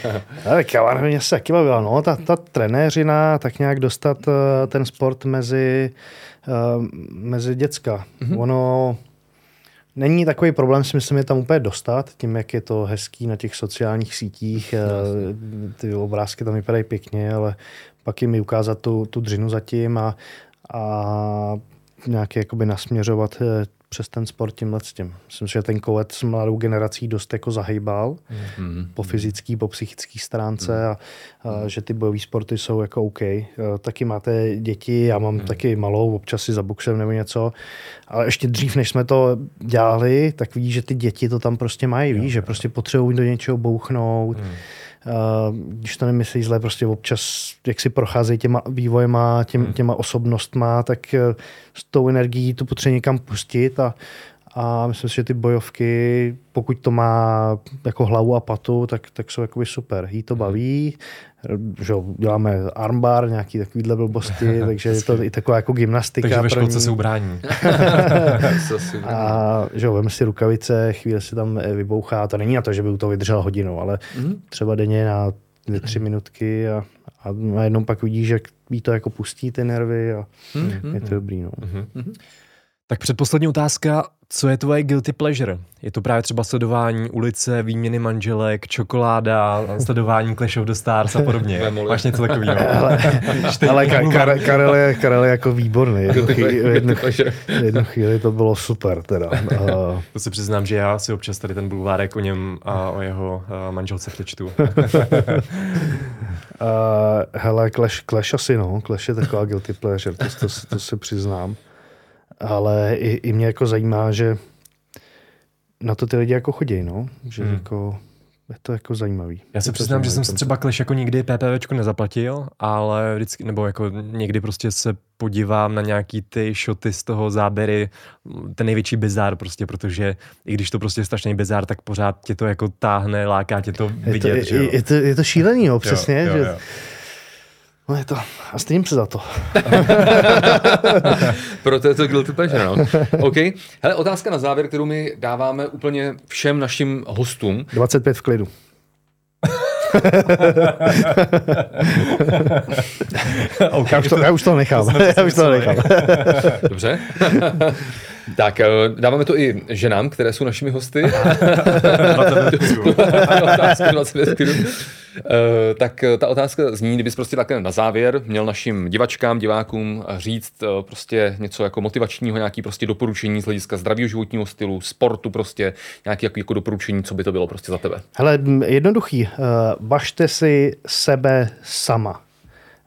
(laughs) Ale kavárna mě se taky bavila, no, ta, ta trenéřina, tak nějak dostat eh, ten sport mezi, eh, mezi děcka. Mm-hmm. Ono není takový problém, si myslím, je tam úplně dostat, tím, jak je to hezký na těch sociálních sítích, eh, ty obrázky tam vypadají pěkně, ale pak jim ukázat tu, tu dřinu zatím a, a nějak jakoby nasměřovat eh, přes ten sport tímhle s tím. Myslím si, že ten kovet s mladou generací dost jako zahejbal Mhm. po fyzické, po psychické stránce a, a že ty bojové sporty jsou jako OK. E, Taky máte děti, já mám taky malou, občas si zabuksem nebo něco, ale ještě dřív, než jsme to dělali, tak vidíš, že ty děti to tam prostě mají, víš, že prostě potřebují do něčeho bouchnout. Uh, když to nemyslí zle, prostě občas, jak si procházejí těma vývojema, těm, těma osobnostma, tak eh, s tou energií to potřebuje někam pustit a, a myslím si, že ty bojovky, pokud to má jako hlavu a patu, tak, tak jsou jakoby super. Jí to baví, že jo, děláme armbar, nějaký takovýhle blbosti, (laughs) takže je to i taková jako gymnastika. Takže ve pro školce ní. se ubrání. (laughs) (laughs) A že jo, vem si rukavice, chvíli si tam vybouchá. To není na to, že by u toho vydržel hodinu, ale Mhm. třeba denně na dvě, tři minutky a, a najednou pak vidíš, jak ví to jako pustí ty nervy a Mhm. je to dobrý. No. Tak předposlední otázka, co je tvoje guilty pleasure? Je to právě třeba sledování ulice, výměny manželek, čokoláda, sledování Clash of the Stars a podobně. (laughs) Máš něco takového? (laughs) Ale Ka- Kar- Karel, je, Karel je jako výborný. Jednu chvíli, jednu, jednu chvíli to bylo super teda. (laughs) A, To se přiznám, že já si občas tady ten bulvárek o něm a o jeho a, manželce přečtu. a, hele, Clash, Clash asi no, Clash je taková guilty pleasure, to, to, to, to se přiznám. Ale i, i mě jako zajímá, že na to ty lidi jako chodí, no. Že Hmm. jako, je to jako zajímavý. Já se Je to přiznám, že jsem koncept. třeba Clash jako nikdy PPVčko nezaplatil, ale vždycky, nebo jako někdy prostě se podívám na nějaký ty shoty z toho záběry, ten největší bizár prostě, protože i když to prostě je strašný bizár, tak pořád tě to jako táhne, láká tě to je to, vidět, že jo? je, je, to, je to šílený, no, přesně. Jo, jo, že, jo. No je to, a stejím se za to. (laughs) Proto je to guilty pleasure, no. OK. Hele, otázka na závěr, kterou my dáváme úplně všem našim hostům. 25 v klidu. (laughs) OK, Já už to, já už to nechám. Já už to nechám. Dobře. (laughs) tak, eh, dáváme to i ženám, které jsou našimi hosty. (laughs) (laughs) otázka 25 kg. Eh, tak eh, ta otázka zní, kdybys prostě takhle na závěr měl našim divačkám, divákům říct prostě něco jako motivačního, nějaký prostě doporučení z hlediska zdravého životního stylu, sportu prostě, nějaký jako, jako doporučení, co by to bylo prostě za tebe. Hele, jednoduchý. Važte si sebe sama.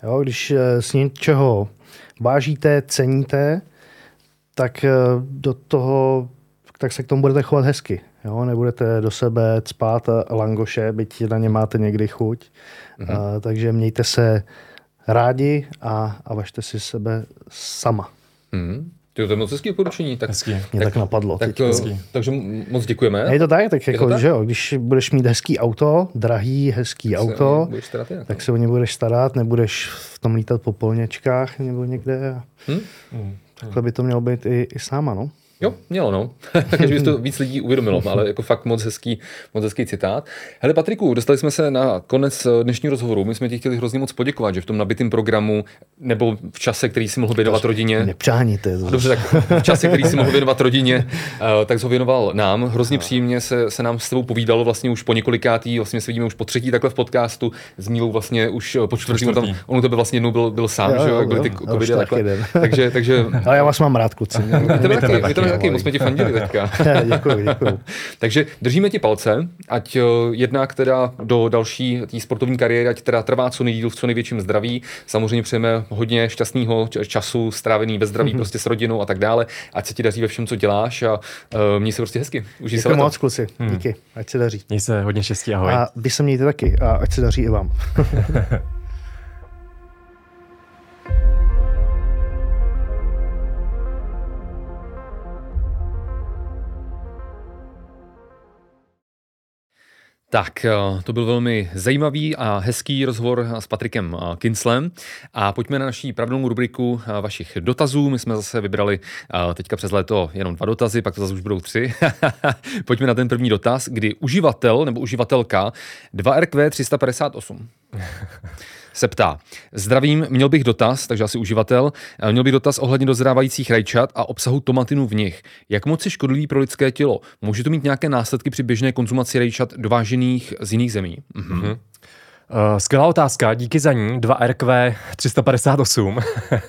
Jo, když s něčeho vážíte, ceníte, tak uh, do toho, tak se k tomu budete chovat hezky. Jo, nebudete do sebe spát langoše, byť na ně máte někdy chuť. Mm-hmm. Uh, takže mějte se rádi a, a važte si sebe sama. Hmm. To je moc hezký doporučení. Tak, Hezký. Mě tak, tak napadlo. tak, teď. eh, takže moc děkujeme. Je to tak, tak to jako, tak? že jo, když budeš mít hezký auto, drahý, hezký auto, Budeš starat tak no. se o ně budeš starat, nebudeš v tom lítat po polněčkách nebo někde. A Hm? Takhle by to mělo být i, i s náma, no. Jo, mělo, no. (laughs) Takže by to víc lidí uvědomilo, (laughs) ale jako fakt moc hezký, moc hezký citát. Hele, Patriku, dostali jsme se na konec dnešního rozhovoru. My jsme ti chtěli hrozně moc poděkovat, že v tom nabitém programu nebo v čase, který si mohl věnovat rodině. Nepřáníte. Dobře, tak v čase, který si mohl věnovat rodině, (laughs) eh, tak ho věnoval nám. Hrozně no. příjemně se, se nám s tebou povídalo vlastně už po několikátý, vlastně se vidíme už po třetí takhle v podcastu. S Mílou vlastně už po čtvrtý, on, tam, on to by vlastně jednou byl, byl sám, jo, že jo, jak byly ty covidy takhle. Takže, takže... Ale já vás mám rád, kluci. My tebe taky, taky, moc jsme ti fandili (laughs) teďka. děkuji, děkuji. (laughs) Takže držíme ti palce, ať eh, jednak teda do další té sportovní kariéry, ať teda trvá co nejdíl v co největším zdraví. Samozřejmě přejeme hodně šťastného času strávený ve zdraví, mm-hmm. prostě s rodinou a tak dále. Ať se ti daří ve všem, co děláš a uh, měj se prostě hezky. Užij se moc, kluci. Hmm. Díky. Ať se daří. Měj se hodně štěstí, ahoj. A vy se mějte taky a ať se daří i vám. (laughs) Tak, eh, to byl velmi zajímavý a hezký rozhovor s Patrikem eh, Kinslem. A pojďme na naší pravidelnou rubriku eh, vašich dotazů. My jsme zase vybrali teďka přes léto jenom dva dotazy, pak to zase už budou tři. (laughs) pojďme na ten první dotaz, kdy uživatel nebo uživatelka 2RQ 358 (laughs) se ptá. Zdravím, měl bych dotaz, takže asi uživatel, eh, měl bych dotaz ohledně dozrávajících rajčat a obsahu tomatinu v nich. Jak moc je škodlivý pro lidské tělo? Může to mít nějaké následky při běžné konzumaci rajčat dovážených z jiných zemí? Mhm. Uh, skvělá otázka, díky za ní. 2RQ 358.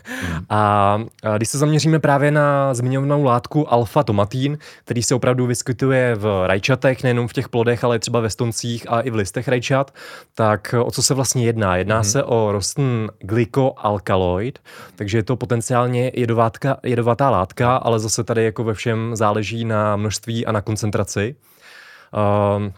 (laughs) a když se zaměříme právě na zmiňovanou látku alfa-tomatín, který se opravdu vyskytuje v rajčatech, nejenom v těch plodech, ale třeba ve stoncích a i v listech rajčat, tak o co se vlastně jedná? Jedná mm-hmm. se o rostlin glykoalkaloid, takže je to potenciálně jedovátka, jedovatá látka, ale zase tady jako ve všem záleží na množství a na koncentraci. Uh,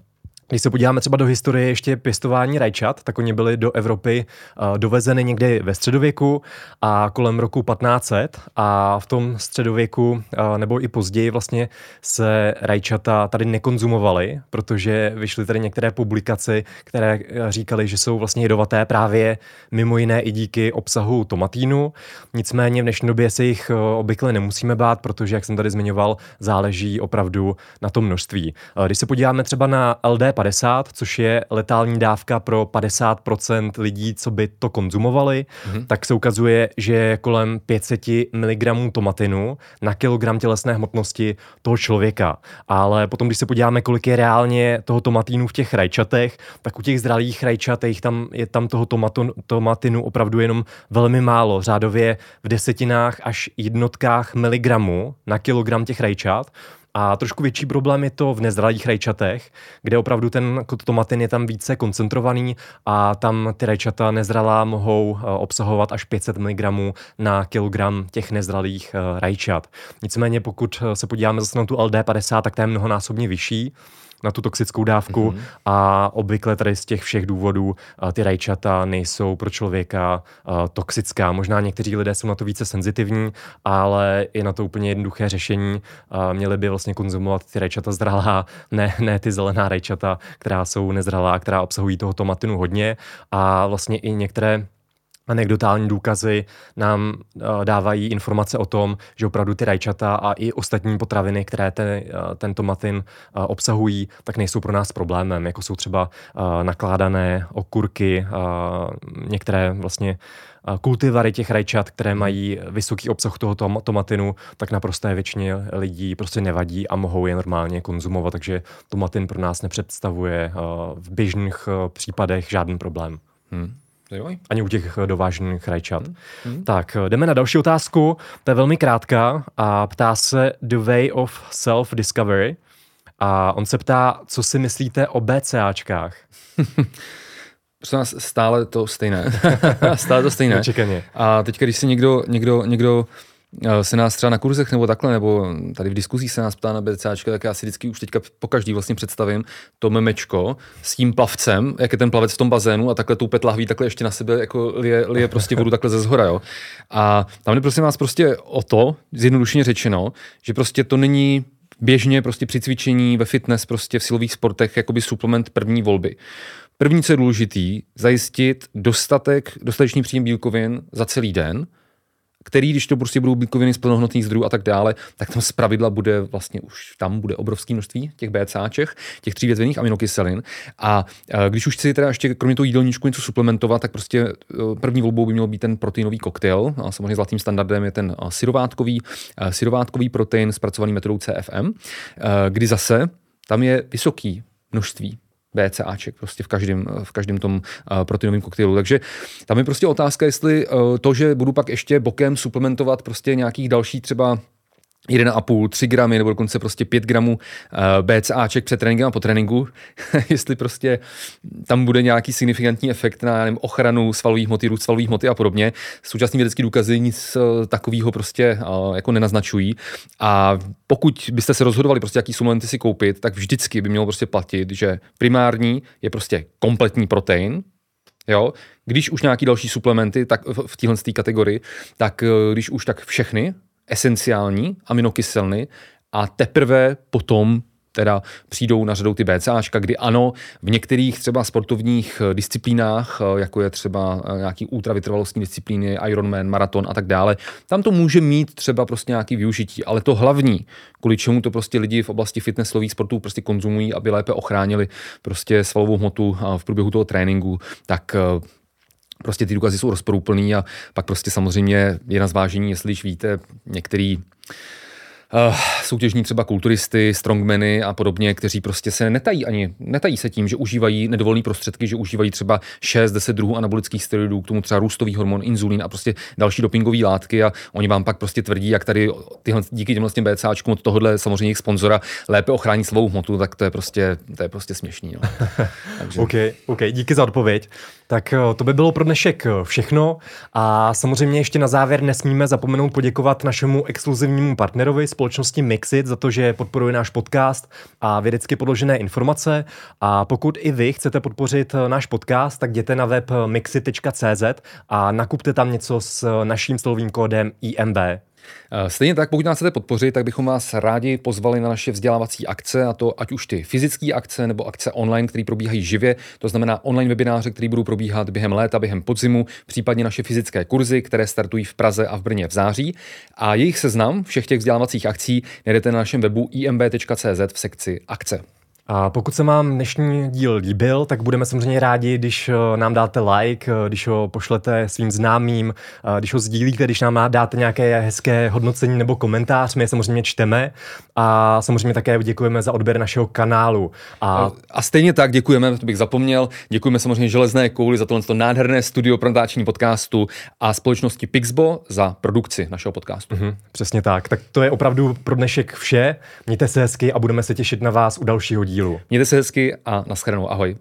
když se podíváme třeba do historie ještě pěstování rajčat, tak oni byli do Evropy uh, dovezeny někdy ve středověku a kolem roku 1500 a v tom středověku uh, nebo i později vlastně se rajčata tady nekonzumovaly, protože vyšly tady některé publikace, které uh, říkaly, že jsou vlastně jedovaté právě mimo jiné i díky obsahu tomatínu. Nicméně v dnešní době se jich obvykle nemusíme bát, protože, jak jsem tady zmiňoval, záleží opravdu na tom množství. Když se podíváme třeba na LD 50, což je letální dávka pro 50% lidí, co by to konzumovali, mm-hmm. tak se ukazuje, že je kolem 500 mg tomatinu na kilogram tělesné hmotnosti toho člověka. Ale potom, když se podíváme, kolik je reálně toho tomatinu v těch rajčatech, tak u těch zralých rajčatech tam je tam toho tomato, tomatinu opravdu jenom velmi málo, řádově v desetinách až jednotkách miligramů na kilogram těch rajčat. A trošku větší problém je to v nezralých rajčatech, kde opravdu ten tomatin je tam více koncentrovaný a tam ty rajčata nezralá mohou eh, obsahovat až 500 mg na kilogram těch nezralých eh, rajčat. Nicméně pokud eh, se podíváme zase na tu LD50, tak ta je mnohonásobně vyšší na tu toxickou dávku mm-hmm. a obvykle tady z těch všech důvodů ty rajčata nejsou pro člověka toxická. Možná někteří lidé jsou na to více senzitivní, ale je na to úplně jednoduché řešení. Měli by vlastně konzumovat ty rajčata zralá, ne, ne ty zelená rajčata, která jsou nezralá, která obsahují toho tomatinu hodně a vlastně i některé anekdotální důkazy nám uh, dávají informace o tom, že opravdu ty rajčata a i ostatní potraviny, které ten, uh, ten tomatin uh, obsahují, tak nejsou pro nás problémem, jako jsou třeba nakládané okurky, některé vlastně kultivary těch rajčat, které mají vysoký obsah toho tom, tomatinu, tak naprosté většině lidí prostě nevadí a mohou je normálně konzumovat, takže tomatin pro nás nepředstavuje v běžných případech žádný problém. Hmm. Ani u těch eh, dovážených rajčat. Hmm. Hmm. Tak, eh, jdeme na další otázku. To je velmi krátká a ptá se The Way of Self-Discovery. A on se ptá, co si myslíte o BCAčkách? (laughs) Prosím vás, stále to stejné. (laughs) stále to stejné. Nečekaně. A teď, když si někdo, někdo, někdo Eh, se nás třeba na kurzech nebo takhle, nebo tady v diskuzích se nás ptá na BCAčka, tak já si vždycky už teďka po každý vlastně představím to memečko s tím plavcem, jak je ten plavec v tom bazénu a takhle tou lahví takhle ještě na sebe jako lije, lije prostě vodu takhle ze zhora, jo. A tam jde prosím vás prostě o to, zjednodušeně řečeno, že prostě to není běžně prostě při cvičení, ve fitness, prostě v silových sportech, jakoby suplement první volby. První, co je důležitý, zajistit dostatek, dostatečný příjem bílkovin za celý den – který, když to prostě budou bílkoviny z plnohodnotných zdrojů a tak dále, tak tam zpravidla bude vlastně už tam bude obrovské množství těch BCAček, těch třívětvených aminokyselin. A e, když už chci teda ještě kromě toho jídelníčku něco suplementovat, tak prostě e, první volbou by měl být ten proteinový koktejl. A samozřejmě zlatým standardem je ten syrovátkový, syrovátkový protein zpracovaný metodou CFM, kdy zase tam je vysoký množství BCAček prostě v každém, v každém tom uh, proteinovém koktejlu. Takže tam je prostě otázka, jestli uh, to, že budu pak ještě bokem suplementovat prostě nějakých další třeba 1,5, 3 gramy nebo dokonce prostě 5 gramů uh, BCAček před tréninkem a po tréninku, (laughs) jestli prostě tam bude nějaký signifikantní efekt na nevím, ochranu svalových hmoty, růst svalových hmoty a podobně. Současné vědecké důkazy nic uh, takového prostě uh, jako nenaznačují. A pokud byste se rozhodovali prostě jaký suplementy si koupit, tak vždycky by mělo prostě platit, že primární je prostě kompletní protein, Jo? Když už nějaký další suplementy tak v, v téhle kategorii, tak když už tak všechny, esenciální aminokyseliny a teprve potom teda přijdou na řadou ty BCAčka, kdy ano, v některých třeba sportovních eh, disciplínách, eh, jako je třeba eh, nějaký ultravytrvalostní disciplíny, Ironman, maraton a tak dále, tam to může mít třeba prostě nějaký využití, ale to hlavní, kvůli čemu to prostě lidi v oblasti fitnesslových sportů prostě konzumují, aby lépe ochránili prostě svalovou hmotu v průběhu toho tréninku, tak prostě ty důkazy jsou rozporuplný a pak prostě samozřejmě je na zvážení, jestli víte některý uh, soutěžní třeba kulturisty, strongmeny a podobně, kteří prostě se netají ani, netají se tím, že užívají nedovolné prostředky, že užívají třeba 6-10 druhů anabolických steroidů, k tomu třeba růstový hormon, inzulín a prostě další dopingové látky a oni vám pak prostě tvrdí, jak tady tyhle, díky těmhle těm BCAčkům od tohohle samozřejmě jejich sponzora lépe ochrání svou hmotu, tak to je prostě, to je prostě směšný. No. (laughs) Takže... OK, OK, díky za odpověď. Tak eh, to by bylo pro dnešek eh, všechno a samozřejmě ještě na závěr nesmíme zapomenout poděkovat našemu exkluzivnímu partnerovi společnosti Mixit za to, že podporuje náš podcast a vědecky podložené informace a pokud i vy chcete podpořit eh, náš podcast, tak jděte na web mixit.cz a nakupte tam něco s naším slovým kódem IMB. Eh, stejně tak, pokud nás chcete podpořit, tak bychom vás rádi pozvali na naše vzdělávací akce, a to ať už ty fyzické akce nebo akce online, které probíhají živě, to znamená online webináře, které budou probíhat během léta, během podzimu, případně naše fyzické kurzy, které startují v Praze a v Brně v září. A jejich seznam všech těch vzdělávacích akcí najdete na našem webu imb.cz v sekci akce. A pokud se vám dnešní díl líbil, tak budeme samozřejmě rádi, když eh, nám dáte like, eh, když ho pošlete svým známým, eh, když ho sdílíte, když nám dáte nějaké hezké hodnocení nebo komentář, my je samozřejmě čteme a samozřejmě také děkujeme za odběr našeho kanálu. A, a stejně tak děkujeme, to bych zapomněl, děkujeme samozřejmě Železné kouli za tohle nádherné studio pro natáčení podcastu a společnosti Pixbo za produkci našeho podcastu. Mhm, přesně tak. Tak to je opravdu pro dnešek vše. Mějte se hezky a budeme se těšit na vás u dalšího dílu. Mějte se hezky a naschledanou. Ahoj.